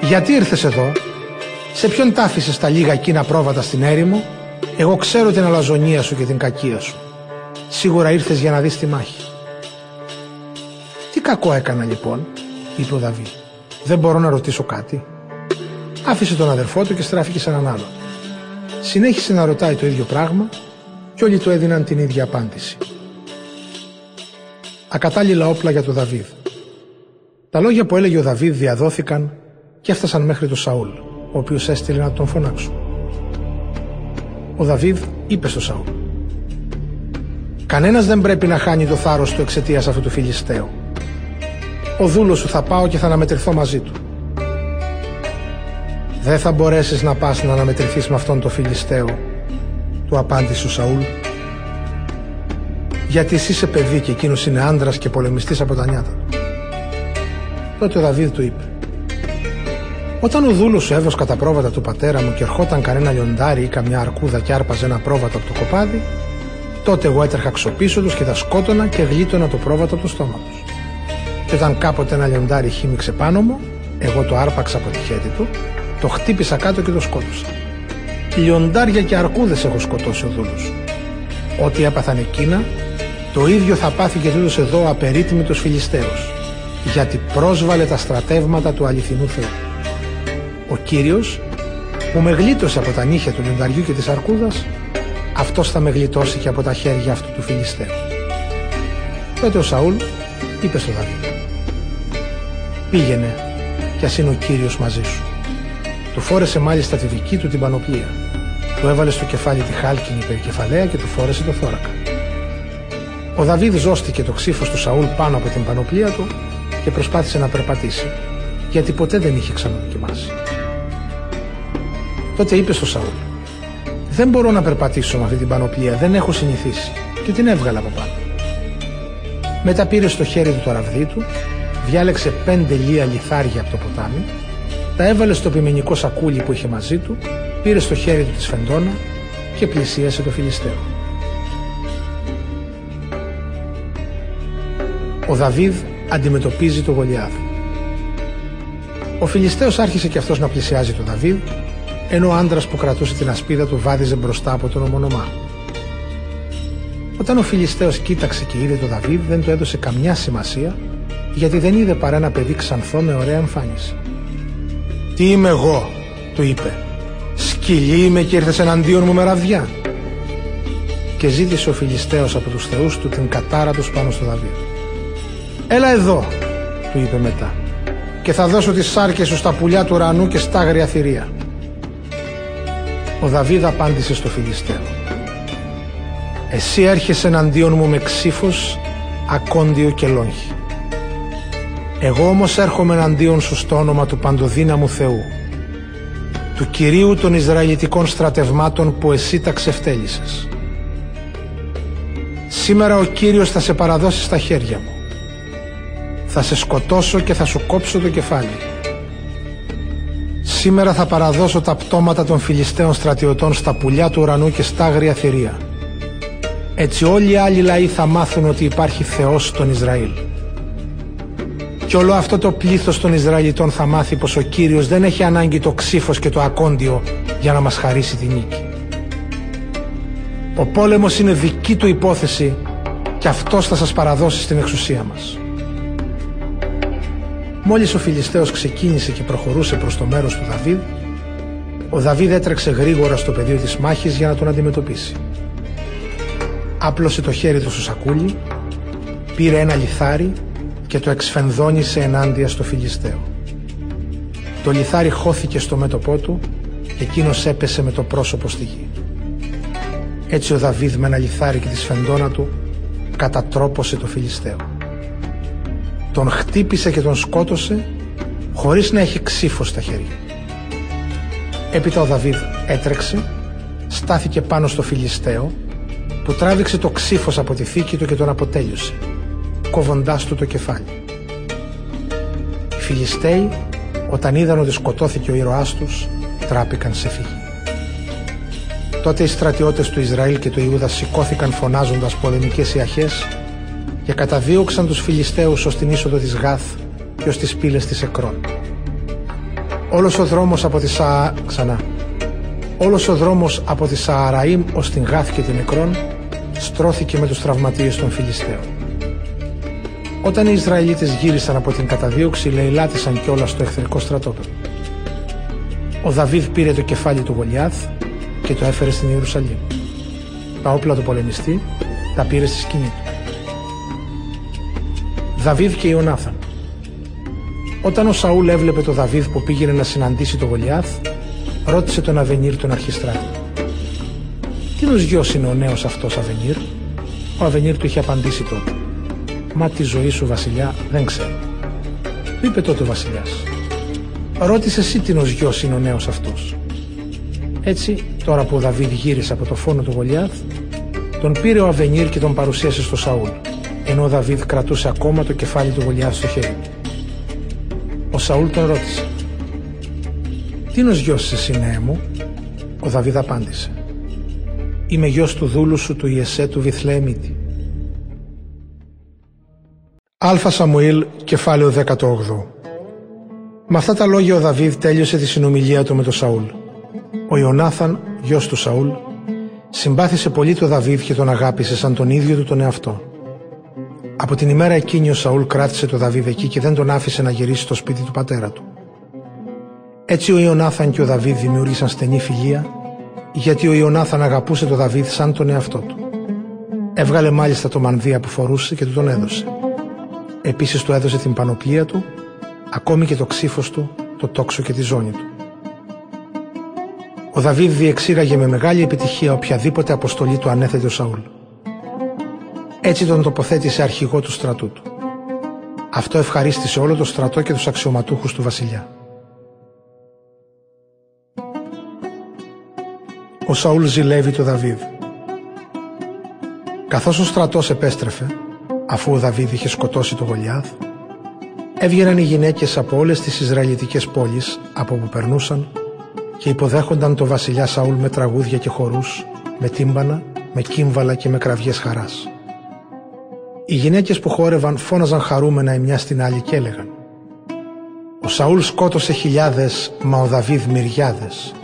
«Γιατί ήρθες εδώ, σε ποιον τάφησε τα λίγα εκείνα πρόβατα στην έρημο, εγώ ξέρω την αλαζονία σου και την κακία σου. Σίγουρα ήρθες για να δεις τη μάχη». «Τι κακό έκανα λοιπόν», είπε ο Δαβίδ. Δεν μπορώ να ρωτήσω κάτι. Άφησε τον αδερφό του και στράφηκε σε έναν άλλο. Συνέχισε να ρωτάει το ίδιο πράγμα και όλοι του έδιναν την ίδια απάντηση. Ακατάλληλα όπλα για τον Δαβίδ. Τα λόγια που έλεγε ο Δαβίδ διαδόθηκαν και έφτασαν μέχρι τον Σαούλ, ο οποίος έστειλε να τον φωνάξουν. Ο Δαβίδ είπε στο Σαούλ «Κανένας δεν πρέπει να χάνει το θάρρος του εξαιτίας αυτού του Φιλιστέου ο δούλος σου θα πάω και θα αναμετρηθώ μαζί του. Δεν θα μπορέσεις να πας να αναμετρηθείς με αυτόν τον Φιλιστέο, του απάντησε ο Σαούλ. Γιατί εσύ είσαι παιδί και εκείνος είναι άντρας και πολεμιστής από τα νιάτα του. Τότε ο Δαβίδ του είπε όταν ο δούλος σου έβροσκα τα πρόβατα του πατέρα μου και ερχόταν κανένα λιοντάρι ή καμιά αρκούδα και άρπαζε ένα πρόβατο από το κοπάδι, τότε εγώ έτρεχα ξοπίσω τους και τα σκότωνα και γλίτωνα το πρόβατο από το στόμα τους. Και όταν κάποτε ένα λιοντάρι χύμιξε πάνω μου, εγώ το άρπαξα από τη χέρι του, το χτύπησα κάτω και το σκότωσα. Λιοντάρια και αρκούδες έχω σκοτώσει ο δούλος. Ό,τι έπαθαν εκείνα, το ίδιο θα πάθει και τούτος εδώ απερίτημητος Φιλιστέος, γιατί πρόσβαλε τα στρατεύματα του αληθινού Θεού. Ο Κύριος, που με γλίτωσε από τα νύχια του λιονταριού και της αρκούδας, αυτός θα με γλιτώσει και από τα χέρια αυτού του Φιλιστέου. Τότε ο Σαούλ είπε στο Δαβίδ Πήγαινε κι ας είναι ο Κύριος μαζί σου. Του φόρεσε μάλιστα τη δική του την πανοπλία. Του έβαλε στο κεφάλι τη χάλκινη περικεφαλαία και του φόρεσε το θώρακα. Ο Δαβίδ ζώστηκε το ξύφος του Σαούλ πάνω από την πανοπλία του και προσπάθησε να περπατήσει, γιατί ποτέ δεν είχε ξαναδοκιμάσει. Τότε είπε στο Σαούλ «Δεν μπορώ να περπατήσω με αυτή την πανοπλία, δεν έχω συνηθίσει» και την έβγαλε από πάνω. Μετά πήρε στο χέρι του το ραβδί του διάλεξε πέντε λία λιθάρια από το ποτάμι, τα έβαλε στο πιμενικό σακούλι που είχε μαζί του, πήρε στο χέρι του τη σφεντόνα και πλησίασε το Φιλιστέο. Ο Δαβίδ αντιμετωπίζει το Γολιάδ. Ο Φιλιστέος άρχισε και αυτός να πλησιάζει τον Δαβίδ, ενώ ο άντρας που κρατούσε την ασπίδα του βάδιζε μπροστά από τον ομονομά. Όταν ο Φιλιστέος κοίταξε και είδε τον Δαβίδ δεν του έδωσε καμιά σημασία γιατί δεν είδε παρά ένα παιδί ξανθό με ωραία εμφάνιση. «Τι είμαι εγώ», του είπε. Σκυλί είμαι και ήρθες εναντίον μου με ραβδιά. Και ζήτησε ο Φιλιστέος από τους θεούς του την κατάρα τους πάνω στο Δαβίδ. Έλα εδώ, του είπε μετά, και θα δώσω τις σάρκες σου στα πουλιά του ουρανού και στα άγρια θηρία. Ο Δαβίδ απάντησε στο Φιλιστέο. Εσύ έρχεσαι εναντίον μου με ξύφος, ακόντιο και λόγχη. Εγώ όμως έρχομαι εναντίον σου στο όνομα του παντοδύναμου Θεού, του Κυρίου των Ισραηλιτικών στρατευμάτων που εσύ τα ξεφτέλησες. Σήμερα ο Κύριος θα σε παραδώσει στα χέρια μου. Θα σε σκοτώσω και θα σου κόψω το κεφάλι. Σήμερα θα παραδώσω τα πτώματα των Φιλιστέων στρατιωτών στα πουλιά του ουρανού και στα άγρια θηρία. Έτσι όλοι οι άλλοι λαοί θα μάθουν ότι υπάρχει Θεός στον Ισραήλ. Και όλο αυτό το πλήθος των Ισραηλιτών θα μάθει πως ο Κύριος δεν έχει ανάγκη το ξύφος και το ακόντιο για να μας χαρίσει τη νίκη. Ο πόλεμος είναι δική του υπόθεση και αυτός θα σας παραδώσει στην εξουσία μας. Μόλις ο Φιλιστέος ξεκίνησε και προχωρούσε προς το μέρος του Δαβίδ, ο Δαβίδ έτρεξε γρήγορα στο πεδίο της μάχης για να τον αντιμετωπίσει. Άπλωσε το χέρι του στο σακούλι, πήρε ένα λιθάρι και το εξφενδόνισε ενάντια στο Φιλιστέο. Το λιθάρι χώθηκε στο μέτωπό του και εκείνος έπεσε με το πρόσωπο στη γη. Έτσι ο Δαβίδ με ένα λιθάρι και τη σφεντόνα του κατατρόπωσε το Φιλιστέο. Τον χτύπησε και τον σκότωσε χωρίς να έχει ξύφος στα χέρια. Έπειτα ο Δαβίδ έτρεξε, στάθηκε πάνω στο Φιλιστέο που τράβηξε το ξύφος από τη θήκη του και τον αποτέλειωσε, κόβοντάς του το κεφάλι. Οι Φιλιστέοι, όταν είδαν ότι σκοτώθηκε ο ήρωάς τους, τράπηκαν σε φυγή. Τότε οι στρατιώτες του Ισραήλ και του Ιούδα σηκώθηκαν φωνάζοντας πολεμικές ιαχές και καταδίωξαν τους Φιλιστέους ως την είσοδο της Γάθ και ως τις πύλες της Εκρών. Όλος ο δρόμος από τη Σα... Ξανά. Όλος ο δρόμος από τη Σααραήμ ως την Γάθ και την Εκρών στρώθηκε με τους τραυματίες των Φιλιστέων. Όταν οι Ισραηλίτες γύρισαν από την καταδίωξη, λαιλάτισαν κιόλα στο εχθρικό στρατόπεδο. Ο Δαβίδ πήρε το κεφάλι του Γολιάθ και το έφερε στην Ιερουσαλήμ. Τα όπλα του πολεμιστή τα πήρε στη σκηνή του. Δαβίδ και Ιωνάθαν. Όταν ο Σαούλ έβλεπε το Δαβίδ που πήγαινε να συναντήσει το Γολιάθ, ρώτησε τον Αβενίρ τον αρχιστράτη. Τι νους γιος είναι ο νέος αυτός Αβενίρ; Ο Αβενίρ του είχε απαντήσει τότε. Μα τη ζωή σου βασιλιά δεν ξέρω. Είπε τότε ο βασιλιάς. Ρώτησε εσύ τι νους γιος είναι ο νέος αυτός. Έτσι, τώρα που ο Δαβίδ γύρισε από το φόνο του Γολιάθ, τον πήρε ο Αβενίρ και τον παρουσίασε στο Σαούλ ενώ ο Δαβίδ κρατούσε ακόμα το κεφάλι του Γολιάθ στο χέρι του. Ο Σαούλ τον ρώτησε «Τι νος γιος εσύ νέε μου» Ο Δαβίδ απάντησε «Είμαι γιος του δούλου σου του Ιεσέ του Βιθλεεμίτη». Αλφα Σαμουήλ, κεφάλαιο 18 Με αυτά τα λόγια ο Δαβίδ τέλειωσε τη συνομιλία του με τον Σαούλ. Ο Ιωνάθαν, γιος του Σαούλ, συμπάθησε πολύ τον Δαβίδ και τον αγάπησε σαν τον ίδιο του τον εαυτό. Από την ημέρα εκείνη ο Σαούλ κράτησε το Δαβίδ εκεί και δεν τον άφησε να γυρίσει στο σπίτι του πατέρα του. Έτσι ο Ιωνάθαν και ο Δαβίδ δημιούργησαν στενή φιλία, γιατί ο Ιωνάθαν αγαπούσε το Δαβίδ σαν τον εαυτό του. Έβγαλε μάλιστα το μανδύα που φορούσε και του τον έδωσε. Επίσης του έδωσε την πανοπλία του, ακόμη και το ξύφος του, το τόξο και τη ζώνη του. Ο Δαβίδ διεξήγαγε με μεγάλη επιτυχία οποιαδήποτε αποστολή του ανέθετε ο Σαούλ. Έτσι τον τοποθέτησε αρχηγό του στρατού του. Αυτό ευχαρίστησε όλο το στρατό και τους αξιωματούχους του βασιλιά. Ο Σαούλ ζηλεύει το Δαβίδ. Καθώς ο στρατός επέστρεφε, αφού ο Δαβίδ είχε σκοτώσει το Γολιάθ, έβγαιναν οι γυναίκες από όλες τις Ισραηλιτικές πόλεις από που περνούσαν και υποδέχονταν το βασιλιά Σαούλ με τραγούδια και χορούς, με τύμπανα, με κύμβαλα και με κραυγές χαράς. Οι γυναίκες που χόρευαν φώναζαν χαρούμενα η μια στην άλλη και έλεγαν «Ο Σαούλ σκότωσε χιλιάδες, μα ο Δαβίδ μυριάδες».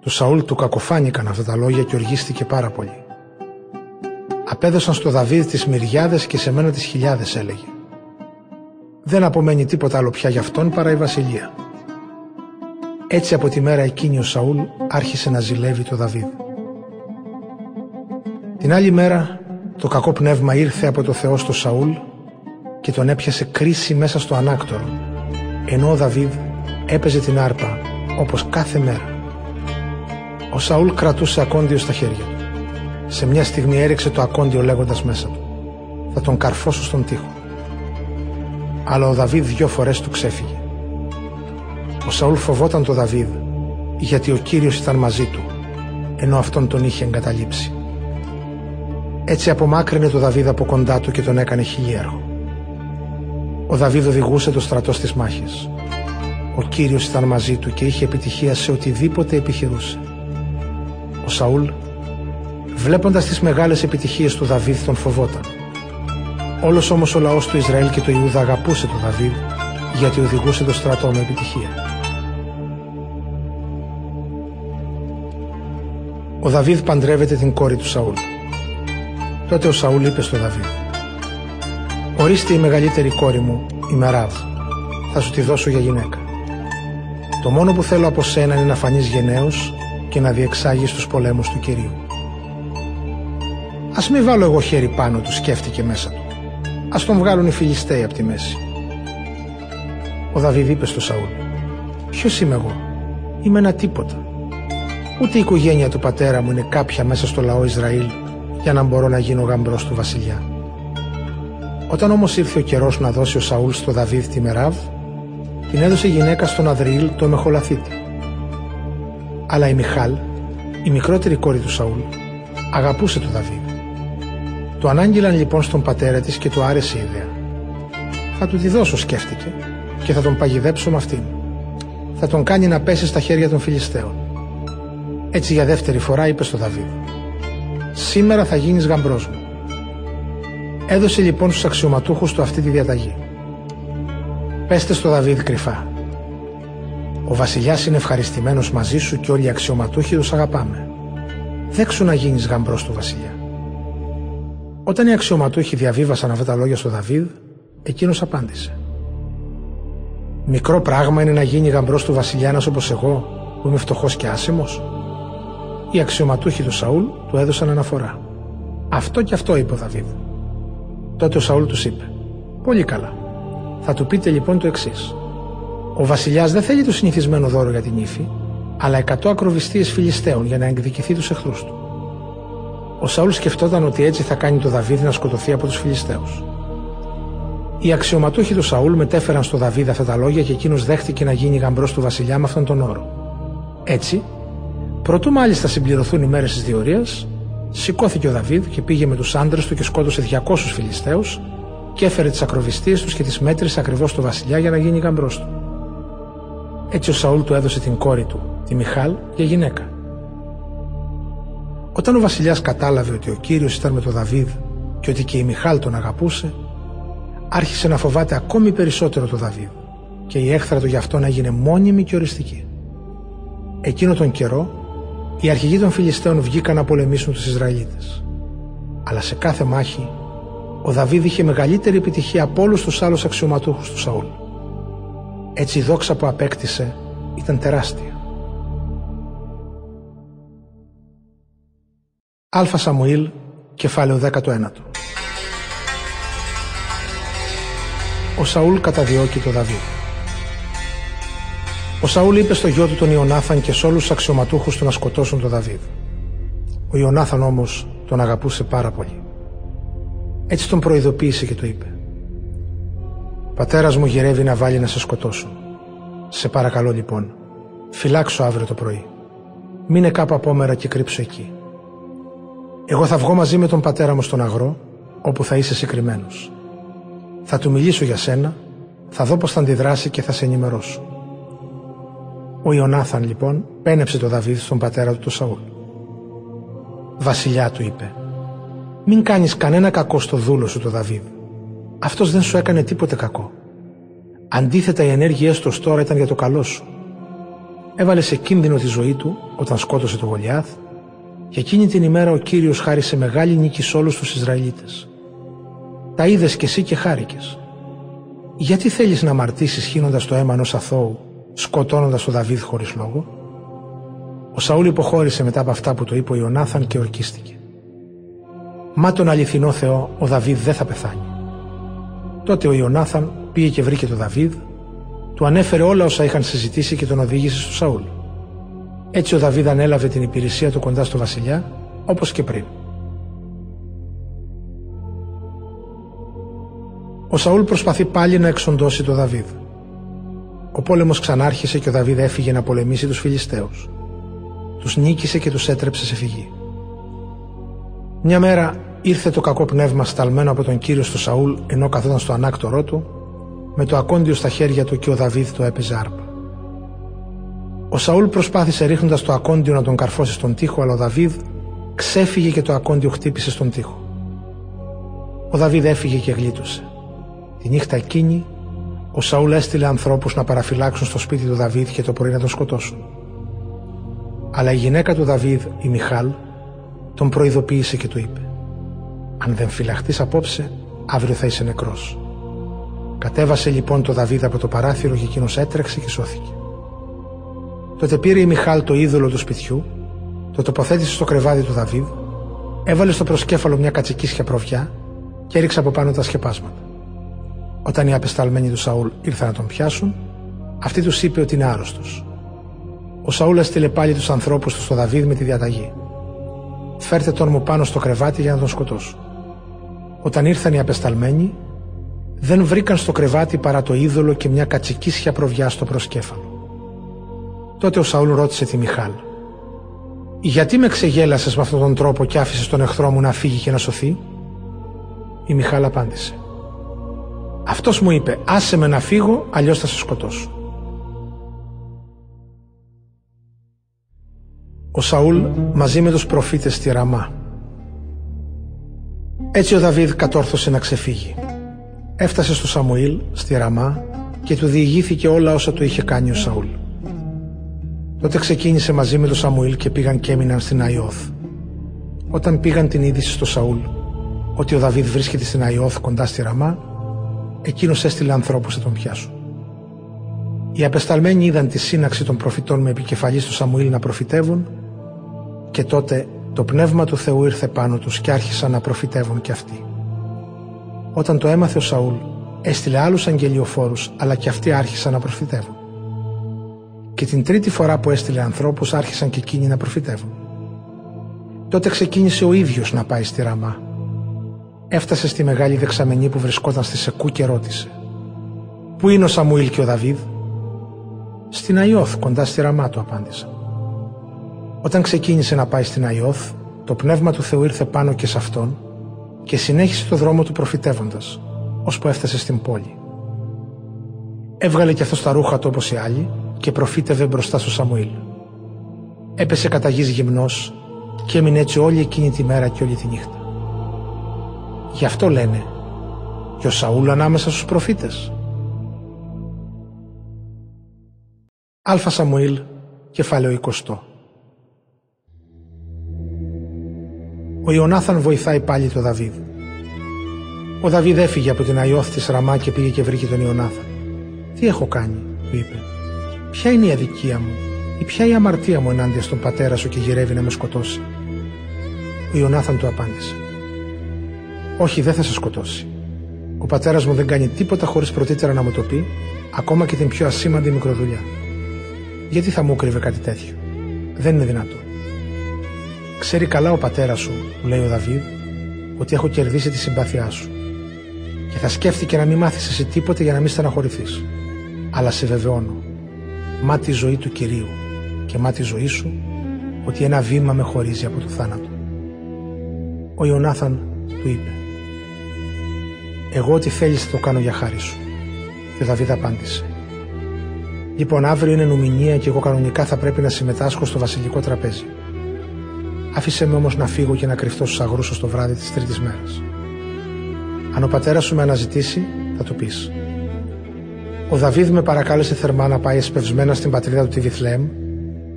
Του Σαούλ του κακοφάνηκαν αυτά τα λόγια και οργίστηκε πάρα πολύ. Απέδωσαν στο Δαβίδ τις μυριάδες και σε μένα τις χιλιάδες έλεγε. Δεν απομένει τίποτα άλλο πια για αυτόν παρά η βασιλεία. Έτσι από τη μέρα εκείνη ο Σαούλ άρχισε να ζηλεύει το Δαβίδ. Την άλλη μέρα το κακό πνεύμα ήρθε από το Θεό στο Σαούλ και τον έπιασε κρίση μέσα στο ανάκτορο, ενώ ο Δαβίδ έπαιζε την άρπα όπως κάθε μέρα. Ο Σαούλ κρατούσε ακόντιο στα χέρια του. Σε μια στιγμή έριξε το ακόντιο λέγοντας μέσα του «Θα τον καρφώσω στον τοίχο». Αλλά ο Δαβίδ δυο φορές του ξέφυγε. Ο Σαούλ φοβόταν το Δαβίδ γιατί ο Κύριος ήταν μαζί του ενώ αυτόν τον είχε εγκαταλείψει. Έτσι απομάκρυνε το Δαβίδ από κοντά του και τον έκανε χιλιέργο. Ο Δαβίδ οδηγούσε το στρατό στις μάχες. Ο Κύριος ήταν μαζί του και είχε επιτυχία σε οτιδήποτε επιχειρούσε. Ο Σαούλ, βλέποντας τις μεγάλες επιτυχίες του Δαβίδ, τον φοβόταν. Όλος όμως ο λαός του Ισραήλ και του Ιούδα αγαπούσε τον Δαβίδ γιατί οδηγούσε το στρατό με επιτυχία. Ο Δαβίδ παντρεύεται την κόρη του Σαούλ. Τότε ο Σαούλ είπε στο Δαβίδ «Ορίστε η μεγαλύτερη κόρη μου, η Μεράβ. Θα σου τη δώσω για γυναίκα. Το μόνο που θέλω από σένα είναι να φανείς γενναίος και να διεξάγεις τους πολέμους του Κυρίου». «Ας μην βάλω εγώ χέρι πάνω του», σκέφτηκε μέσα του. «Ας τον βγάλουν οι Φιλιστέοι από τη μέση». Ο Δαβίδ είπε στο Σαούλ «Ποιος είμαι εγώ, είμαι ένα τίποτα. Ούτε η οικογένεια του πατέρα μου είναι κάποια μέσα στο λαό Ισραήλ για να μπορώ να γίνω γαμπρός του βασιλιά. Όταν όμως ήρθε ο καιρός να δώσει ο Σαούλ στο Δαβίδ τη Μεράβ, την έδωσε γυναίκα στον Αδριήλ το Μεχολαθίτη. Αλλά η Μιχάλ, η μικρότερη κόρη του Σαούλ, αγαπούσε τον Δαβίδ. Το ανάγγειλαν λοιπόν στον πατέρα της και του άρεσε η ιδέα. Θα του τη δώσω σκέφτηκε και θα τον παγιδέψω με αυτήν. Θα τον κάνει να πέσει στα χέρια των Φιλιστέων. Έτσι για δεύτερη φορά είπε στο Δαβίδ «Σήμερα θα γίνεις γαμπρός μου». Έδωσε λοιπόν στους αξιωματούχους του αυτή τη διαταγή. Πέστε στο Δαβίδ κρυφά. Ο βασιλιάς είναι ευχαριστημένος μαζί σου και όλοι οι αξιωματούχοι τους αγαπάμε. Δέξου να γίνεις γαμπρός του βασιλιά. Όταν οι αξιωματούχοι διαβίβασαν αυτά τα λόγια στο Δαβίδ, εκείνος απάντησε. Μικρό πράγμα είναι να γίνει γαμπρός του βασιλιά ένας όπως εγώ, που είμαι φτωχός και άσημος. Οι αξιωματούχοι του Σαούλ του έδωσαν αναφορά. Αυτό και αυτό είπε ο Δαβίδ. Τότε ο Σαούλ τους είπε: Πολύ καλά. Θα του πείτε λοιπόν το εξής. Ο βασιλιάς δεν θέλει το συνηθισμένο δώρο για την ύφη, αλλά εκατό ακροβιστίες Φιλιστέων για να εκδικηθεί τους εχθρούς του. Ο Σαούλ σκεφτόταν ότι έτσι θα κάνει το Δαβίδ να σκοτωθεί από τους Φιλιστέου. Οι αξιωματούχοι του Σαούλ μετέφεραν στο Δαβίδ αυτά τα λόγια και εκείνος δέχτηκε να γίνει γαμπρός του βασιλιά με αυτόν τον όρο. Έτσι, Προτού μάλιστα συμπληρωθούν οι μέρες της διορίας, σηκώθηκε ο Δαβίδ και πήγε με τους άντρες του και σκότωσε 200 Φιλιστέου και έφερε τις ακροβιστίες τους και τις μέτρησε ακριβώς στο βασιλιά για να γίνει γαμπρός του. Έτσι ο Σαούλ του έδωσε την κόρη του, τη Μιχάλ, για γυναίκα. Όταν ο βασιλιάς κατάλαβε ότι ο κύριος ήταν με τον Δαβίδ και ότι και η Μιχάλ τον αγαπούσε, άρχισε να φοβάται ακόμη περισσότερο τον Δαβίδ και η έχθρα του γι' αυτόν έγινε μόνιμη και οριστική. Εκείνο τον καιρό οι αρχηγοί των Φιλιστέων βγήκαν να πολεμήσουν τους Ισραηλίτες. Αλλά σε κάθε μάχη ο Δαβίδ είχε μεγαλύτερη επιτυχία από όλους τους άλλους αξιωματούχους του Σαούλ. Έτσι η δόξα που απέκτησε ήταν τεράστια. Αλφα Σαμουήλ, κεφάλαιο 19 Ο Σαούλ καταδιώκει το Δαβίδ. Ο Σαούλ είπε στο γιο του τον Ιωνάθαν και σε όλους τους αξιωματούχους του να σκοτώσουν τον Δαβίδ. Ο Ιωνάθαν όμως τον αγαπούσε πάρα πολύ. Έτσι τον προειδοποίησε και του είπε: Πατέρας μου γυρεύει να βάλει να σε σκοτώσουν. Σε παρακαλώ λοιπόν, φυλάξω αύριο το πρωί. Μείνε κάπου απόμερα και κρύψω εκεί. Εγώ θα βγω μαζί με τον πατέρα μου στον αγρό, όπου θα είσαι συγκεκριμένο. Θα του μιλήσω για σένα, θα δω πώς θα αντιδράσει και θα σε ενημερώσω. Ο Ιωνάθαν λοιπόν πένεψε το Δαβίδ στον πατέρα του τον Σαούλ. Βασιλιά του είπε «Μην κάνεις κανένα κακό στο δούλο σου το Δαβίδ. Αυτός δεν σου έκανε τίποτε κακό. Αντίθετα οι ενέργειές του τώρα ήταν για το καλό σου. Έβαλες σε κίνδυνο τη ζωή του όταν σκότωσε το Γολιάθ και εκείνη την ημέρα ο Κύριος χάρισε μεγάλη νίκη σε όλους τους Ισραηλίτες. Τα είδες κι εσύ και χάρηκες. Γιατί θέλεις να αμαρτήσεις χύνοντας το αίμα ενός αθώου σκοτώνοντας τον Δαβίδ χωρίς λόγο, ο Σαούλ υποχώρησε μετά από αυτά που το είπε ο Ιωνάθαν και ορκίστηκε. Μα τον αληθινό Θεό ο Δαβίδ δεν θα πεθάνει. Τότε ο Ιωνάθαν πήγε και βρήκε τον Δαβίδ, του ανέφερε όλα όσα είχαν συζητήσει και τον οδήγησε στο Σαούλ. Έτσι ο Δαβίδ ανέλαβε την υπηρεσία του κοντά στο βασιλιά, όπως και πριν. Ο Σαούλ προσπαθεί πάλι να εξοντώσει τον Δαβίδ. Ο πόλεμος ξανάρχισε και ο Δαβίδ έφυγε να πολεμήσει τους Φιλιστέους. Τους νίκησε και τους έτρεψε σε φυγή. Μια μέρα ήρθε το κακό πνεύμα σταλμένο από τον κύριο στο Σαούλ ενώ καθόταν στο ανάκτορό του με το ακόντιο στα χέρια του και ο Δαβίδ το έπαιζε άρπα. Ο Σαούλ προσπάθησε ρίχνοντας το ακόντιο να τον καρφώσει στον τοίχο, αλλά ο Δαβίδ ξέφυγε και το ακόντιο χτύπησε στον τοίχο. Ο Δαβίδ έφυγε και γλίτωσε. Τη νύχτα εκείνη, ο Σαούλ έστειλε ανθρώπους να παραφυλάξουν στο σπίτι του Δαβίδ και το πρωί να τον σκοτώσουν. Αλλά η γυναίκα του Δαβίδ, η Μιχάλ, τον προειδοποίησε και του είπε «Αν δεν φυλαχτείς απόψε, αύριο θα είσαι νεκρός». Κατέβασε λοιπόν το Δαβίδ από το παράθυρο και εκείνος έτρεξε και σώθηκε. Τότε πήρε η Μιχάλ το είδωλο του σπιτιού, το τοποθέτησε στο κρεβάδι του Δαβίδ, έβαλε στο προσκέφαλο μια κατσικίσια προβιά και έριξε από πάνω τα σκεπάσματα. Όταν οι απεσταλμένοι του Σαούλ ήρθαν να τον πιάσουν, αυτή τους είπε ότι είναι άρρωστος. Ο Σαούλ έστειλε πάλι τους ανθρώπους του στο Δαβίδ με τη διαταγή. Φέρτε τον μου πάνω στο κρεβάτι για να τον σκοτώσω. Όταν ήρθαν οι απεσταλμένοι, δεν βρήκαν στο κρεβάτι παρά το είδωλο και μια κατσικίσια προβιά στο προσκέφαλο. Τότε ο Σαούλ ρώτησε τη Μιχάλ «Γιατί με ξεγέλασες με αυτόν τον τρόπο και άφησες τον εχθρό μου να φύγει και να σωθεί» Η Μιχάλ απάντησε «Αυτός μου είπε άσε με να φύγω αλλιώς θα σε σκοτώσω». Ο Σαούλ μαζί με τους προφήτες στη Ραμά Έτσι ο Δαβίδ κατόρθωσε να ξεφύγει. Έφτασε στο Σαμουήλ στη Ραμά και του διηγήθηκε όλα όσα του είχε κάνει ο Σαούλ. Τότε ξεκίνησε μαζί με τον Σαμουήλ και πήγαν και έμειναν στην Αϊόθ. Όταν πήγαν την είδηση στο Σαούλ ότι ο Δαβίδ βρίσκεται στην Αϊόθ κοντά στη Ραμά, εκείνος έστειλε ανθρώπους να τον πιάσουν. Οι απεσταλμένοι είδαν τη σύναξη των προφητών με επικεφαλής του Σαμουήλ να προφητεύουν και τότε το πνεύμα του Θεού ήρθε πάνω τους και άρχισαν να προφητεύουν κι αυτοί. Όταν το έμαθε ο Σαούλ, έστειλε άλλους αγγελιοφόρους, αλλά κι αυτοί άρχισαν να προφητεύουν. Και την τρίτη φορά που έστειλε ανθρώπους άρχισαν και εκείνοι να προφητεύουν. Τότε ξεκίνησε ο ίδιος να πάει στη Ραμά. Έφτασε στη μεγάλη δεξαμενή που βρισκόταν στη Σεκού και ρώτησε «Πού είναι ο Σαμουήλ και ο Δαβίδ» «Στην Αϊόθ, κοντά στη Ραμά» του απάντησαν. Όταν ξεκίνησε να πάει στην Αϊόθ, το πνεύμα του Θεού ήρθε πάνω και σε αυτόν και συνέχισε το δρόμο του προφητεύοντας, ώσπου έφτασε στην πόλη. Έβγαλε και αυτό τα ρούχα του όπως οι άλλοι και προφήτευε μπροστά στο Σαμουήλ. Έπεσε κατά γης γυμνός και έμεινε έτσι όλη εκείνη τη μέρα και όλη τη νύχτα. Γι' αυτό λένε και ο Σαούλ ανάμεσα στους προφήτες. Αλφα Σαμουήλ, κεφάλαιο 20. Ο Ιωνάθαν βοηθάει πάλι τον Δαβίδ. Ο Δαβίδ έφυγε από την Αϊόθ της Ραμά και πήγε και βρήκε τον Ιωνάθαν. «Τι έχω κάνει» του είπε. «Ποια είναι η αδικία μου ή ποια η αμαρτία μου ενάντια στον πατέρα σου και γυρεύει να με σκοτώσει» Ο Ιωνάθαν του απάντησε «Όχι δεν θα σε σκοτώσει. Ο πατέρας μου δεν κάνει τίποτα χωρίς πρωτήτερα να μου το πει ακόμα και την πιο ασήμαντη μικροδουλειά. Γιατί θα μου κρύβε κάτι τέτοιο; Δεν είναι δυνατό. Ξέρει καλά ο πατέρας σου, μου λέει ο Δαβίδ, ότι έχω κερδίσει τη συμπάθειά σου. Και θα σκέφτηκε να μην μάθεις εσύ τίποτε για να μην στεναχωρηθείς. Αλλά σε βεβαιώνω, μα τη ζωή του κυρίου και μα τη ζωή σου, ότι ένα βήμα με χωρίζει από το θάνατο. Ο Ιωνάθαν του είπε «Εγώ ό,τι θέλεις θα το κάνω για χάρη σου». Και ο Δαβίδ απάντησε «Λοιπόν, αύριο είναι νομινία και εγώ κανονικά θα πρέπει να συμμετάσχω στο βασιλικό τραπέζι. Άφησε με όμως να φύγω και να κρυφτώ στους αγρούς στο βράδυ της τρίτης μέρας. Αν ο πατέρας σου με αναζητήσει, θα του πεις. Ο Δαβίδ με παρακάλεσε θερμά να πάει εσπευσμένα στην πατρίδα του τη Βιθλέμ,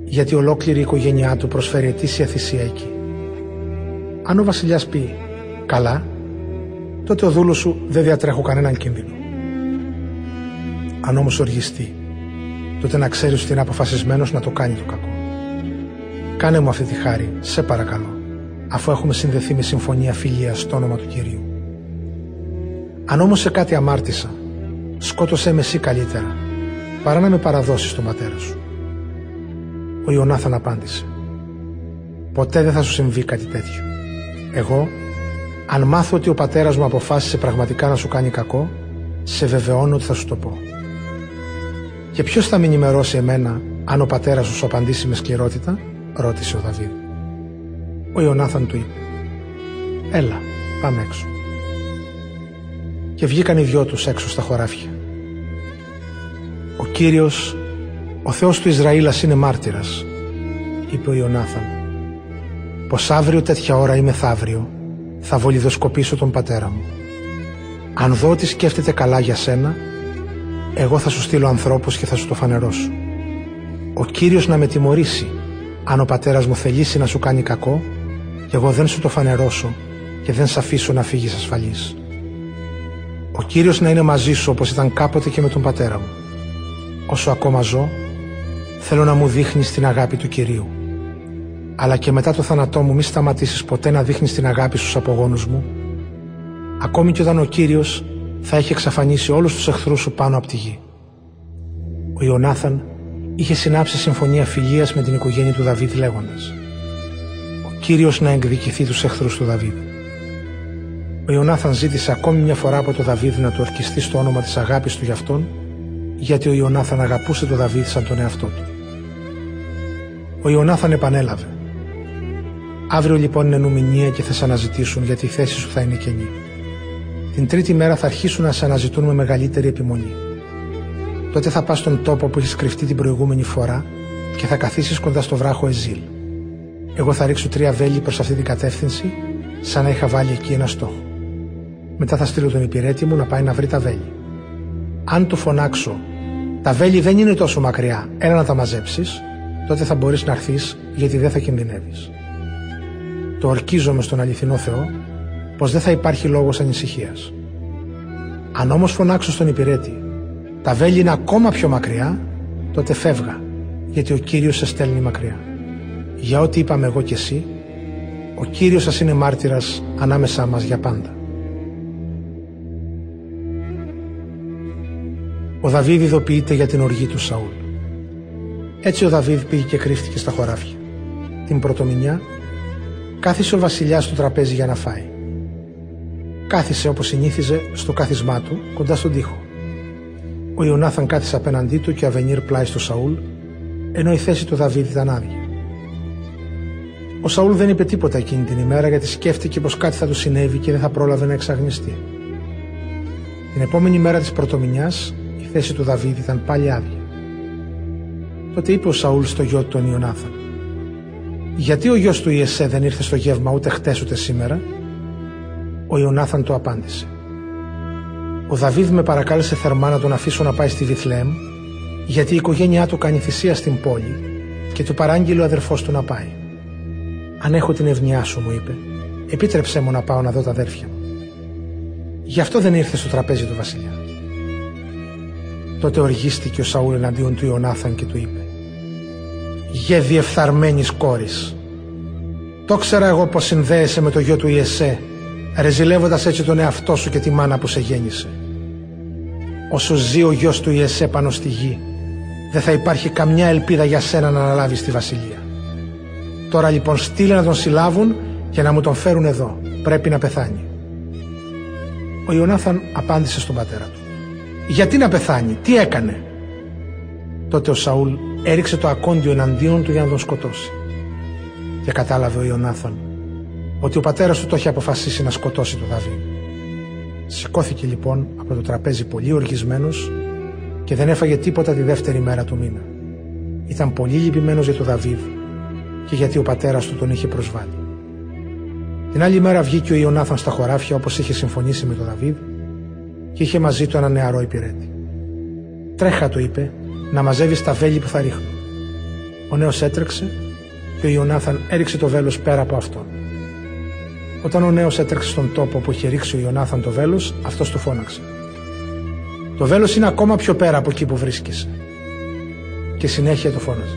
γιατί ολόκληρη η οικογένειά του προσφέρει ετήσια θυσία εκεί. Αν ο βασιλιάς πει καλά, τότε ο δούλος σου δεν διατρέχω κανέναν κίνδυνο. Αν όμως οργιστεί, τότε να ξέρεις ότι είναι αποφασισμένος να το κάνει το κακό. Κάνε μου αυτή τη χάρη, σε παρακαλώ, αφού έχουμε συνδεθεί με συμφωνία φιλία στο όνομα του κυρίου. Αν όμως σε κάτι αμάρτησα, σκότωσέ με εσύ καλύτερα, παρά να με παραδώσεις τον πατέρα σου. Ο Ιωνάθαν απάντησε. Ποτέ δεν θα σου συμβεί κάτι τέτοιο. Εγώ, αν μάθω ότι ο πατέρας μου αποφάσισε πραγματικά να σου κάνει κακό, σε βεβαιώνω ότι θα σου το πω. Και ποιος θα με ενημερώσει εμένα αν ο πατέρας σου σου απαντήσει με σκληρότητα, ρώτησε ο Δαβίδ. Ο Ιωνάθαν του είπε. Έλα, πάμε έξω. Και βγήκαν οι δυο τους έξω στα χωράφια. Ο Κύριος, ο Θεός του Ισραήλ είναι μάρτυρας, είπε ο Ιωνάθαν, πως αύριο τέτοια ώρα ή μεθαύριο θα βολιδοσκοπήσω τον πατέρα μου. Αν δω ότι σκέφτεται καλά για σένα, εγώ θα σου στείλω ανθρώπους και θα σου το φανερώσω. Ο Κύριος να με τιμωρήσει, αν ο πατέρας μου θελήσει να σου κάνει κακό, και εγώ δεν σου το φανερώσω και δεν σε αφήσω να φύγεις ασφαλής. Ο Κύριος να είναι μαζί σου όπως ήταν κάποτε και με τον πατέρα μου. Όσο ακόμα ζω, θέλω να μου δείχνεις την αγάπη του Κυρίου. Αλλά και μετά το θάνατό μου μη σταματήσεις ποτέ να δείχνεις την αγάπη στους απογόνους μου, ακόμη και όταν ο Κύριος θα έχει εξαφανίσει όλους τους εχθρούς σου πάνω από τη γη. Ο Ιωνάθαν είχε συνάψει συμφωνία φιλίας με την οικογένεια του Δαβίδ λέγοντας «Ο Κύριος να εκδικηθεί τους εχθρούς του Δαβίδ». Ο Ιωνάθαν ζήτησε ακόμη μια φορά από τον Δαβίδ να του ορκιστεί στο όνομα της αγάπης του για αυτόν γιατί ο Ιωνάθαν αγαπούσε τον Δαβίδ σαν τον εαυτό του. Ο Ιωνάθαν επανέλαβε. Αύριο λοιπόν είναι νομινία και θα σε αναζητήσουν γιατί η θέση σου θα είναι κενή. Την τρίτη μέρα θα αρχίσουν να σε αναζητούν με μεγαλύτερη επιμονή. Τότε θα πας στον τόπο που έχεις κρυφτεί την προηγούμενη φορά και θα καθίσεις κοντά στο βράχο Εζήλ. Εγώ θα ρίξω τρία βέλη προς αυτή την κατεύθυνση, σαν να είχα βάλει εκεί ένα στόχο. Μετά θα στείλω τον υπηρέτη μου να πάει να βρει τα βέλη. Αν του φωνάξω, τα βέλη δεν είναι τόσο μακριά, έλα να τα μαζέψεις, τότε θα μπορείς να έρθεις γιατί δεν θα κινδυνεύεις. Το ορκίζομαι στον αληθινό Θεό πως δεν θα υπάρχει λόγος ανησυχίας. Αν όμως φωνάξω στον υπηρέτη τα βέλη είναι ακόμα πιο μακριά, τότε φεύγα, γιατί ο Κύριος σε στέλνει μακριά. Για ό,τι είπαμε εγώ και εσύ, ο Κύριος σας είναι μάρτυρας ανάμεσά μας για πάντα. Ο Δαβίδ ειδοποιείται για την οργή του Σαούλ. Έτσι ο Δαβίδ πήγε και κρύφτηκε στα χωράφια. Την πρωτομηνιά κάθισε ο βασιλιάς στο τραπέζι για να φάει. Κάθισε όπως συνήθιζε στο κάθισμά του κοντά στον τοίχο. Ο Ιωνάθαν κάθισε απέναντί του και ο Αβενίρ πλάι στο Σαούλ, ενώ η θέση του Δαβίδ ήταν άδεια. Ο Σαούλ δεν είπε τίποτα εκείνη την ημέρα γιατί σκέφτηκε πως κάτι θα του συνέβη και δεν θα πρόλαβε να εξαγνιστεί. Την επόμενη μέρα της πρωτομηνιάς η θέση του Δαβίδ ήταν πάλι άδεια. Τότε είπε ο Σαούλ στο γιο του τον Ιωνάθαν: Γιατί ο γιος του Ιεσέ δεν ήρθε στο γεύμα ούτε χτες ούτε σήμερα, ο Ιωνάθαν το απάντησε. Ο Δαβίδ με παρακάλεσε θερμά να τον αφήσω να πάει στη Βιθλέμ, γιατί η οικογένειά του κάνει θυσία στην πόλη και του παράγγειλε ο αδερφός του να πάει. Αν έχω την ευνοιά σου, μου είπε, επίτρεψέ μου να πάω να δω τα αδέρφια μου. Γι' αυτό δεν ήρθε στο τραπέζι του βασιλιά. Τότε οργίστηκε ο Σαούλ εναντίον του Ιωνάθαν και του είπε «Γε διεφθαρμένης κόρης, το ξέρα εγώ πως συνδέεσαι με το γιο του Ιεσέ ρεζιλεύοντας έτσι τον εαυτό σου και τη μάνα που σε γέννησε. Όσο ζει ο γιος του Ιεσέ πάνω στη γη, δεν θα υπάρχει καμιά ελπίδα για σένα να αναλάβεις τη βασιλεία. Τώρα λοιπόν στείλε να τον συλλάβουν και να μου τον φέρουν εδώ. Πρέπει να πεθάνει. Ο Ιωνάθαν απάντησε στον πατέρα του. Γιατί να πεθάνει, τι έκανε; Τότε ο Σαούλ έριξε το ακόντιο εναντίον του για να τον σκοτώσει. Και κατάλαβε ο Ιωνάθαν ότι ο πατέρας του το είχε αποφασίσει να σκοτώσει τον Δαβίδ. Σηκώθηκε λοιπόν από το τραπέζι πολύ οργισμένος και δεν έφαγε τίποτα τη δεύτερη μέρα του μήνα. Ήταν πολύ λυπημένος για τον Δαβίδ και γιατί ο πατέρας του τον είχε προσβάλει. Την άλλη μέρα βγήκε ο Ιωνάθαν στα χωράφια όπως είχε συμφωνήσει με τον Δαβίδ και είχε μαζί του ένα νεαρό υπηρέτη. Τρέχα, του είπε, να μαζεύεις τα βέλη που θα ρίχνω. Ο νέος έτρεξε και ο Ιωνάθαν έριξε το βέλος πέρα από αυτόν. Όταν ο νέος έτρεξε στον τόπο που είχε ρίξει ο Ιωνάθαν το βέλος, αυτός του φώναξε. Το βέλος είναι ακόμα πιο πέρα από εκεί που βρίσκεσαι. και συνέχεια το φώναζε.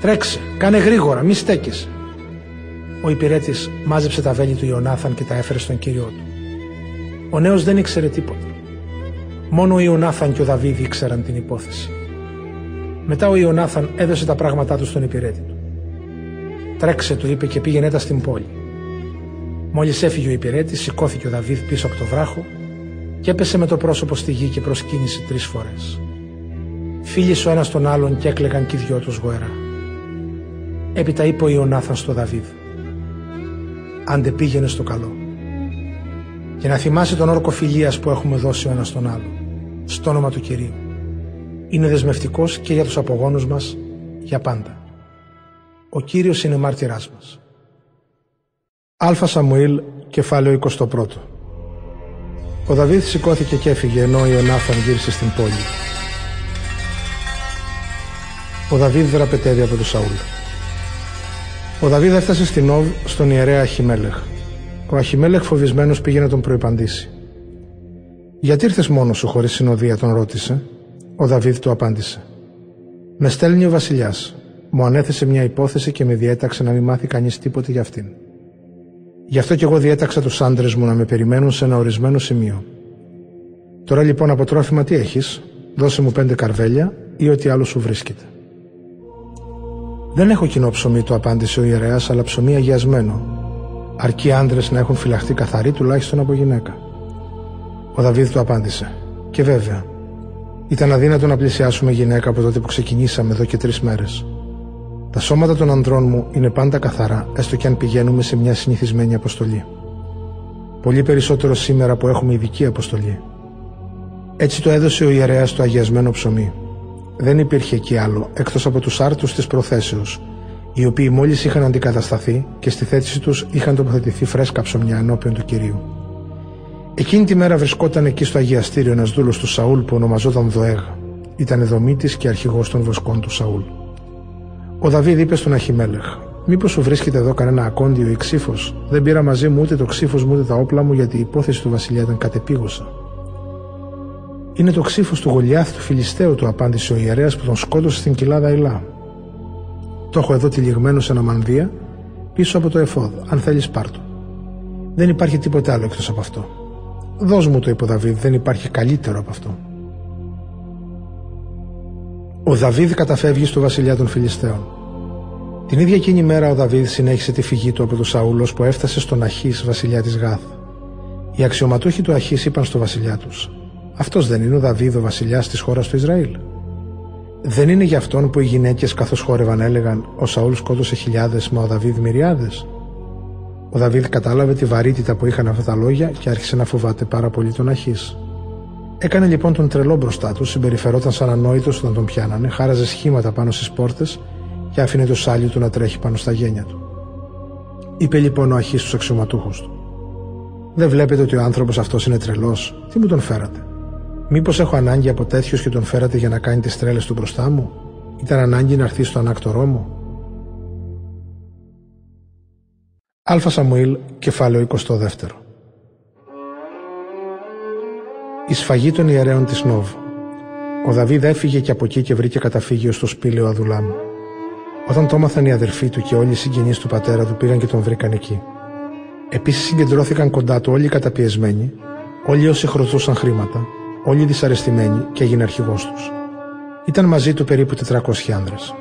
Τρέξε, κάνε γρήγορα, μη στέκεσαι. Ο υπηρέτης μάζεψε τα βέλη του Ιωνάθαν και τα έφερε στον κύριό του. Ο νέος δεν ήξερε τίποτα. Μόνο ο Ιωνάθαν και ο Δαβίδ ήξεραν την υπόθεση. Μετά ο Ιωνάθαν έδωσε τα πράγματά του στον υπηρέτη του. Τρέξε, του είπε και πήγαινε τα στην πόλη. Μόλις έφυγε ο υπηρέτη, σηκώθηκε ο Δαβίδ πίσω από το βράχο και έπεσε με το πρόσωπο στη γη και προσκύνησε τρεις φορές. Φίλησε ο ένας τον άλλον και έκλεγαν και οι δυο τους γοερά. Έπειτα είπε ο Ιωνάθαν στο Δαβίδ: Άντε πήγαινε στο καλό. Και να θυμάσαι τον όρκο φιλίας που έχουμε δώσει ο ένας τον άλλο, στο όνομα του κυρίου. Είναι δεσμευτικός και για τους απογόνους μας για πάντα. Ο Κύριος είναι μάρτυράς μας. Αλφα Σαμουήλ, κεφάλαιο 21. Ο Δαβίδ σηκώθηκε και έφυγε ενώ ο Ιωνάθαν γύρισε στην πόλη. Ο Δαβίδ δραπετεύει από τον Σαούλ. Ο Δαβίδ έφτασε στην Όβ στον ιερέα Αχιμέλεχ. Ο Αχιμέλεχ φοβισμένος πήγε να τον προϋπαντήσει. Γιατί ήρθες μόνος σου χωρίς συνοδεία, τον ρώτησε. Ο Δαβίδ του απάντησε. Με στέλνει ο Βασιλιάς. Μου ανέθεσε μια υπόθεση και με διέταξε να μην μάθει κανείς τίποτε για αυτήν. Γι' αυτό και εγώ διέταξα τους άντρες μου να με περιμένουν σε ένα ορισμένο σημείο. Τώρα λοιπόν από τρόφιμα τι έχεις, δώσε μου πέντε καρβέλια ή ό,τι άλλο σου βρίσκεται. Δεν έχω κοινό ψωμί, του απάντησε ο ιερέας, αλλά ψωμί αγιασμένο. Αρκεί άντρες να έχουν φυλαχτεί καθαροί τουλάχιστον από γυναίκα. Ο Δαβίδ του απάντησε. Και βέβαια, ήταν αδύνατο να πλησιάσουμε γυναίκα από τότε που ξεκινήσαμε εδώ και τρεις μέρες. Τα σώματα των ανδρών μου είναι πάντα καθαρά, έστω και αν πηγαίνουμε σε μια συνηθισμένη αποστολή. Πολύ περισσότερο σήμερα που έχουμε ειδική αποστολή. Έτσι το έδωσε ο ιερέας το αγιασμένο ψωμί. Δεν υπήρχε εκεί άλλο, εκτός από τους άρτους της προθέσεως, οι οποίοι μόλις είχαν αντικατασταθεί και στη θέση τους είχαν τοποθετηθεί φρέσκα ψωμιά ενώπιον του κυρίου. Εκείνη τη μέρα βρισκόταν εκεί στο αγιαστήριο ένας δούλος του Σαούλ που ονομαζόταν Δοέγ. Ήταν δομήτης και αρχηγός των βοσκών του Σαούλ. Ο Δαβίδ είπε στον Αχιμέλεχ: Μήπως σου βρίσκεται εδώ κανένα ακόντιο ή ξύφος; Δεν πήρα μαζί μου ούτε το ξύφος μου ούτε τα όπλα μου γιατί η υπόθεση του βασιλιά ήταν κατεπίγουσα. Είναι το ξύφος του Γολιάθ του Φιλιστέου, του απάντησε ο ιερέας που τον σκότωσε στην κοιλάδα Ιλά. Το έχω εδώ τυλιγμένο σε ένα μανδύα πίσω από το εφόδ. Αν θέλεις, πάρτο. Δεν υπάρχει τίποτε άλλο εκτός από αυτό. Δώσ' μου το, είπε ο Δαβίδ, δεν υπάρχει καλύτερο από αυτό. Ο Δαβίδ καταφεύγει στο βασιλιά των Φιλιστέων. Την ίδια εκείνη μέρα ο Δαβίδ συνέχισε τη φυγή του από τον Σαούλο που έφτασε στον Αχής, βασιλιά της Γάθ. Οι αξιωματούχοι του Αχής είπαν στο βασιλιά τους: Αυτός δεν είναι ο Δαβίδ, ο βασιλιάς της χώρας του Ισραήλ. Δεν είναι για αυτόν που οι γυναίκες καθώς χόρευαν έλεγαν: Ο Σαούλ σκότωσε χιλιάδες, μα ο Δαβίδ μυριάδες. Ο Δαβίδ κατάλαβε τη βαρύτητα που είχαν αυτά τα λόγια και άρχισε να φοβάται πάρα πολύ τον Αχής. Έκανε λοιπόν τον τρελό μπροστά του, συμπεριφερόταν σαν ανόητος όταν τον πιάνανε, χάραζε σχήματα πάνω στις πόρτες και άφηνε το σάλι του να τρέχει πάνω στα γένια του. Είπε λοιπόν ο Αχής στους αξιωματούχους του: Δεν βλέπετε ότι ο άνθρωπος αυτός είναι τρελός, τι μου τον φέρατε; Μήπως έχω ανάγκη από τέτοιος και τον φέρατε για να κάνει τις τρέλες του μπροστά μου, ήταν ανάγκη να έρθει στο ανάκτορό μου. Α Σαμουήλ, κεφάλαιο 22 η σφαγή των ιερέων της Νόβ. Ο Δαβίδ έφυγε και από εκεί και βρήκε καταφύγιο στο σπήλαιο Αδουλάμ. Όταν το έμαθαν οι αδερφοί του και όλοι οι συγγενείς του πατέρα του πήγαν και τον βρήκαν εκεί. Επίσης συγκεντρώθηκαν κοντά του όλοι οι καταπιεσμένοι, όλοι όσοι χρωστούσαν χρήματα, όλοι οι δυσαρεστημένοι και έγινε αρχηγός τους. Ήταν μαζί του περίπου 400 άνδρες.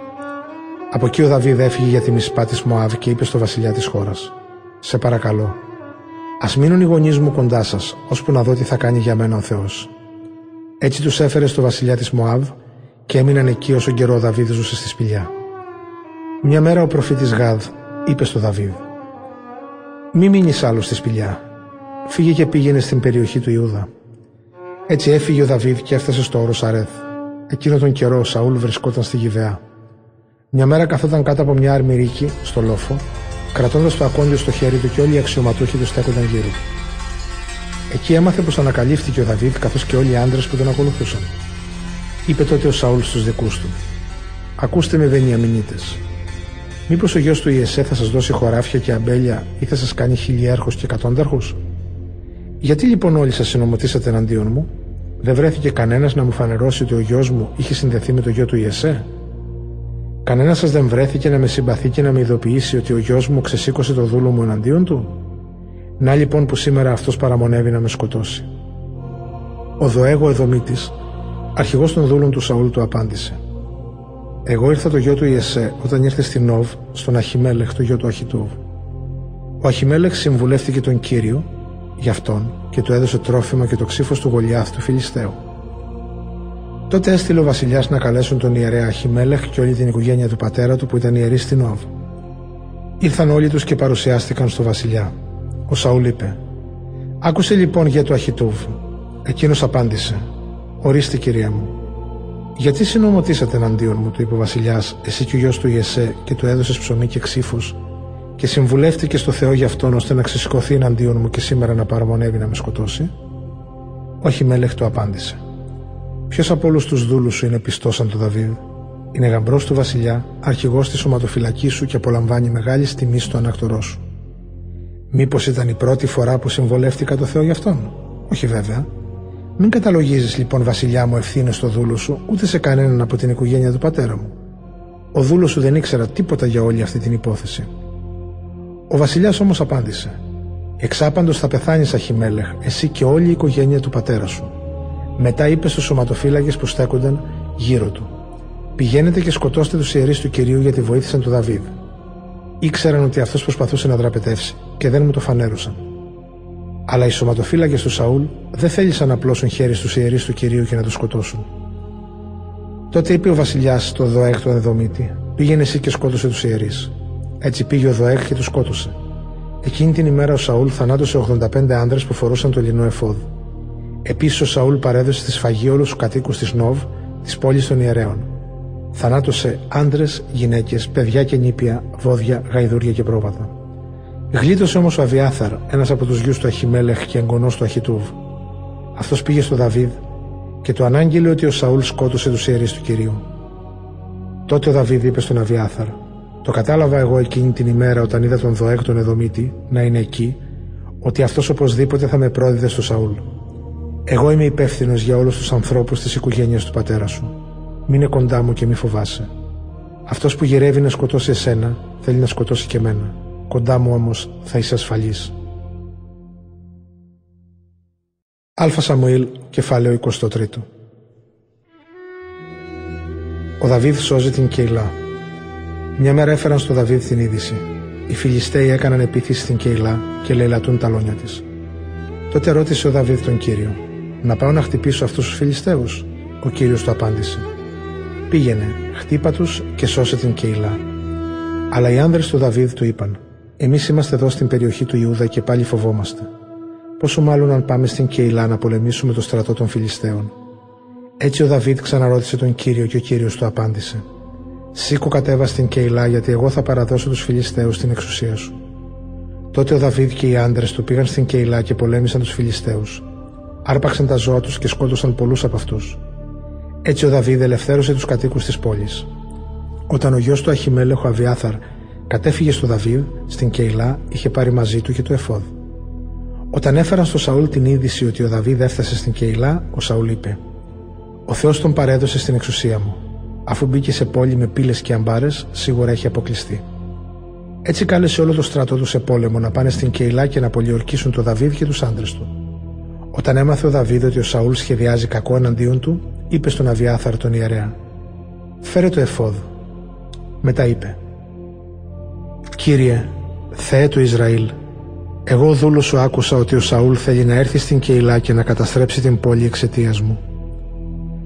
Από εκεί ο Δαβίδ έφυγε για τη μισπά της Μωάβ και είπε στο βασιλιά της χώρας: Σε παρακαλώ, Α μείνουν οι γονείς μου κοντά σας, ώσπου να δω τι θα κάνει για μένα ο Θεός. Έτσι τους έφερε στο βασιλιά της Μωάβ και έμειναν εκεί όσο καιρό ο Δαβίδ ζούσε στη σπηλιά. Μια μέρα ο προφήτης Γάδ είπε στο Δαβίδ «Μη μείνεις άλλο στη σπηλιά. Φύγε και πήγαινε στην περιοχή του Ιούδα». Έτσι έφυγε ο Δαβίδ και έφτασε στο όρο Σαρέθ. Εκείνο τον καιρό ο Σαούλ βρισκόταν στη Γιδεά. Μια μέρα καθόταν κάτω από μια αρμυρίκη στο λόφο κρατώντας το ακόντιο στο χέρι του και όλοι οι αξιωματούχοι του στέκονταν γύρω. Εκεί έμαθε πως ανακαλύφθηκε ο Δαβίδ καθώς και όλοι οι άντρες που τον ακολουθούσαν. Είπε τότε ο Σαούλ στους δικούς του: Ακούστε με, Βενιαμινίτες. Μήπως ο γιος του Ιεσέ θα σας δώσει χωράφια και αμπέλια ή θα σας κάνει χιλιάρχου και εκατόνταρχους; Γιατί λοιπόν όλοι σας συνομωτήσατε εναντίον μου, δεν βρέθηκε κανένας να μου φανερώσει ότι ο γιος μου είχε συνδεθεί με το γιο του Ιεσέ; Κανένας σας δεν βρέθηκε να με συμπαθεί και να με ειδοποιήσει ότι ο γιος μου ξεσήκωσε το δούλο μου εναντίον του; Να λοιπόν που σήμερα αυτός παραμονεύει να με σκοτώσει. Ο Δοέγο Εδωμήτη, αρχηγός των δούλων του Σαούλ, του απάντησε. Εγώ ήρθα το γιο του Ιεσέ όταν ήρθε στην Νοβ, στον Αχιμέλεχ, το γιο του Αχιτούβ. Ο Αχιμέλεχ συμβουλεύτηκε τον κύριο για αυτόν και του έδωσε τρόφιμα και το ξύφος του Γολιάθ του Φιλιστέου. Τότε έστειλε ο βασιλιάς να καλέσουν τον ιερέα Αχιμέλεχ και όλη την οικογένεια του πατέρα του που ήταν ιερή στην Νοβ. Ήρθαν όλοι τους και παρουσιάστηκαν στο βασιλιά. Ο Σαούλ είπε: Άκουσε λοιπόν για το Αχιτούβ. Εκείνος απάντησε: Ορίστε κυρία μου. Γιατί συνομωτήσατε εναντίον μου, του είπε ο Βασιλιάς, εσύ και ο γιος του Ιεσέ, και του έδωσες ψωμί και ξύφου, και συμβουλεύτηκε στο Θεό για αυτόν ώστε να ξεσηκωθεί εναντίον μου και σήμερα να παραμονεύει να με σκοτώσει. Ο Αχιμέλεχ του απάντησε: Ποιος από όλους τους δούλους σου είναι πιστός σαν το Δαβίδ; Είναι γαμπρός του Βασιλιά, αρχηγός της σωματοφυλακής σου και απολαμβάνει μεγάλη τιμή στο ανακτορό σου. Μήπως ήταν η πρώτη φορά που συμβολεύτηκα το Θεό για αυτόν; Όχι βέβαια. Μην καταλογίζεις λοιπόν, Βασιλιά μου, ευθύνες στο δούλο σου, ούτε σε κανέναν από την οικογένεια του πατέρα μου. Ο δούλος σου δεν ήξερα τίποτα για όλη αυτή την υπόθεση. Ο Βασιλιάς όμως απάντησε: Εξάπαντος θα πεθάνεις, Αχιμέλεχ, εσύ και όλη η οικογένεια του πατέρα σου. Μετά είπε στους σωματοφύλακες που στέκονταν γύρω του: Πηγαίνετε και σκοτώστε τους ιερείς του κυρίου γιατί βοήθησαν τον Δαβίδ. Ήξεραν ότι αυτός προσπαθούσε να δραπετεύσει και δεν μου το φανέρωσαν. Αλλά οι σωματοφύλακες του Σαούλ δεν θέλησαν να πλώσουν χέρι στους ιερείς του κυρίου και να τους σκοτώσουν. Τότε είπε ο βασιλιάς στο Δοέκ του Εδωμίτη: Πήγαινε εσύ και σκότωσε τους ιερείς. Έτσι πήγε ο Δοέκ και τους σκότωσε. Εκείνη την ημέρα ο Σαούλ θανάτωσε 85 άντρες που φορούσαν το λινό εφόδ. Επίσης ο Σαούλ παρέδωσε στη σφαγή όλους τους κατοίκους της Νοβ, της πόλης των ιερέων. Θανάτωσε άντρες, γυναίκες, παιδιά και νήπια, βόδια, γαϊδούρια και πρόβατα. Γλίτωσε όμως ο Αβιάθαρ, ένας από τους γιους του Αχιμέλεχ και εγγονός του Αχιτούβ. Αυτός πήγε στο Δαβίδ και του ανάγγειλε ότι ο Σαούλ σκότωσε τους ιερείς του κυρίου. Τότε ο Δαβίδ είπε στον Αβιάθαρ: Το κατάλαβα εγώ εκείνη την ημέρα όταν είδα τον Δοέκ τον Εδωμίτη να είναι εκεί, ότι αυτός οπωσδήποτε θα με πρόδιδε στο Σαούλ. Εγώ είμαι υπεύθυνος για όλους τους ανθρώπους της οικογένειας του πατέρα σου. Μείνε κοντά μου και μη φοβάσαι. Αυτός που γυρεύει να σκοτώσει εσένα, θέλει να σκοτώσει και μένα. Κοντά μου όμως θα είσαι ασφαλής. Αλφα Σαμουήλ, κεφάλαιο 23 Ο Δαβίδ σώζει την Κεϊλά. Μια μέρα έφεραν στο Δαβίδ την είδηση. Οι Φιλιστέοι έκαναν επίθεση στην Κεϊλά και λαιλατούν τα λόγια της. Τότε ρώτησε ο Δαβίδ τον κύριο: Να πάω να χτυπήσω αυτούς τους Φιλιστέου. Ο κύριος του απάντησε: Πήγαινε, χτύπα τους και σώσε την Κεϊλά. Αλλά οι άνδρες του Δαβίδ του είπαν: Εμείς είμαστε εδώ στην περιοχή του Ιούδα και πάλι φοβόμαστε. Πόσο μάλλον αν πάμε στην Κεϊλά να πολεμήσουμε το στρατό των Φιλιστέων. Έτσι ο Δαβίδ ξαναρώτησε τον κύριο και ο κύριος του απάντησε: Σήκω κατέβα στην Κεϊλά γιατί εγώ θα παραδώσω τους Φιλιστέους στην εξουσία σου. Τότε ο Δαβίδ και οι άντρες του πήγαν στην Κεϊλά και πολέμησαν τους Φιλιστέους. Άρπαξαν τα ζώα τους και σκότωσαν πολλούς από αυτούς. Έτσι ο Δαβίδ ελευθέρωσε τους κατοίκους της πόλης. Όταν ο γιος του Αχιμέλεχο Αβιάθαρ κατέφυγε στο Δαβίδ, στην Κεϊλά είχε πάρει μαζί του και το εφόδ. Όταν έφεραν στο Σαούλ την είδηση ότι ο Δαβίδ έφτασε στην Κεϊλά, ο Σαούλ είπε: Ο Θεός τον παρέδωσε στην εξουσία μου. Αφού μπήκε σε πόλη με πύλες και αμπάρες, σίγουρα έχει αποκλειστεί. Έτσι κάλεσε όλο το στρατό του σε πόλεμο να πάνε στην Κεϊλά και να πολιορκήσουν το Δαβίδ και τους άντρες του. Όταν έμαθε ο Δαβίδ ότι ο Σαούλ σχεδιάζει κακό εναντίον του, είπε στον Αβιάθαρ τον ιερέα: Φέρε το εφόδ. Μετά είπε: Κύριε, Θεέ του Ισραήλ, εγώ ο δούλος σου άκουσα ότι ο Σαούλ θέλει να έρθει στην Κεϊλά και να καταστρέψει την πόλη εξαιτίας μου.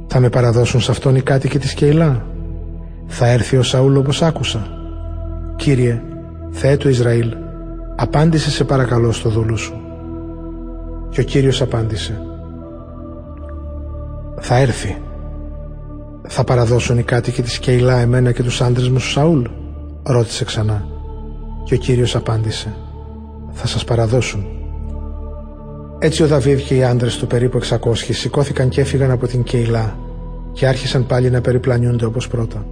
Θα με παραδώσουν σε αυτόν οι κάτοικοι της Κεϊλά. Θα έρθει ο Σαούλ όπως άκουσα. Κύριε, Θεέ του Ισραήλ, απάντησε σε παρακαλώ στο δούλο σου. Και ο Κύριος απάντησε. Θα έρθει. Θα παραδώσουν οι κάτοικοι της Κεϊλά εμένα και τους άντρες μου σου Σαούλ, ρώτησε ξανά. Και ο Κύριος απάντησε «Θα σας παραδώσουν». Έτσι ο Δαβίδ και οι άντρες του περίπου 600 σηκώθηκαν και έφυγαν από την Κεϊλά και άρχισαν πάλι να περιπλανιούνται όπως πρώτα.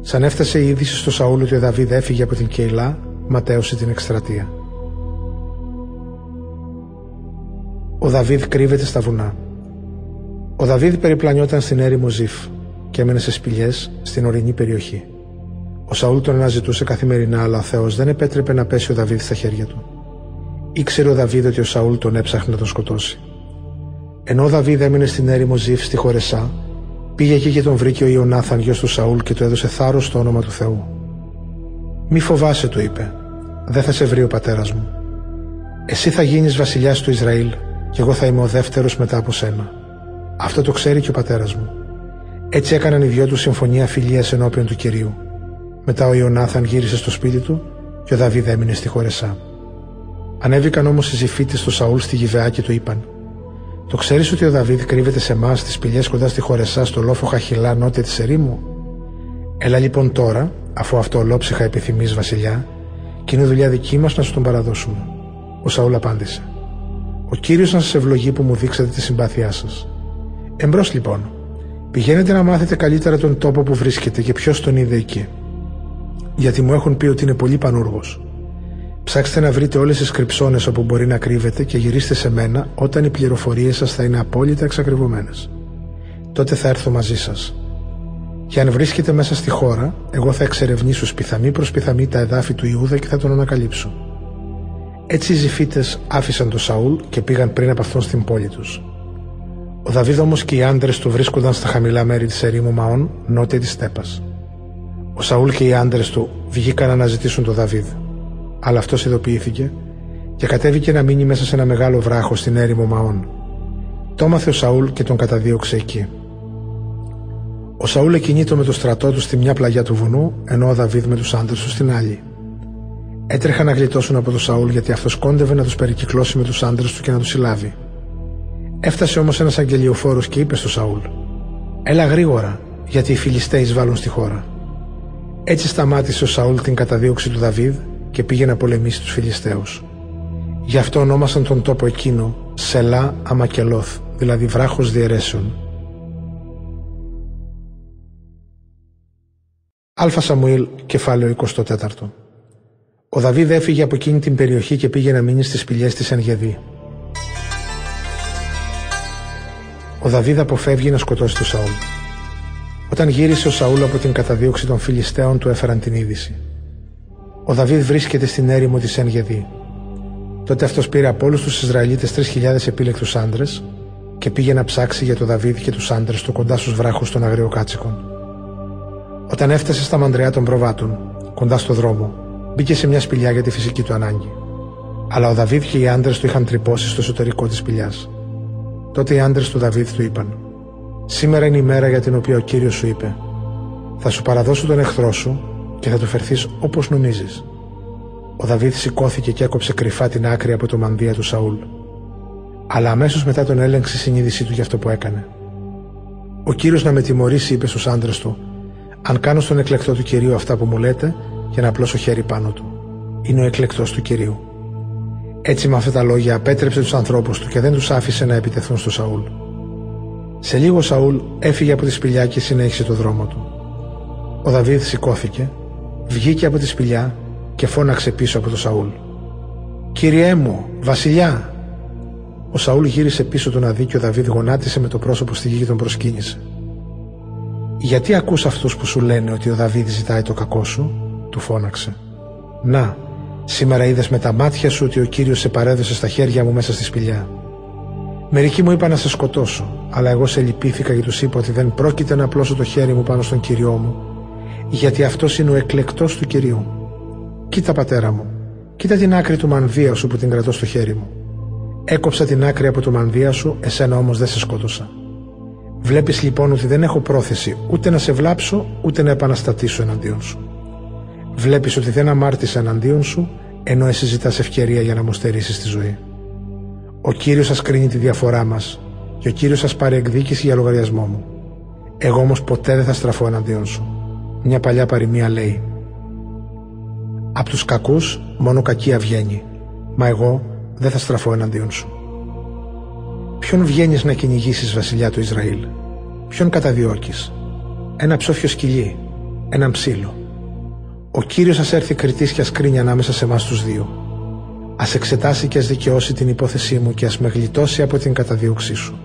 Σαν έφτασε η είδηση στο Σαούλ ότι ο Δαβίδ έφυγε από την Κεϊλά, ματέωσε την εκστρατεία. Ο Δαβίδ κρύβεται στα βουνά. Ο Δαβίδ περιπλανιόταν στην έρημο Ζήφ και έμενε σε σπηλιές στην ορεινή περιοχή. Ο Σαούλ τον αναζητούσε καθημερινά, αλλά ο Θεός δεν επέτρεπε να πέσει ο Δαβίδ στα χέρια του. Ήξερε ο Δαβίδ ότι ο Σαούλ τον έψαχνε να τον σκοτώσει. Ενώ ο Δαβίδ έμεινε στην έρημο Ζήφ στη Χωρεσά, πήγε εκεί και τον βρήκε ο Ιωνάθαν γιος του Σαούλ και του έδωσε θάρρος στο όνομα του Θεού. Μη φοβάσαι, του είπε, δεν θα σε βρει ο πατέρας μου. Εσύ θα γίνεις βασιλιάς του Ισραήλ, και εγώ θα είμαι ο δεύτερος μετά από σένα. Αυτό το ξέρει και ο πατέρας μου. Έτσι έκαναν οι δυο τους συμφωνία φιλίας ενώπιον του κυρίου. Μετά ο Ιωνάθαν γύρισε στο σπίτι του και ο Δαβίδ έμεινε στη Χωρεσά. Ανέβηκαν όμως οι ζηφίτες του Σαούλ στη Γιβεά και του είπαν: Το ξέρεις ότι ο Δαβίδ κρύβεται σε εμάς στις πηγές κοντά στη Χωρεσά στο λόφο Χαχιλά νότια της ερήμου; Έλα λοιπόν τώρα, αφού αυτό ολόψυχα επιθυμείς, Βασιλιά, και είναι δουλειά δική μας να σου τον παραδώσουμε. Ο Σαούλ απάντησε: Ο κύριος να σας ευλογεί που μου δείξατε τη συμπάθειά σας. Εμπρός λοιπόν, πηγαίνετε να μάθετε καλύτερα τον τόπο που βρίσκεται και ποιος τον είδε εκεί. Γιατί μου έχουν πει ότι είναι πολύ πανούργος Ψάξτε να βρείτε όλες τις κρυψώνες όπου μπορεί να κρύβεται και γυρίστε σε μένα όταν οι πληροφορίες σας θα είναι απόλυτα εξακριβωμένες. Τότε θα έρθω μαζί σας. Και αν βρίσκεται μέσα στη χώρα, εγώ θα εξερευνήσω σπιθαμή προς πιθαμή τα εδάφη του Ιούδα και θα τον ανακαλύψω. Έτσι οι Ζηφίτες άφησαν τον Σαούλ και πήγαν πριν από αυτόν στην πόλη τους. Ο Δαβίδ όμως και οι άντρες του βρίσκονταν στα χαμηλά μέρη της ερήμου Μαών, νότια της Στέπας. Ο Σαούλ και οι άντρες του βγήκαν να αναζητήσουν τον Δαβίδ αλλά αυτός ειδοποιήθηκε και κατέβηκε να μείνει μέσα σε ένα μεγάλο βράχο στην έρημο Μαών. Το έμαθε ο Σαούλ και τον καταδίωξε εκεί. Ο Σαούλ εκινείτο με το στρατό του στη μια πλαγιά του βουνού, ενώ ο Δαβίδ με τους άντρες του στην άλλη. Έτρεχαν να γλιτώσουν από τον Σαούλ γιατί αυτός κόντευε να τους περικυκλώσει με τους άντρες του και να τους συλλάβει. Έφτασε όμως ένας αγγελιοφόρος και είπε στο Σαούλ: Έλα γρήγορα, γιατί οι Φιλιστέοι βάλουν στη χώρα. Έτσι σταμάτησε ο Σαούλ την καταδίωξη του Δαβίδ και πήγε να πολεμήσει τους Φιλιστέους. Γι' αυτό ονόμασαν τον τόπο εκείνο Σελά Αμακελόθ, δηλαδή βράχος διαιρέσεων. Α Σαμουήλ, κεφάλαιο 24. Ο Δαβίδ έφυγε από εκείνη την περιοχή και πήγε να μείνει στις πηγές της Ενγεδί. Ο Δαβίδ αποφεύγει να σκοτώσει τον Σαούλ. Όταν γύρισε ο Σαούλ από την καταδίωξη των Φιλιστέων του έφεραν την είδηση. Ο Δαβίδ βρίσκεται στην έρημο της Εν Τότε αυτός πήρε από όλους τους Ισραηλίτες 3.000 επίλεκτους άντρες και πήγε να ψάξει για το Δαβίδ και τους άντρες του κοντά στους βράχους των αγριοκάτσικων. Όταν έφτασε στα μαντριά των προβάτων, κοντά στο δρόμο, μπήκε σε μια σπηλιά για τη φυσική του ανάγκη. Αλλά ο Δαβίδ και οι άντρες του είχαν τρυπώσει στο εσωτερικό της σπηλιάς. Τότε οι άντρες του Δαβίδ του είπαν: Σήμερα είναι η μέρα για την οποία ο κύριος σου είπε: Θα σου παραδώσω τον εχθρό σου και θα του φερθείς όπως νομίζεις. Ο Δαβίδ σηκώθηκε και έκοψε κρυφά την άκρη από το μανδύα του Σαούλ. Αλλά αμέσως μετά τον έλεγξε η συνείδησή του για αυτό που έκανε. Ο κύριος να με τιμωρήσει, είπε στους άντρες του, αν κάνω στον εκλεκτό του κυρίου αυτά που μου λέτε, για να απλώσω χέρι πάνω του. Είναι ο εκλεκτός του κυρίου. Έτσι με αυτά τα λόγια απέτρεψε τους ανθρώπους του και δεν τους άφησε να επιτεθούν στο Σαούλ. Σε λίγο Σαούλ έφυγε από τη σπηλιά και συνέχισε το δρόμο του. Ο Δαβίδ σηκώθηκε βγήκε από τη σπηλιά και φώναξε πίσω από τον Σαούλ. «Κύριέ μου, βασιλιά!» Ο Σαούλ γύρισε πίσω του να δει και ο Δαβίδ γονάτισε με το πρόσωπο στη γη και τον προσκύνησε. «Γιατί ακούς αυτούς που σου λένε ότι ο Δαβίδ ζητάει το κακό σου» του φώναξε. «Να, σήμερα είδες με τα μάτια σου ότι ο Κύριος σε παρέδωσε στα χέρια μου μέσα στη σπηλιά. Μερικοί μου είπαν να σε σκοτώσω, αλλά εγώ σε λυπήθηκα και τους είπα ότι δεν πρόκειται να απλώσω το χέρι μου πάνω στον Κύριό μου γιατί αυτός είναι ο εκλεκτός του Κυρίου. Κοίτα πατέρα μου, κοίτα την άκρη του μανδύα σου που την κρατώ στο χέρι μου. Έκοψα την άκρη από το μανδύα σου, εσένα όμως δεν σε σκότωσα. Βλέπεις λοιπόν ότι δεν έχω πρόθεση ούτε να σε βλάψω ούτε να επαναστατήσω εναντίον σου. Βλέπεις ότι δεν αμάρτησα εναντίον σου, ενώ εσύ ζητάς ευκαιρία για να μου στερήσεις τη ζωή. Ο κύριος σας κρίνει τη διαφορά μας και ο κύριος σας πάρει εκδίκηση για λογαριασμό μου. Εγώ όμως ποτέ δεν θα στραφώ εναντίον σου. Μια παλιά παροιμία λέει «Απ' τους κακούς μόνο κακία βγαίνει, μα εγώ δεν θα στραφώ εναντίον σου». Ποιον βγαίνεις να κυνηγήσεις βασιλιά του Ισραήλ, ποιον καταδιώκεις, ένα ψόφιο σκυλί, έναν ψήλο. Ο Κύριος ας έρθει κριτής και ας κρίνει ανάμεσα σε εμάς τους δύο. Ας εξετάσει και ας δικαιώσει την υπόθεσή μου και ας με γλιτώσει από την καταδίωξή σου.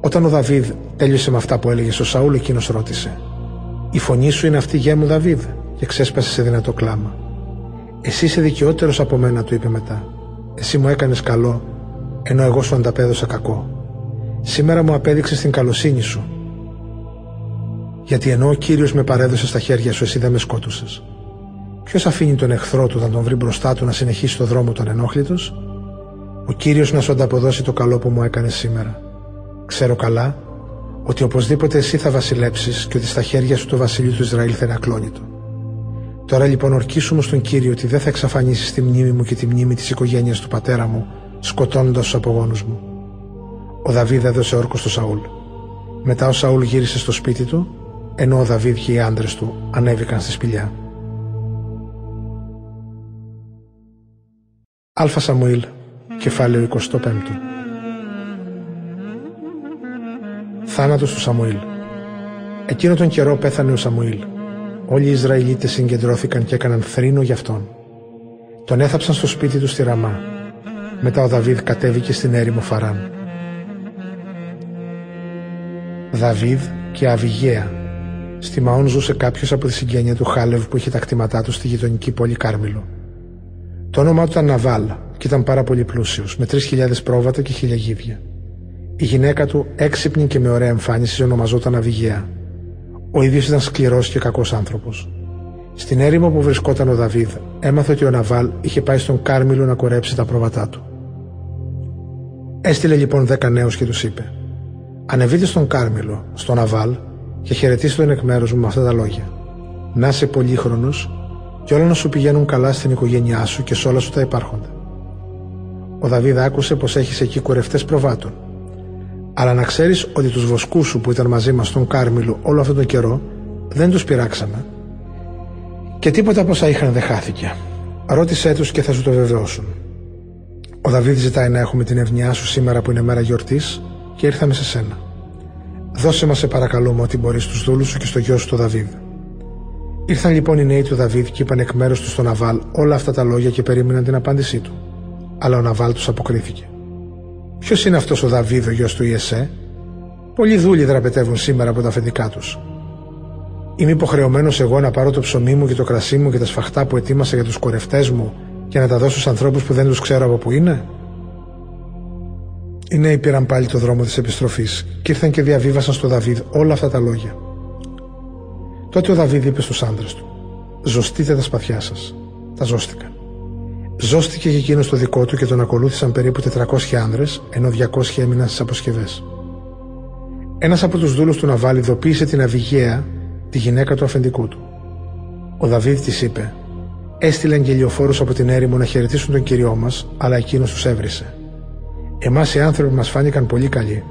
Όταν ο Δαβίδ τέλειωσε με αυτά που έλεγε στο Σαούλ, εκείνος ρώτησε Η φωνή σου είναι αυτή γέ μου Δαβίδ και ξέσπασε σε δυνατό κλάμα. Εσύ είσαι δικαιότερος από μένα, του είπε μετά. Εσύ μου έκανες καλό, ενώ εγώ σου ανταπέδωσα κακό. Σήμερα μου απέδειξες την καλοσύνη σου. Γιατί ενώ ο κύριος με παρέδωσε στα χέρια σου, εσύ δεν με σκότωσες. Ποιος αφήνει τον εχθρό του να τον βρει μπροστά του να συνεχίσει το δρόμο τον ενόχλητος, ο κύριος να σου ανταποδώσει το καλό που μου έκανες σήμερα. Ξέρω καλά ότι οπωσδήποτε εσύ θα βασιλέψεις και ότι στα χέρια σου το βασίλειο του Ισραήλ θα είναι ακλόνητο. Τώρα λοιπόν ορκίσουμε στον κύριο ότι δεν θα εξαφανίσεις τη μνήμη μου και τη μνήμη της οικογένειας του πατέρα μου, σκοτώνοντας τους απογόνους μου. Ο Δαβίδ έδωσε όρκο στο Σαούλ. Μετά ο Σαούλ γύρισε στο σπίτι του, ενώ ο Δαβίδ και οι άντρες του ανέβηκαν στη σπηλιά. Αλφα Σαμουήλ, κεφάλαιο 25 Θάνατος του Σαμουήλ Εκείνο τον καιρό πέθανε ο Σαμουήλ. Όλοι οι Ισραηλίτες συγκεντρώθηκαν και έκαναν θρήνο για αυτόν. Τον έθαψαν στο σπίτι του στη Ραμά. Μετά ο Δαβίδ κατέβηκε στην έρημο Φαράν. Δαβίδ και Αβιγαία. Στη Μαόν ζούσε κάποιος από τη συγγένεια του Χάλευ που είχε τα κτήματά του στη γειτονική πόλη Κάρμιλο. Το όνομά του ήταν Ναβάλ και ήταν πάρα πολύ πλούσιος, με 3.000 πρόβατα και χιλιαγίδια. Η γυναίκα του, έξυπνη και με ωραία εμφάνιση, ονομαζόταν Αβιγαία. Ο ίδιος ήταν σκληρός και κακός άνθρωπος. Στην έρημο που βρισκόταν ο Δαβίδ, έμαθε ότι ο Ναβάλ είχε πάει στον Κάρμιλο να κορέψει τα πρόβατά του. Έστειλε λοιπόν δέκα νέους και τους είπε: Ανεβείτε στον Κάρμιλο, στον Ναβάλ, και χαιρετήστε τον εκ μέρους μου με αυτά τα λόγια. Να είσαι πολύχρονος και όλα να σου πηγαίνουν καλά στην οικογένειά σου και σε όλα σου τα υπάρχοντα. Ο Δαβίδ άκουσε πως έχεις εκεί κουρευτές προβάτων. Αλλά να ξέρεις ότι τους βοσκούς σου που ήταν μαζί μας στον Κάρμιλο όλο αυτόν τον καιρό δεν τους πειράξαμε και τίποτα από όσα είχαν δεν χάθηκε. Ρώτησέ τους και θα σου το βεβαιώσουν. Ο Δαβίδ ζητάει να έχουμε την ευνοιά σου σήμερα που είναι μέρα γιορτής και ήρθαμε σε σένα. Δώσε μας, σε παρακαλούμε, ό,τι μπορείς στους δούλους σου και στο γιο σου το Δαβίδ. Ήρθαν λοιπόν οι νέοι του Δαβίδ και είπαν εκ μέρους τους στον Ναβάλ όλα αυτά τα λόγια και περίμεναν την απάντησή του. Αλλά ο Ναβάλ τους αποκρίθηκε. Ποιος είναι αυτός ο Δαβίδ, ο γιος του Ιεσέ; Πολλοί δούλοι δραπετεύουν σήμερα από τα αφεντικά τους. Είμαι υποχρεωμένος εγώ να πάρω το ψωμί μου και το κρασί μου και τα σφαχτά που ετοίμασα για τους κορευτές μου και να τα δώσω στους ανθρώπους που δεν τους ξέρω από πού είναι; Οι νέοι πήραν πάλι το δρόμο της επιστροφής και ήρθαν και διαβίβασαν στο Δαβίδ όλα αυτά τα λόγια. Τότε ο Δαβίδ είπε στους άντρες του: Ζωστείτε τα σπαθιά σας. Τα ζώστηκαν. Ζώστηκε και εκείνος το δικό του και τον ακολούθησαν περίπου 400 άνδρες, ενώ 200 έμειναν στις αποσκευές. Ένας από τους δούλους του Ναβάλ ειδοποίησε την Αβυγαία, τη γυναίκα του αφεντικού του. Ο Δαβίδ της είπε: Έστειλε αγγελιοφόρου από την έρημο να χαιρετήσουν τον κυριό μας, αλλά εκείνος τους έβρισε. Εμάς οι άνθρωποι μας φάνηκαν πολύ καλοί.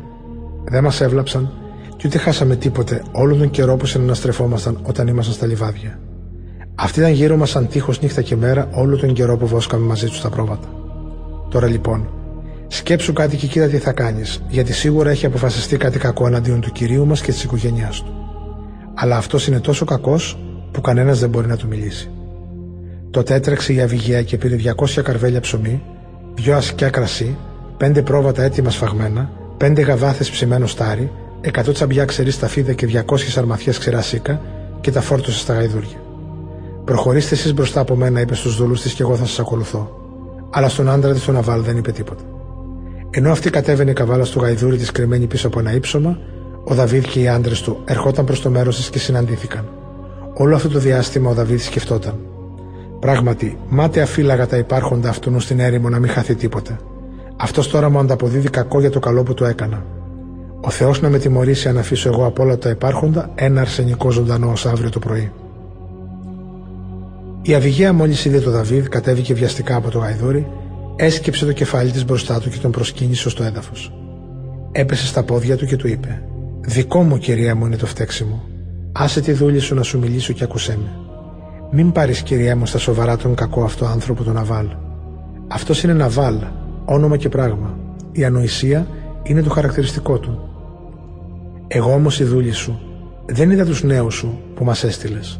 Δεν μας έβλαψαν και ούτε χάσαμε τίποτε όλο τον καιρό που συναναστρεφόμασταν όταν ήμασταν στα λιβάδια. Αυτοί ήταν γύρω μας σαν τείχος νύχτα και μέρα όλο τον καιρό που βόσκαμε μαζί τους στα πρόβατα. Τώρα λοιπόν, σκέψου κάτι και κοίτα τι θα κάνεις, γιατί σίγουρα έχει αποφασιστεί κάτι κακό εναντίον του κυρίου μας και της οικογένειάς του. Αλλά αυτός είναι τόσο κακός που κανένας δεν μπορεί να του μιλήσει. Τότε έτρεξε η Αβυγία και πήρε 200 καρβέλια ψωμί, δυο ασκιά κρασί, πέντε πρόβατα έτοιμα σφαγμένα, πέντε γαβάθε ψημένο στάρι, 100 τσαμπιά ξερή σταφίδα και 200 αρμαθιέ ξερά σίκα και τα φόρτωσε στα γαϊδούρια. Προχωρήστε εσείς μπροστά από μένα, είπε στους δούλους της, και εγώ θα σας ακολουθώ. Αλλά στον άντρα της, τον Ναβάλ, δεν είπε τίποτα. Ενώ αυτή κατέβαινε η καβάλα στο γαϊδούρι της κρυμμένη πίσω από ένα ύψωμα, ο Δαβίδ και οι άντρες του ερχόταν προς το μέρος της και συναντήθηκαν. Όλο αυτό το διάστημα ο Δαβίδ σκεφτόταν. Πράγματι, μάταια φύλαγα τα υπάρχοντα αυτού στην έρημο να μην χαθεί τίποτε. Αυτός τώρα μου ανταποδίδει κακό για το καλό που του έκανα. Ο Θεός να με τιμωρήσει αν αφήσω εγώ από όλα τα υπάρχοντα ένα αρσενικό ζωντανό ως αύριο το πρωί. Η Αβυγαία μόλις είδε τον Δαβίδ, κατέβηκε βιαστικά από το γαϊδούρι, έσκυψε το κεφάλι της μπροστά του και τον προσκύνησε στο έδαφος. Έπεσε στα πόδια του και του είπε: Δικό μου, κυρία μου, είναι το φταίξιμο. Άσε τη δούλη σου να σου μιλήσω και ακούσέ με. Μην πάρεις, κυρία μου, στα σοβαρά τον κακό αυτό άνθρωπο τον Ναβάλ. Αυτός είναι Ναβάλ, όνομα και πράγμα. Η ανοησία είναι το χαρακτηριστικό του. Εγώ όμως η δούλη σου δεν είδα τους νέους σου που μας έστειλες.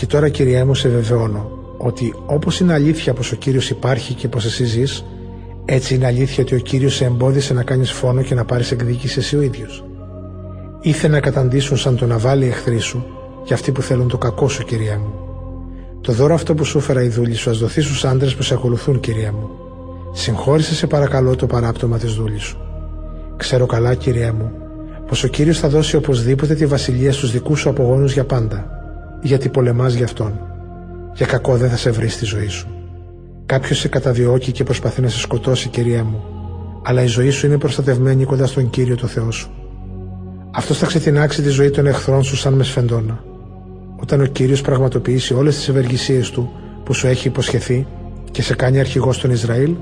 Και τώρα, κυρία μου, σε βεβαιώνω ότι όπως είναι αλήθεια πως ο κύριος υπάρχει και πως εσύ ζεις, έτσι είναι αλήθεια ότι ο κύριος σε εμπόδισε να κάνεις φόνο και να πάρεις εκδίκηση εσύ ο ίδιος. Ήθε να καταντήσουν σαν το να βάλει εχθροί σου για αυτοί που θέλουν το κακό σου, κυρία μου. Το δώρο αυτό που σου έφερα η δούλη σου, ας δοθεί στους άντρες που σε ακολουθούν, κυρία μου. Συγχώρησε σε παρακαλώ το παράπτωμα της δούλης σου. Ξέρω καλά, κυρία μου, πως ο κύριος θα δώσει οπωσδήποτε τη βασιλεία στους δικούς σου απογόνους για πάντα, γιατί πολεμάς για αυτόν. Για κακό δεν θα σε βρει στη ζωή σου. Κάποιος σε καταδιώκει και προσπαθεί να σε σκοτώσει, κυρία μου, αλλά η ζωή σου είναι προστατευμένη κοντά στον κύριο το Θεό σου. Αυτός θα ξετινάξει τη ζωή των εχθρών σου σαν με σφεντόνα. Όταν ο κύριος πραγματοποιήσει όλες τις ευεργησίες του που σου έχει υποσχεθεί και σε κάνει αρχηγός στον Ισραήλ,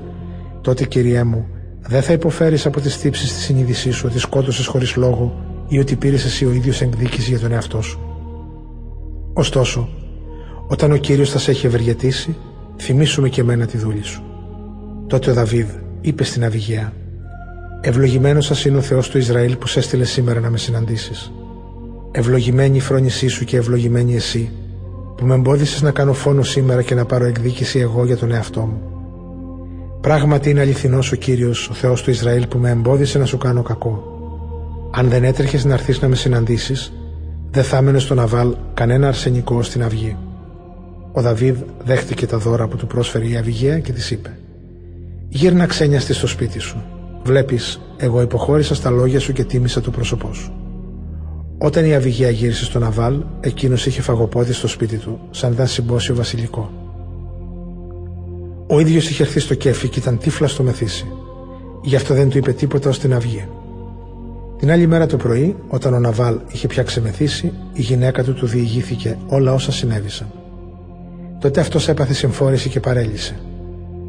τότε κυρία μου, δεν θα υποφέρεις από τις τύψεις της συνείδησής σου ότι σκότωσες χωρίς λόγο ή ότι πήρες εσύ ο ίδιος εκδίκηση για τον εαυτό σου. Ωστόσο, όταν ο κύριος θα σε έχει ευεργετήσει, θυμίσουμε και εμένα τη δούλη σου. Τότε ο Δαβίδ είπε στην Αβυγαία «Ευλογημένος σας είναι ο Θεός του Ισραήλ που σε έστειλε σήμερα να με συναντήσεις. Ευλογημένη η φρόνησή σου και ευλογημένη εσύ που με εμπόδισες να κάνω φόνο σήμερα και να πάρω εκδίκηση εγώ για τον εαυτό μου. Πράγματι είναι αληθινός ο Κύριος, ο Θεός του Ισραήλ που με εμπόδισε να σου κάνω κακό. Αν δεν έτρεχες να έρθεις να με συναντήσεις, δεν θα έμενε στο Ναβάλ κανένα αρσενικό στην αυγή. Ο Δαβίδ δέχτηκε τα δώρα που του πρόσφερε η Αυγαία και της είπε «Γύρνα ξένιαστη στο σπίτι σου. Βλέπεις, εγώ υποχώρησα στα λόγια σου και τίμησα το πρόσωπό σου». Όταν η Αυγαία γύρισε στο Ναβάλ, εκείνος είχε φαγοπόδι στο σπίτι του, σαν ήταν συμπόσιο βασιλικό. Ο ίδιος είχε έρθει στο κέφι και ήταν τύφλα στο μεθύσι. Γι' αυτό δεν του είπε τίποτα ως την αυγή. Την άλλη μέρα το πρωί, όταν ο Ναβάλ είχε πια ξεμεθύσει, η γυναίκα του του διηγήθηκε όλα όσα συνέβησαν. Τότε αυτός έπαθε συμφόρηση και παρέλυσε.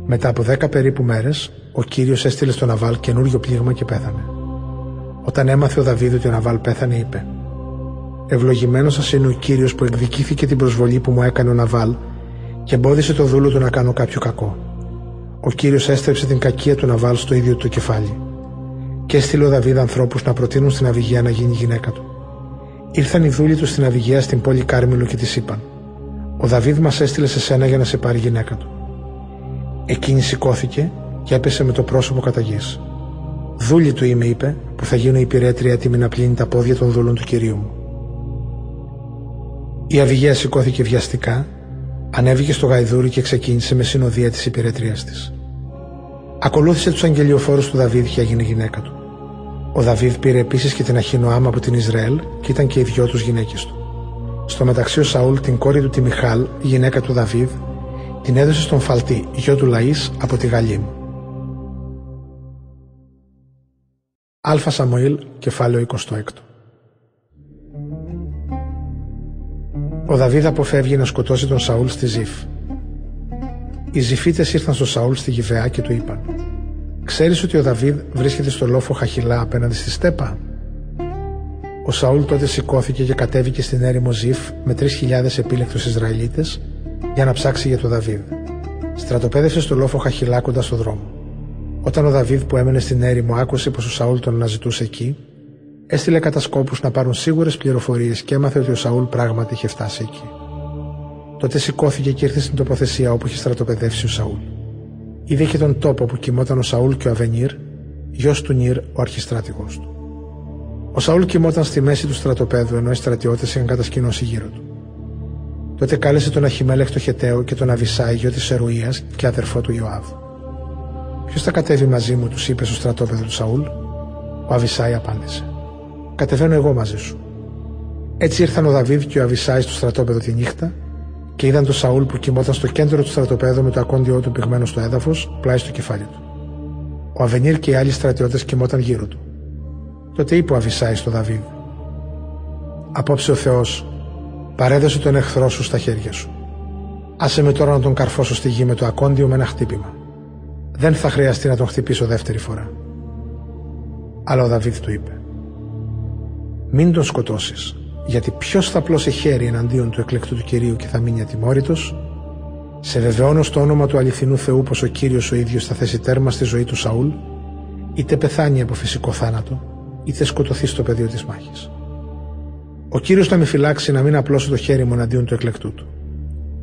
Μετά από δέκα περίπου μέρες, ο κύριος έστειλε στο Ναβάλ καινούριο πλήγμα και πέθανε. Όταν έμαθε ο Δαβίδ ότι ο Ναβάλ πέθανε, είπε: Ευλογημένος σας είναι ο κύριος που εκδικήθηκε την προσβολή που μου έκανε ο Ναβάλ και εμπόδισε το δούλο του να κάνω κάποιο κακό. Ο κύριος έστρεψε την κακία του Ναβάλ στο ίδιο του κεφάλι. Και έστειλε ο Δαβίδ ανθρώπους να προτείνουν στην Αβυγία να γίνει γυναίκα του. Ήρθαν οι δούλοι τους στην Αβυγία στην πόλη Κάρμιλο και της είπαν: ο Δαβίδ μας έστειλε σε σένα για να σε πάρει γυναίκα του. Εκείνη σηκώθηκε και έπεσε με το πρόσωπο κατά γης. Δούλη του είμαι, είπε, που θα γίνω υπηρέτρια έτοιμη να πλύνει τα πόδια των δούλων του κυρίου μου. Η Αβυγαία σηκώθηκε βιαστικά, ανέβηκε στο γαϊδούρι και ξεκίνησε με συνοδεία της υπηρετρία της. Ακολούθησε τους αγγελιοφόρους του Δαβίδ και έγινε γυναίκα του. Ο Δαβίδ πήρε επίσης και την Αχινοάμ από την Ιζραέλ και ήταν και οι δυο τους γυναίκες του. Στο μεταξύ ο Σαούλ την κόρη του τη Μιχάλ, η γυναίκα του Δαβίδ, την έδωσε στον Φαλτή, γιο του Λαΐς, από τη Γαλήμ. Αλφα Σαμουήλ, κεφάλαιο 26 Ο Δαβίδ αποφεύγει να σκοτώσει τον Σαούλ στη Ζήφ. Οι Ζηφίτες ήρθαν στο Σαούλ στη Γιβεά και του είπαν «Ξέρεις ότι ο Δαβίδ βρίσκεται στο λόφο Χαχιλά απέναντι στη Στέπα» Ο Σαούλ τότε σηκώθηκε και κατέβηκε στην έρημο Ζήφ με 3.000 επίλεκτους Ισραηλίτες για να ψάξει για τον Δαβίδ. Στρατοπέδευσε στο λόφο Χαχιλά κοντά στο δρόμο. Όταν ο Δαβίδ που έμενε στην έρημο άκουσε πως ο Σαούλ τον αναζητούσε εκεί, έστειλε κατασκόπους να πάρουν σίγουρες πληροφορίες και έμαθε ότι ο Σαούλ πράγματι είχε φτάσει εκεί. Τότε σηκώθηκε και ήρθε στην τοποθεσία όπου είχε στρατοπεδεύσει ο Σαούλ. Είδε και τον τόπο που κοιμόταν ο Σαούλ και ο Αβενίρ, γιος του Νίρ, ο αρχιστράτηγός του. Ο Σαούλ κοιμόταν στη μέση του στρατοπέδου ενώ οι στρατιώτες είχαν κατασκηνώσει γύρω του. Τότε κάλεσε τον Αχιμέλεχ το Χεταίο και τον Αβυσάη γιο της Ερουία και αδερφό του Ιωάβ. Ποιος θα κατέβει μαζί μου, τους είπε στο στρατόπεδο του Σαούλ. Ο Αβυσάη απάντησε. Κατεβαίνω εγώ μαζί σου. Έτσι ήρθαν ο Δαβίδ και ο Αβυσάη στο στρατόπεδο τη νύχτα και είδαν τον Σαούλ που κοιμόταν στο κέντρο του στρατοπέδου με το ακόντιό του πυγμένο στο έδαφος, πλάι στο κεφάλι του. Ο Αβενίρ και οι άλλοι στρατιώτες κοιμόταν γύρω του. Τότε είπε ο Αβυσάη στο Δαβίδ «Απόψε ο Θεός παρέδωσε τον εχθρό σου στα χέρια σου. Άσε με τώρα να τον καρφώσω στη γη με το ακόντιο με ένα χτύπημα. Δεν θα χρειαστεί να τον χτυπήσω δεύτερη φορά». Αλλά ο Δαβίδ του είπε «Μην τον σκοτώσεις, γιατί ποιος θα πλώσει χέρι εναντίον του εκλεκτού του Κυρίου και θα μείνει ατιμόρυτος, σε βεβαιώνω στο όνομα του αληθινού Θεού πως ο Κύριος ο ίδιος θα θέσει τέρμα στη ζωή του Σαούλ, είτε πεθάνει από φυσικό θάνατο, είτε σκοτωθεί στο πεδίο της μάχης. Ο κύριος θα με φυλάξει να μην απλώσω το χέρι μου εναντίον του εκλεκτού του.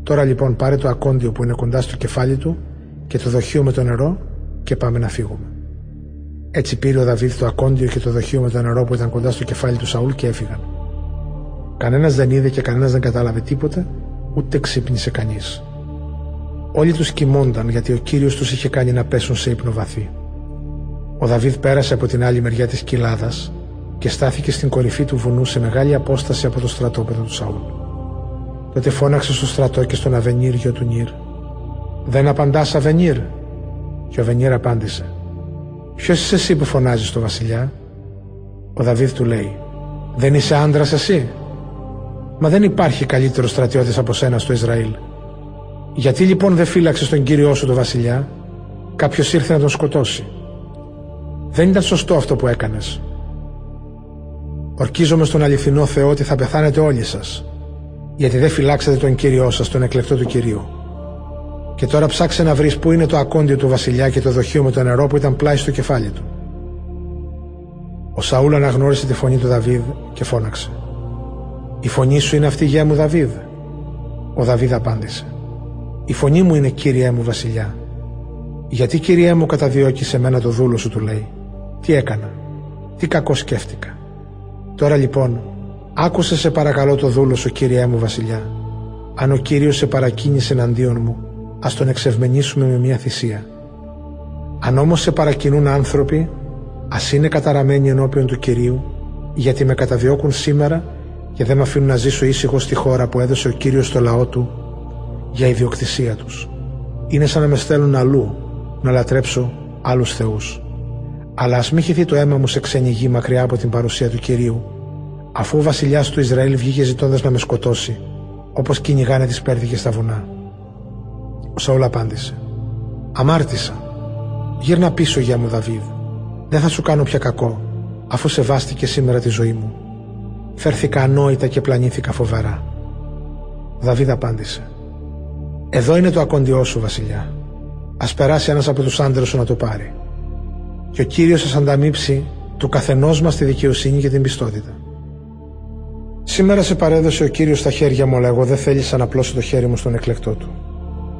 Τώρα λοιπόν πάρε το ακόντιο που είναι κοντά στο κεφάλι του και το δοχείο με το νερό και πάμε να φύγουμε. Έτσι πήρε ο Δαβίδ το ακόντιο και το δοχείο με το νερό που ήταν κοντά στο κεφάλι του Σαούλ και έφυγαν. Κανένας δεν είδε και κανένας δεν κατάλαβε τίποτε, ούτε ξύπνησε κανείς. Όλοι τους κοιμόνταν γιατί ο Κύριος τους είχε κάνει να πέσουν σε ύπνο βαθύ. Ο Δαβίδ πέρασε από την άλλη μεριά της κοιλάδας και στάθηκε στην κορυφή του βουνού σε μεγάλη απόσταση από το στρατόπεδο του Σαούλ. Τότε φώναξε στο στρατό και στον Αβενίρ γιο του Νίρ. «Δεν απαντάς Αβενίρ» και ο Αβενίρ απάντησε Ποιος είσαι εσύ που φωνάζεις στο βασιλιά» Ο Δαβίδ του λέει «Δεν είσαι άντρας εσύ» Μα δεν υπάρχει καλύτερος στρατιώτης από σένα στο Ισραήλ. Γιατί λοιπόν δεν φύλαξε τον κύριό σου τον βασιλιά, κάποιος ήρθε να τον σκοτώσει. Δεν ήταν σωστό αυτό που έκανες. Ορκίζομαι στον αληθινό Θεό ότι θα πεθάνετε όλοι σας, γιατί δεν φυλάξατε τον κύριό σας, τον εκλεκτό του κυρίου. Και τώρα ψάξε να βρεις πού είναι το ακόντιο του βασιλιά και το δοχείο με το νερό που ήταν πλάι στο κεφάλι του. Ο Σαούλ αναγνώρισε τη φωνή του Δαβίδ και φώναξε. «Η φωνή σου είναι αυτή γεια μου Δαβίδ» Ο Δαβίδ απάντησε. «Η φωνή μου είναι κύριέ μου βασιλιά» «Γιατί κύριέ μου καταδιώκεις σε μένα το δούλο σου» του λέει. «Τι έκανα, τι κακό σκέφτηκα» «Τώρα λοιπόν, άκουσε σε παρακαλώ το δούλο σου κύριέ μου βασιλιά» «Αν ο Κύριος σε παρακίνησε εναντίον μου, ας τον εξευμενήσουμε με μια θυσία» «Αν όμως σε παρακινούν άνθρωποι, ας είναι καταραμένοι ενώπιον του Κυρίου, γιατί με καταδιώκουν σήμερα και δεν με αφήνουν να ζήσω ήσυχος στη χώρα που έδωσε ο Κύριος στο λαό του για ιδιοκτησία τους. Είναι σαν να με στέλνουν αλλού να λατρέψω άλλους θεούς. Αλλά ας μη χυθεί το αίμα μου σε ξένη γη μακριά από την παρουσία του Κυρίου, αφού ο βασιλιάς του Ισραήλ βγήκε ζητώντας να με σκοτώσει, όπως κυνηγάνε τις πέρδικες στα βουνά. Ο Σαούλ απάντησε «Αμάρτησα, γύρνα πίσω για μου Δαβίδ, δεν θα σου κάνω πια κακό, αφού σεβάστηκε σήμερα τη ζωή μου φέρθηκα ανόητα και πλανήθηκα φοβερά. Δαβίδ απάντησε «Εδώ είναι το ακόντιό σου βασιλιά. Ας περάσει ένας από τους άντρες σου να το πάρει. Και ο Κύριος σας ανταμείψει του καθενός μας τη δικαιοσύνη και την πιστότητα». Σήμερα σε παρέδωσε ο Κύριος στα χέρια μου, αλλά εγώ δεν θέλησα να πλώσω το χέρι μου στον εκλεκτό του.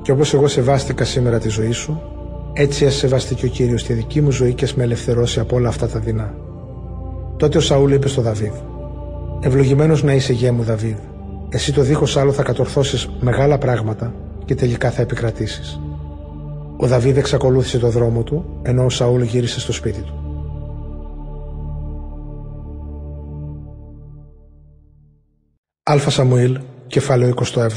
Και όπως εγώ σεβάστηκα σήμερα τη ζωή σου, έτσι ας σεβαστεί και ο Κύριος τη δική μου ζωή και ας με ελευθερώσει από όλα αυτά τα δεινά. Τότε ο Σαούλ είπε στο Δαβίδ Ευλογημένος να είσαι γέ μου Δαβίδ. Εσύ το δίχως άλλο θα κατορθώσεις μεγάλα πράγματα και τελικά θα επικρατήσεις. Ο Δαβίδ εξακολούθησε το δρόμο του, ενώ ο Σαούλ γύρισε στο σπίτι του. Αλφα Σαμουήλ, κεφάλαιο 27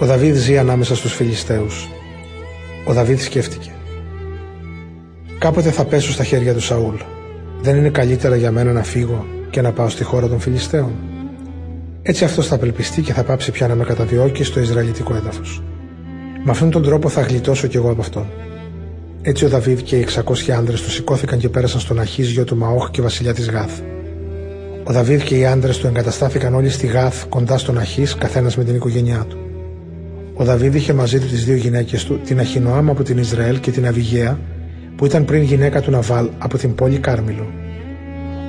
Ο Δαβίδ ζει ανάμεσα στους Φιλιστέους. Ο Δαβίδ σκέφτηκε. Κάποτε θα πέσω στα χέρια του Σαούλ δεν είναι καλύτερα για μένα να φύγω και να πάω στη χώρα των Φιλιστέων. Έτσι αυτός θα απελπιστεί και θα πάψει πια να με καταδιώκει στο Ισραηλιτικό έδαφος. Με αυτόν τον τρόπο θα γλιτώσω κι εγώ από αυτόν. Έτσι ο Δαβίδ και οι 600 άντρες του σηκώθηκαν και πέρασαν στον Αχή γιο του Μαόχ και βασιλιά της Γάθ. Ο Δαβίδ και οι άντρες του εγκαταστάθηκαν όλοι στη Γάθ κοντά στον Αχής, καθένας με την οικογένειά του. Ο Δαβίδ είχε μαζί του τις δύο γυναίκες του, την Αχινοάμ από την Ισραήλ και την Αβυγαία, που ήταν πριν γυναίκα του Ναβάλ από την πόλη Κάρμιλο.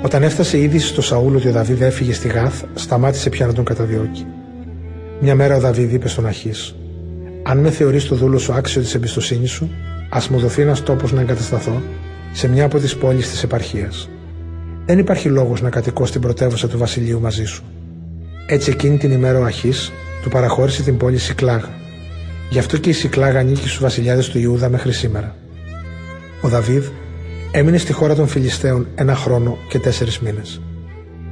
Όταν έφτασε η είδηση στο Σαούλ ότι ο Δαβίδ έφυγε στη Γάθ, σταμάτησε πια να τον καταδιώκει. Μια μέρα ο Δαβίδ είπε στον Αχής: Αν με θεωρείς το δούλο σου άξιο της εμπιστοσύνης σου, ας μου δοθεί ένας τόπος να εγκατασταθώ σε μια από τις πόλεις της επαρχίας. Δεν υπάρχει λόγος να κατοικώ στην πρωτεύουσα του βασιλείου μαζί σου. Έτσι εκείνη την ημέρα ο Αχής του παραχώρησε την πόλη Σικλάγα. Γι' αυτό και η Σικλάγα ανήκει στους βασιλιάδες του Ιούδα μέχρι σήμερα. Ο Δαβίδ έμεινε στη χώρα των Φιλιστέων ένα χρόνο και τέσσερις μήνες.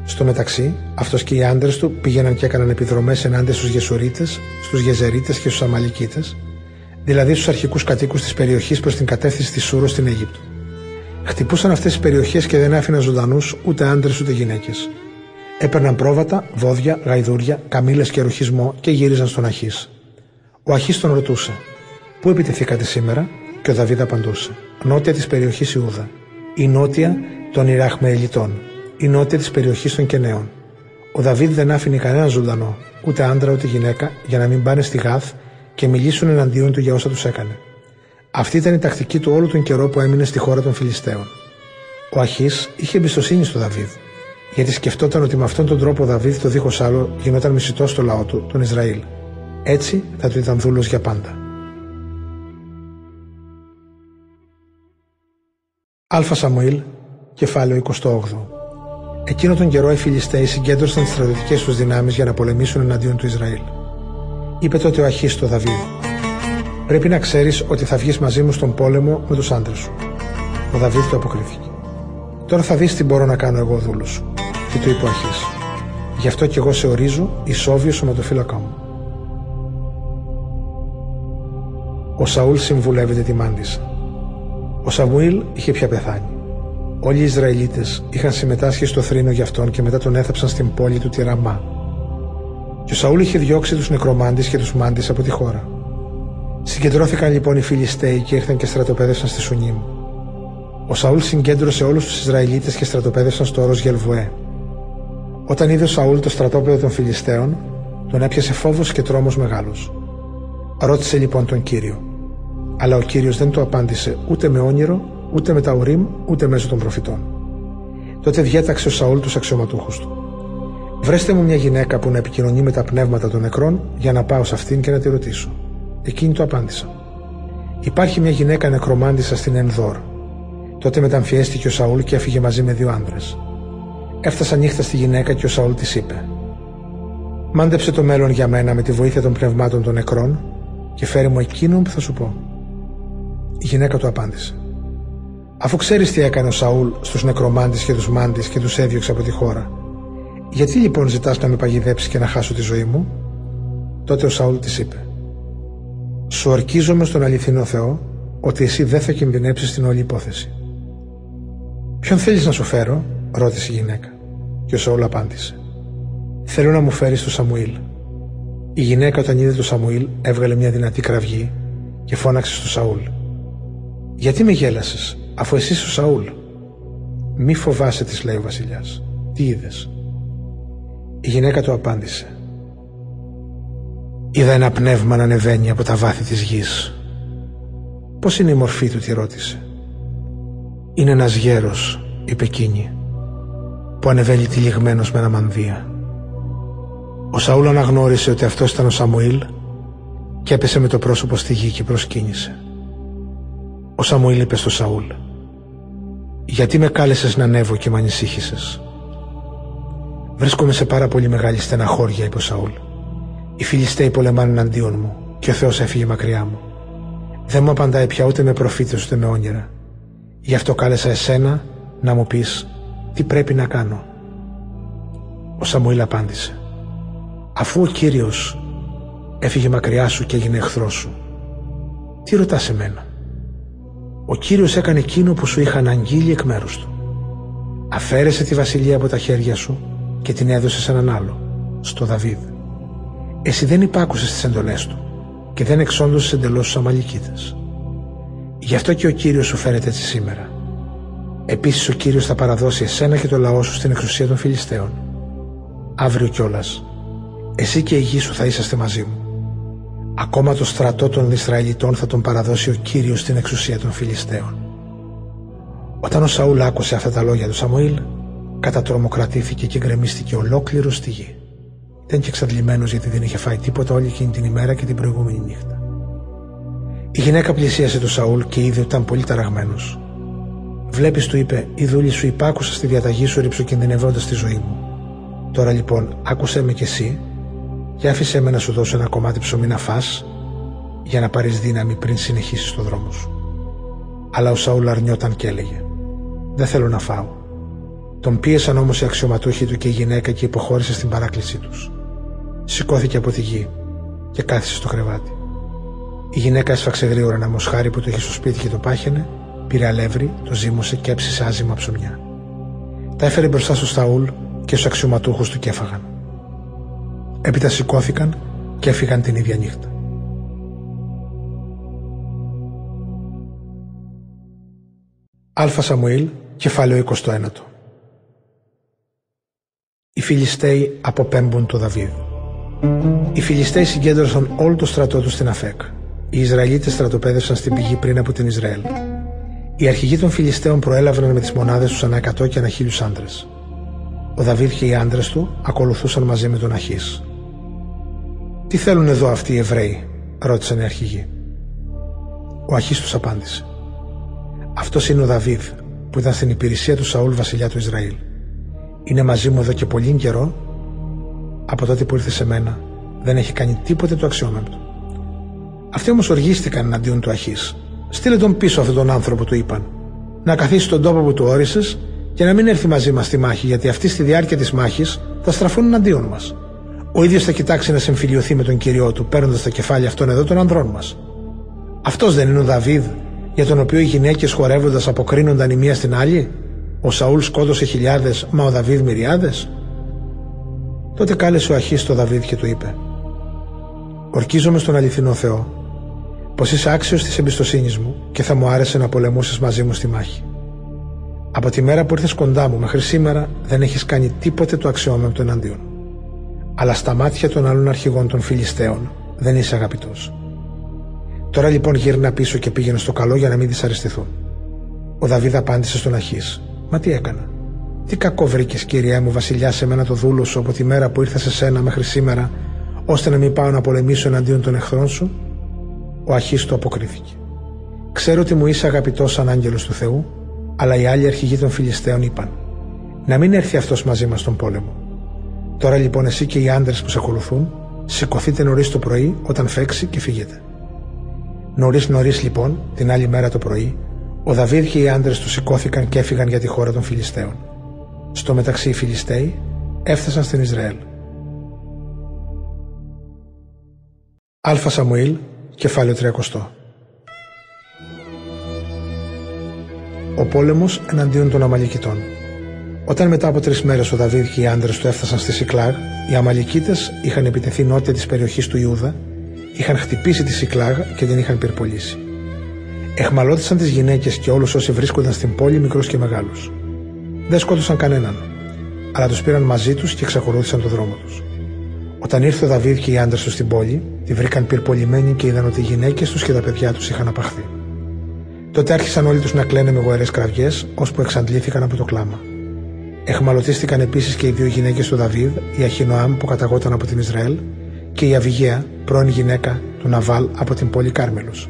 Στο μεταξύ, αυτός και οι άντρες του πήγαιναν και έκαναν επιδρομές ενάντια στους Γεσουρίτες, στους Γεζερίτες και στους Αμαλικίτες, δηλαδή στους αρχικούς κατοίκους της περιοχής προς την κατεύθυνση της Σούρος στην Αίγυπτο. Χτυπούσαν αυτές τις περιοχές και δεν άφηναν ζωντανούς ούτε άντρες ούτε γυναίκες. Έπαιρναν πρόβατα, βόδια, γαϊδούρια, καμίλε και ρουχισμό και γύριζαν στον Αχής. Ο Αχής τον ρωτούσε: Πού επιτεθήκατε σήμερα, και ο Δαβίδ απαντούσε: Νότια της περιοχής Ιούδα, η νότια των Ιραχμεελιτών, η νότια της περιοχής των Κενέων. Ο Δαβίδ δεν άφηνε κανένα ζωντανό, ούτε άντρα ούτε γυναίκα, για να μην πάνε στη Γάθ και μιλήσουν εναντίον του για όσα τους έκανε. Αυτή ήταν η τακτική του όλο τον καιρό που έμεινε στη χώρα των Φιλιστέων. Ο Αχής είχε εμπιστοσύνη στο Δαβίδ, γιατί σκεφτόταν ότι με αυτόν τον τρόπο ο Δαβίδ το δίχως άλλο γινόταν μισητός στο λαό του, τον Ισραήλ. Έτσι θα του ήταν δούλος για πάντα. Αλφα Σαμουήλ, κεφάλαιο 28. Εκείνο τον καιρό οι Φιλιστέοι συγκέντρωσαν τις στρατιωτικές τους δυνάμεις για να πολεμήσουν εναντίον του Ισραήλ. Είπε τότε ο Αχής στο Δαβίδ: Πρέπει να ξέρεις ότι θα βγεις μαζί μου στον πόλεμο με τους άντρες σου. Ο Δαβίδ του αποκρίθηκε. Τώρα θα δεις τι μπορώ να κάνω εγώ, δούλος σου. Και του είπε ο Αχής: Γι' αυτό και εγώ σε ορίζω ισόβιο σωματοφύλακά μου. Ο Σαούλ συμβουλεύεται τη μάντισα. Ο Σαμουήλ είχε πια πεθάνει. Όλοι οι Ισραηλίτες είχαν συμμετάσχει στο θρήνο για αυτόν και μετά τον έθαψαν στην πόλη του Τυραμά. Και ο Σαούλ είχε διώξει τους νεκρομάντες και τους μάντες από τη χώρα. Συγκεντρώθηκαν λοιπόν οι Φιλιστέοι και ήρθαν και στρατοπέδευσαν στη Σουνίμ. Ο Σαούλ συγκέντρωσε όλους τους Ισραηλίτες και στρατοπέδευσαν στο όρος Γελβουέ. Όταν είδε ο Σαούλ το στρατόπεδο των Φιλιστέων, τον έπιασε φόβος και τρόμος μεγάλος. Ρώτησε λοιπόν τον κύριο. Αλλά ο κύριος δεν το απάντησε ούτε με όνειρο, ούτε με τα ουρίμ, ούτε μέσω των προφητών. Τότε διέταξε ο Σαούλ τους αξιωματούχους του. Βρέστε μου μια γυναίκα που να επικοινωνεί με τα πνεύματα των νεκρών για να πάω σε αυτήν και να τη ρωτήσω. Εκείνη το απάντησα. Υπάρχει μια γυναίκα νεκρομάντησα στην Ενδόρ. Τότε μεταμφιέστηκε ο Σαούλ και έφυγε μαζί με δύο άντρε. Έφτασαν νύχτα στη γυναίκα και ο Σαούλ της είπε: Μάντεψε το μέλλον για μένα με τη βοήθεια των πνευμάτων των νεκρών και φέρει μου εκείνον που θα σου πω. Η γυναίκα του απάντησε. Αφού ξέρεις τι έκανε ο Σαούλ στους νεκρομάντες και τους μάντες και τους έδιωξε από τη χώρα, γιατί λοιπόν ζητάς να με παγιδέψεις και να χάσω τη ζωή μου; Τότε ο Σαούλ της είπε: Σου ορκίζομαι στον αληθινό Θεό ότι εσύ δεν θα κινδυνεύσει την όλη υπόθεση. Ποιον θέλεις να σου φέρω, ρώτησε η γυναίκα. Και ο Σαούλ απάντησε: Θέλω να μου φέρεις τον Σαμουήλ. Η γυναίκα όταν είδε τον Σαμουήλ έβγαλε μια δυνατή κραυγή και φώναξε στο Σαούλ. Γιατί με γέλασες, αφού εσύ ο Σαούλ; Μη φοβάσαι, της λέει ο Βασιλιάς. Τι είδες; Η γυναίκα του απάντησε. Είδα ένα πνεύμα να ανεβαίνει από τα βάθη της γης. Πώς είναι η μορφή του, τη ρώτησε. Είναι ένας γέρος, είπε εκείνη, που ανεβαίνει τυλιγμένος με ένα μανδύα. Ο Σαούλ αναγνώρισε ότι αυτός ήταν ο Σαμουήλ και έπεσε με το πρόσωπο στη γη και προσκύνησε. Ο Σαμουήλ είπε στο Σαούλ «Γιατί με κάλεσες να ανέβω και με ανησύχησες» Βρίσκομαι σε πάρα πολύ μεγάλη στεναχώρια, είπε ο Σαούλ. Οι Φιλιστέοι πολεμάνε εναντίον μου και ο Θεός έφυγε μακριά μου. Δεν μου απαντάει πια ούτε με προφήτες ούτε με όνειρα. Γι' αυτό κάλεσα εσένα να μου πεις τι πρέπει να κάνω. Ο Σαμουήλ απάντησε. Αφού ο Κύριος έφυγε μακριά σου και έγινε εχθρός σου, τι ρωτάς εμένα; Ο Κύριος έκανε εκείνο που σου είχαν αγγείλει εκ μέρους του. Αφαίρεσε τη βασιλεία από τα χέρια σου και την έδωσε σε έναν άλλο, στο Δαβίδ. Εσύ δεν υπάκουσες τις εντολές του και δεν εξόντωσες εντελώς τους Αμαλικίτες. Γι' αυτό και ο Κύριος σου φέρεται έτσι σήμερα. Επίσης ο Κύριος θα παραδώσει εσένα και το λαό σου στην εξουσία των Φιλιστέων. Αύριο κιόλας, εσύ και η γη σου θα είσαστε μαζί μου. Ακόμα το στρατό των Ισραηλιτών θα τον παραδώσει ο Κύριος στην εξουσία των Φιλιστέων. Όταν ο Σαούλ άκουσε αυτά τα λόγια του Σαμουήλ, κατατρομοκρατήθηκε και γκρεμίστηκε ολόκληρο στη γη. Ήταν και εξαντλημένος γιατί δεν είχε φάει τίποτα όλη εκείνη την ημέρα και την προηγούμενη νύχτα. Η γυναίκα πλησίασε τον Σαούλ και είδε ότι ήταν πολύ ταραγμένος. Βλέπεις, του είπε, η δούλη σου υπάκουσα στη διαταγή σου ρηψοκινδυνευώντα τη ζωή μου. Τώρα λοιπόν, άκουσέ με κι εσύ και άφησέ με να σου δώσω ένα κομμάτι ψωμί να φας για να πάρεις δύναμη πριν συνεχίσεις το δρόμο σου. Αλλά ο Σαούλ αρνιόταν και έλεγε: Δεν θέλω να φάω. Τον πίεσαν όμως οι αξιωματούχοι του και η γυναίκα και υποχώρησε στην παράκλησή τους. Σηκώθηκε από τη γη και κάθισε στο κρεβάτι. Η γυναίκα έσφαξε γρήγορα ένα μοσχάρι που το είχε στο σπίτι και το πάχαινε, πήρε αλεύρι, το ζύμωσε και έψησε άζημα ψωμιά. Τα έφερε μπροστά στο Σταούλ και στους αξιωματούχους του και έφαγαν. Έπειτα σηκώθηκαν και έφυγαν την ίδια νύχτα. Αλφα Σαμουήλ, κεφάλαιο 21 οι Φιλιστέοι αποπέμπουν το Δαβίδ. Οι Φιλιστέοι συγκέντρωσαν όλο το στρατό τους στην Αφέκ. Οι Ισραηλίτες στρατοπέδευσαν στην πηγή πριν από την Ισραήλ. Οι αρχηγοί των Φιλιστέων προέλαβαν με τις μονάδες τους ανά 100 και ανά χίλιους άντρες. Ο Δαβίδ και οι άντρες του ακολουθούσαν μαζί με τον Αχής. Τι θέλουν εδώ αυτοί οι Εβραίοι, ρώτησαν οι αρχηγοί. Ο Αχή του απάντησε. Αυτός είναι ο Δαβίδ, που ήταν στην υπηρεσία του Σαούλ βασιλιά του Ισραήλ. είναι μαζί μου εδώ και πολύ καιρό, από τότε που ήρθε σε μένα, δεν έχει κάνει τίποτε το αξιόμεμπτο. Αυτοί όμως οργίστηκαν εναντίον του Αχής. Στείλε τον πίσω αυτόν τον άνθρωπο, του είπαν. Να καθίσει στον τόπο που του όρισες και να μην έρθει μαζί μας στη μάχη, γιατί αυτοί στη διάρκεια της μάχης θα στραφούν εναντίον μας. Ο ίδιος θα κοιτάξει να συμφιλειωθεί με τον κυριό του, παίρνοντας τα κεφάλια αυτών εδώ των ανδρών μας. Αυτός δεν είναι ο Δαβίδ, για τον οποίο οι γυναίκες χορεύοντας αποκρίνονταν η μία στην άλλη; Ο Σαούλ σκότωσε χιλιάδες, μα ο Δαβίδ μυριάδες; Τότε κάλεσε ο Αχής τον Δαβίδ και του είπε: Ορκίζομαι στον αληθινό Θεό, πως είσαι άξιος της εμπιστοσύνης μου και θα μου άρεσε να πολεμούσες μαζί μου στη μάχη. Από τη μέρα που ήρθες κοντά μου μέχρι σήμερα δεν έχεις κάνει τίποτε το αξιόμεμπτο εναντίον. Αλλά στα μάτια των άλλων αρχηγών των Φιλιστέων δεν είσαι αγαπητός. Τώρα λοιπόν γύρνα πίσω και πήγαινε στο καλό για να μην δυσαρεστηθούν. Ο Δαβίδ απάντησε στον Αχής: Μα τι έκανα; Τι κακό βρήκες, κυρία μου, βασιλιά, σε μένα το δούλο σου από τη μέρα που ήρθα σε σένα μέχρι σήμερα, ώστε να μην πάω να πολεμήσω εναντίον των εχθρών σου; Ο Αχής του αποκρίθηκε. Ξέρω ότι μου είσαι αγαπητός σαν άγγελος του Θεού, αλλά οι άλλοι αρχηγοί των Φιλιστέων είπαν: Να μην έρθει αυτός μαζί μας στον πόλεμο. Τώρα λοιπόν εσύ και οι άντρες που σε ακολουθούν, σηκωθείτε νωρίς το πρωί όταν φέξει και φύγετε. Νωρίς νωρίς λοιπόν, την άλλη μέρα το πρωί, ο Δαβίδ και οι άντρες του σηκώθηκαν και έφυγαν για τη χώρα των Φιλιστέων. Στο μεταξύ οι Φιλιστέοι έφτασαν στην Ισραήλ. Αλφα Σαμουήλ, κεφάλαιο 30 Ο πόλεμος εναντίον των Αμαλικητών Όταν μετά από τρεις μέρες ο Δαβίδ και οι άντρες του έφτασαν στη Σικλάγ, οι Αμαλικίτες είχαν επιτεθεί νότια της περιοχής του Ιούδα, είχαν χτυπήσει τη Σικλάγ και την είχαν πυρπολίσει. Εχμαλώτησαν τις γυναίκες και όλους όσοι βρίσκονταν στην πόλη, μικρούς και μεγάλους. Δεν σκότωσαν κανέναν, αλλά τους πήραν μαζί τους και εξακολούθησαν το δρόμο τους. Όταν ήρθε ο Δαβίδ και οι άντρες του στην πόλη, τη βρήκαν πυρπολιμένη και είδαν ότι οι γυναίκες τους και τα παιδιά τους είχαν απαχθεί. Τότε άρχισαν όλοι τους να κλαίνε με γοερές κραυγές, ώσπου εξαντλήθηκαν από το κλάμα. Εχμαλωτίστηκαν επίσης και οι δύο γυναίκες του Δαβίδ, η Αχινοάμ που καταγόταν από την Ισραήλ και η Αβυγαία, πρώην γυναίκα του Ναβάλ από την πόλη Κάρμελους.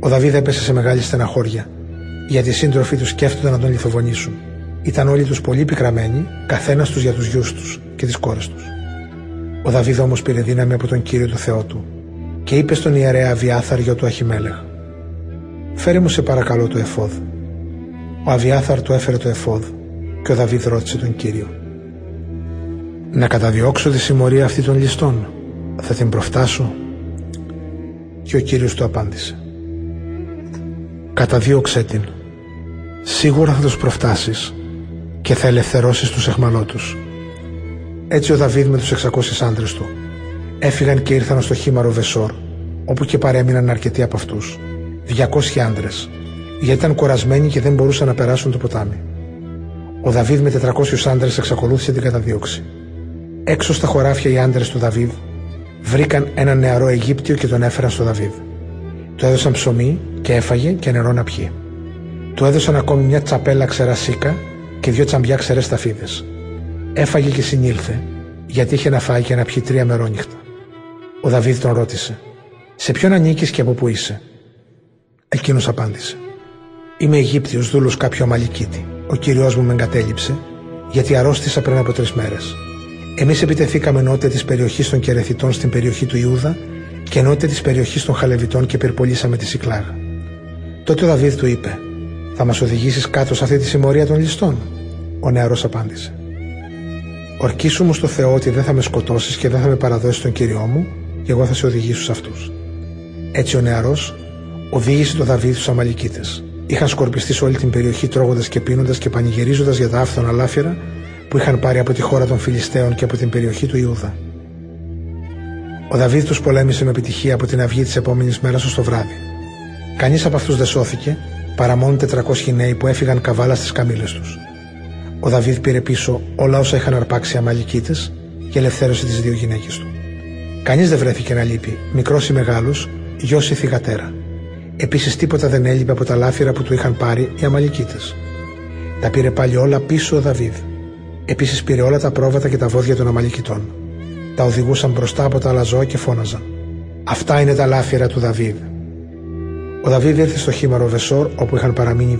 Ο Δαβίδ έπεσε σε μεγάλη στεναχώρια, γιατί οι σύντροφοί τους σκέφτονταν να τον λιθοβονήσουν. Ήταν όλοι τους πολύ πικραμένοι, καθένας τους για τους γιους τους και τις κόρες τους. Ο Δαβίδ όμως πήρε δύναμη από τον κύριο του Θεό του και είπε στον ιερέα Αβιάθαρ γιο του Αχιμέλεχ: Φέρε μου σε παρακαλώ το εφόδ. Ο Αβιάθαρ του έφερε το εφόδ και ο Δαβίδ ρώτησε τον κύριο: Να καταδιώξω τη συμμορία αυτή των ληστών, θα την προφτάσω. Και ο κύριος του απάντησε: Καταδίωξέ την. Σίγουρα θα τους προφτάσεις και θα ελευθερώσεις τους εχμαλώτους. Έτσι ο Δαβίδ με τους 600 άντρες του έφυγαν και ήρθαν στο χήμαρο Βεσόρ, όπου και παρέμειναν αρκετοί από αυτούς, 200 άντρες, γιατί ήταν κορασμένοι και δεν μπορούσαν να περάσουν το ποτάμι. Ο Δαβίδ με 400 άντρες εξακολούθησε την καταδίωξη. Έξω στα χωράφια οι άντρες του Δαβίδ βρήκαν ένα νεαρό Αιγύπτιο και τον έφεραν στο Δαβίδ. Του έδωσαν ψωμί και έφαγε και νερό να πιει. Του έδωσαν ακόμη μια τσαπέλα ξερά σίκα και δύο τσαμπιά ξερές ταφίδες. Έφαγε και συνήλθε, γιατί είχε να φάει και να πιει τρία μερόνυχτα. Ο Δαβίδ τον ρώτησε: Σε ποιον ανήκεις και από πού είσαι; Εκείνος απάντησε: Είμαι Αιγύπτιος δούλος κάποιο Αμαλικίτη. Ο κύριος μου με εγκατέλειψε, γιατί αρρώστησα πριν από τρεις μέρες. Εμείς επιτεθήκαμε νότια της περιοχής των Κερεθιτών στην περιοχή του Ιούδα και νότια της περιοχής των Χαλεβιτών και πυρπολίσαμε τη Σικλάγα. Τότε ο Δαβίδ του είπε: Θα μας οδηγήσεις κάτω σε αυτή τη συμμορία των ληστών. Ο νεαρός απάντησε: Ορκίσου μου στο Θεό ότι δεν θα με σκοτώσεις και δεν θα με παραδώσεις τον κύριο μου, και εγώ θα σε οδηγήσω σε αυτούς. Έτσι ο νεαρός οδήγησε τον Δαβίδ στους Αμαλικίτες. Είχαν σκορπιστεί σε όλη την περιοχή τρώγοντας και πίνοντας και πανηγυρίζοντας για τα άφθονα λάφυρα που είχαν πάρει από τη χώρα των Φιλιστέων και από την περιοχή του Ιούδα. Ο Δαβίδ τους πολέμησε με επιτυχία από την αυγή της επόμενης μέρας ως το βράδυ. Κανείς από αυτούς δεν σώθηκε, παρά μόνο 400 νέοι που έφυγαν καβάλα στις καμίλε τους. Ο Δαβίδ πήρε πίσω όλα όσα είχαν αρπάξει οι Αμαλικίτες και ελευθέρωσε τις δύο γυναίκες του. Κανείς δεν βρέθηκε να λείπει, μικρός ή μεγάλος, γιος ή θυγατέρα. Επίσης τίποτα δεν έλειπε από τα λάφυρα που του είχαν πάρει οι Αμαλικίτες. Τα πήρε πάλι όλα πίσω ο Δαβίδ. Επίσης πήρε όλα τα πρόβατα και τα βόδια των Αμαλικητών τα οδηγούσαν μπροστά από τα άλλα ζώα και φώναζαν. Αυτά είναι τα λάφυρα του Δαβίδ. Ο Δαβίδ ήρθε στο χήμαρο Βεσόρ, όπου είχαν παραμείνει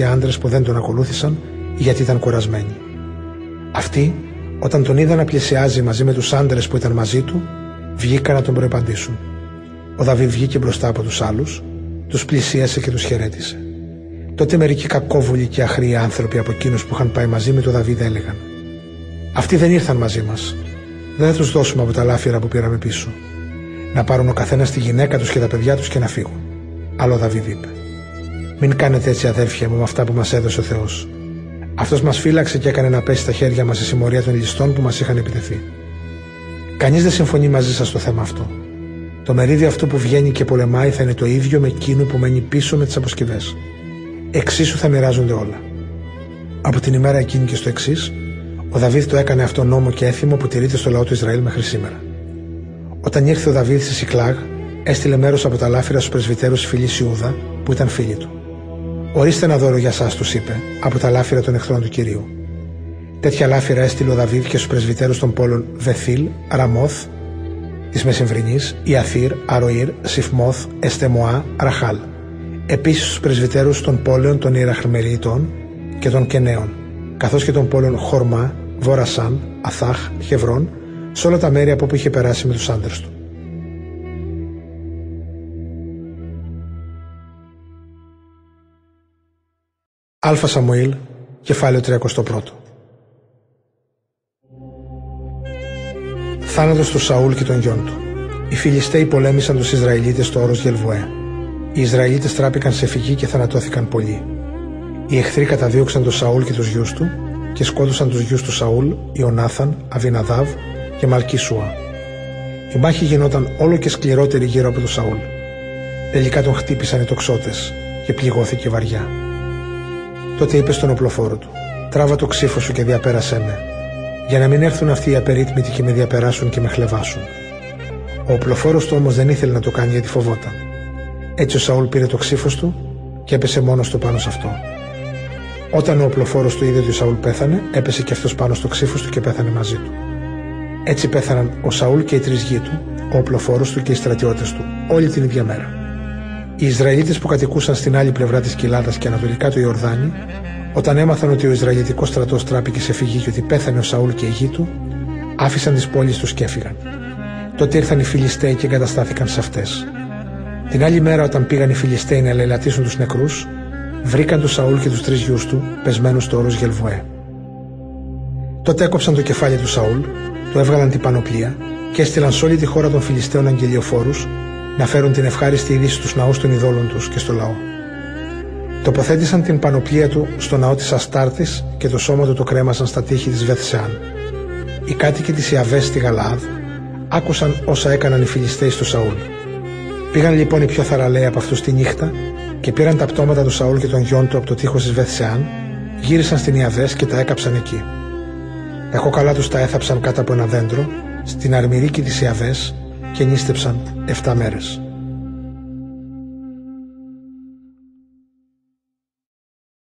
200 άντρες που δεν τον ακολούθησαν γιατί ήταν κουρασμένοι. Αυτοί, όταν τον είδαν να πλησιάζει μαζί με τους άντρες που ήταν μαζί του, βγήκαν να τον προεπαντήσουν. Ο Δαβίδ βγήκε μπροστά από τους άλλους, τους πλησίασε και τους χαιρέτησε. Τότε μερικοί κακόβουλοι και αχροί άνθρωποι από εκείνους που είχαν πάει μαζί με τον Δαβίδ έλεγαν: Αυτοί δεν ήρθαν μαζί μας. Δεν θα τους δώσουμε από τα λάφυρα που πήραμε πίσω. Να πάρουν ο καθένας τη γυναίκα τους και τα παιδιά τους και να φύγουν. Αλλά ο Δαβίδ είπε: Μην κάνετε έτσι, αδέρφια μου, με αυτά που μας έδωσε ο Θεός. Αυτός μας φύλαξε και έκανε να πέσει στα χέρια μας η συμμορία των ληστών που μας είχαν επιτεθεί. Κανείς δεν συμφωνεί μαζί σας στο θέμα αυτό. Το μερίδιο αυτού που βγαίνει και πολεμάει θα είναι το ίδιο με εκείνο που μένει πίσω με τις αποσκευές. Εξίσου θα μοιράζονται όλα. Από την ημέρα εκείνη και στο εξής, ο Δαβίδ το έκανε αυτό νόμο και έθιμο που τηρείται στο λαό του Ισραήλ μέχρι σήμερα. Όταν ήρθε ο Δαβίδ στη Σικλάγ, έστειλε μέρος από τα λάφυρα στους πρεσβυτέρους φυλής Ιούδα, που ήταν φίλοι του. Ορίστε ένα δώρο για εσά, τους είπε, από τα λάφυρα των εχθρών του κυρίου. Τέτοια λάφυρα έστειλε ο Δαβίδ και στους πρεσβυτέρους των πόλων Βεθήλ, Ραμόθ, της Μεσημβρινής, Ιαθήρ, Αροήρ, Σιφμόθ, Εστεμοά, Ραχάλ. Επίσης στους πρεσβυτέρους των πόλεων των Ιεραχμελίτων και των Κενέων, καθώς και των πόλεων Χορμά, Βόρασαν, Αθάχ, Χευρών, σε όλα τα μέρη από όπου είχε περάσει με τους άντρες του. Αλφα Σαμουήλ, κεφάλαιο 31. Θάνατος του Σαούλ και των γιών του. Οι Φιλιστέοι πολέμησαν τους Ισραηλίτες στο όρος Γελβουέ. Οι Ισραηλίτες τράπηκαν σε φυγή και θανατώθηκαν πολλοί. Οι εχθροί καταδίωξαν τον Σαούλ και τους γιους του και σκότωσαν τους γιους του Σαούλ, Ιωνάθαν, Αβιναδάβ και Μαλκίσουα. Η μάχη γινόταν όλο και σκληρότερη γύρω από τον Σαούλ. Τελικά τον χτύπησαν οι τοξότες και πληγώθηκε βαριά. Τότε είπε στον οπλοφόρο του: Τράβα το ξύφο σου και διαπέρασέ με, για να μην έρθουν αυτοί οι απερίτμητοι και με διαπεράσουν και με χλεβάσουν. Ο οπλοφόρος του όμως δεν ήθελε να το κάνει γιατί φοβόταν. Έτσι ο Σαούλ πήρε το ξύφος του και έπεσε μόνος του πάνω σε αυτό. Όταν ο οπλοφόρος του είδε ότι ο Σαούλ πέθανε, έπεσε και αυτός πάνω στο ξύφος του και πέθανε μαζί του. Έτσι πέθαναν ο Σαούλ και οι τρεις γη του, ο οπλοφόρος του και οι στρατιώτες του, όλη την ίδια μέρα. Οι Ισραηλίτες που κατοικούσαν στην άλλη πλευρά της κοιλάδας και ανατολικά του Ιορδάνη, όταν έμαθαν ότι ο Ισραηλιτικός στρατός τράπηκε σε φυγή και ότι πέθανε ο Σαούλ και η γη του, άφησαν τις πόλεις τους και έφυγαν. Τότε ήρθαν οι Φιλιστέοι και εγκαταστάθηκαν σε αυτές. Την άλλη μέρα, όταν πήγαν οι Φιλιστέοι να λαιλατίσουν τους νεκρούς, βρήκαν τον Σαούλ και τους τρεις γιους του πεσμένους στο όρος Γελβουέ. Τότε έκοψαν το κεφάλι του Σαούλ, το έβγαλαν την πανοπλία και έστειλαν σε όλη τη χώρα των Φιλιστέων αγγελιοφόρους να φέρουν την ευχάριστη είδηση στους ναούς των ειδόλων τους και στο λαό. Τοποθέτησαν την πανοπλία του στο ναό της Αστάρτης και το σώμα του το κρέμασαν στα τείχη της Βεθσεάν. Οι κάτοικοι της Ιαβές στη Γαλάδ άκουσαν όσα έκαναν οι Φιλιστέοι στο Σαούλ. Πήγαν λοιπόν οι πιο θαραλέοι από αυτούς τη νύχτα και πήραν τα πτώματα του Σαούλ και των γιών του από το τείχος της Βεθσεάν, γύρισαν στην Ιαβές και τα έκαψαν εκεί. Έχω καλά τους τα έθαψαν κάτω από ένα δέντρο, στην αρμυρίκη της Ιαβές και νίστεψαν 7 μέρες.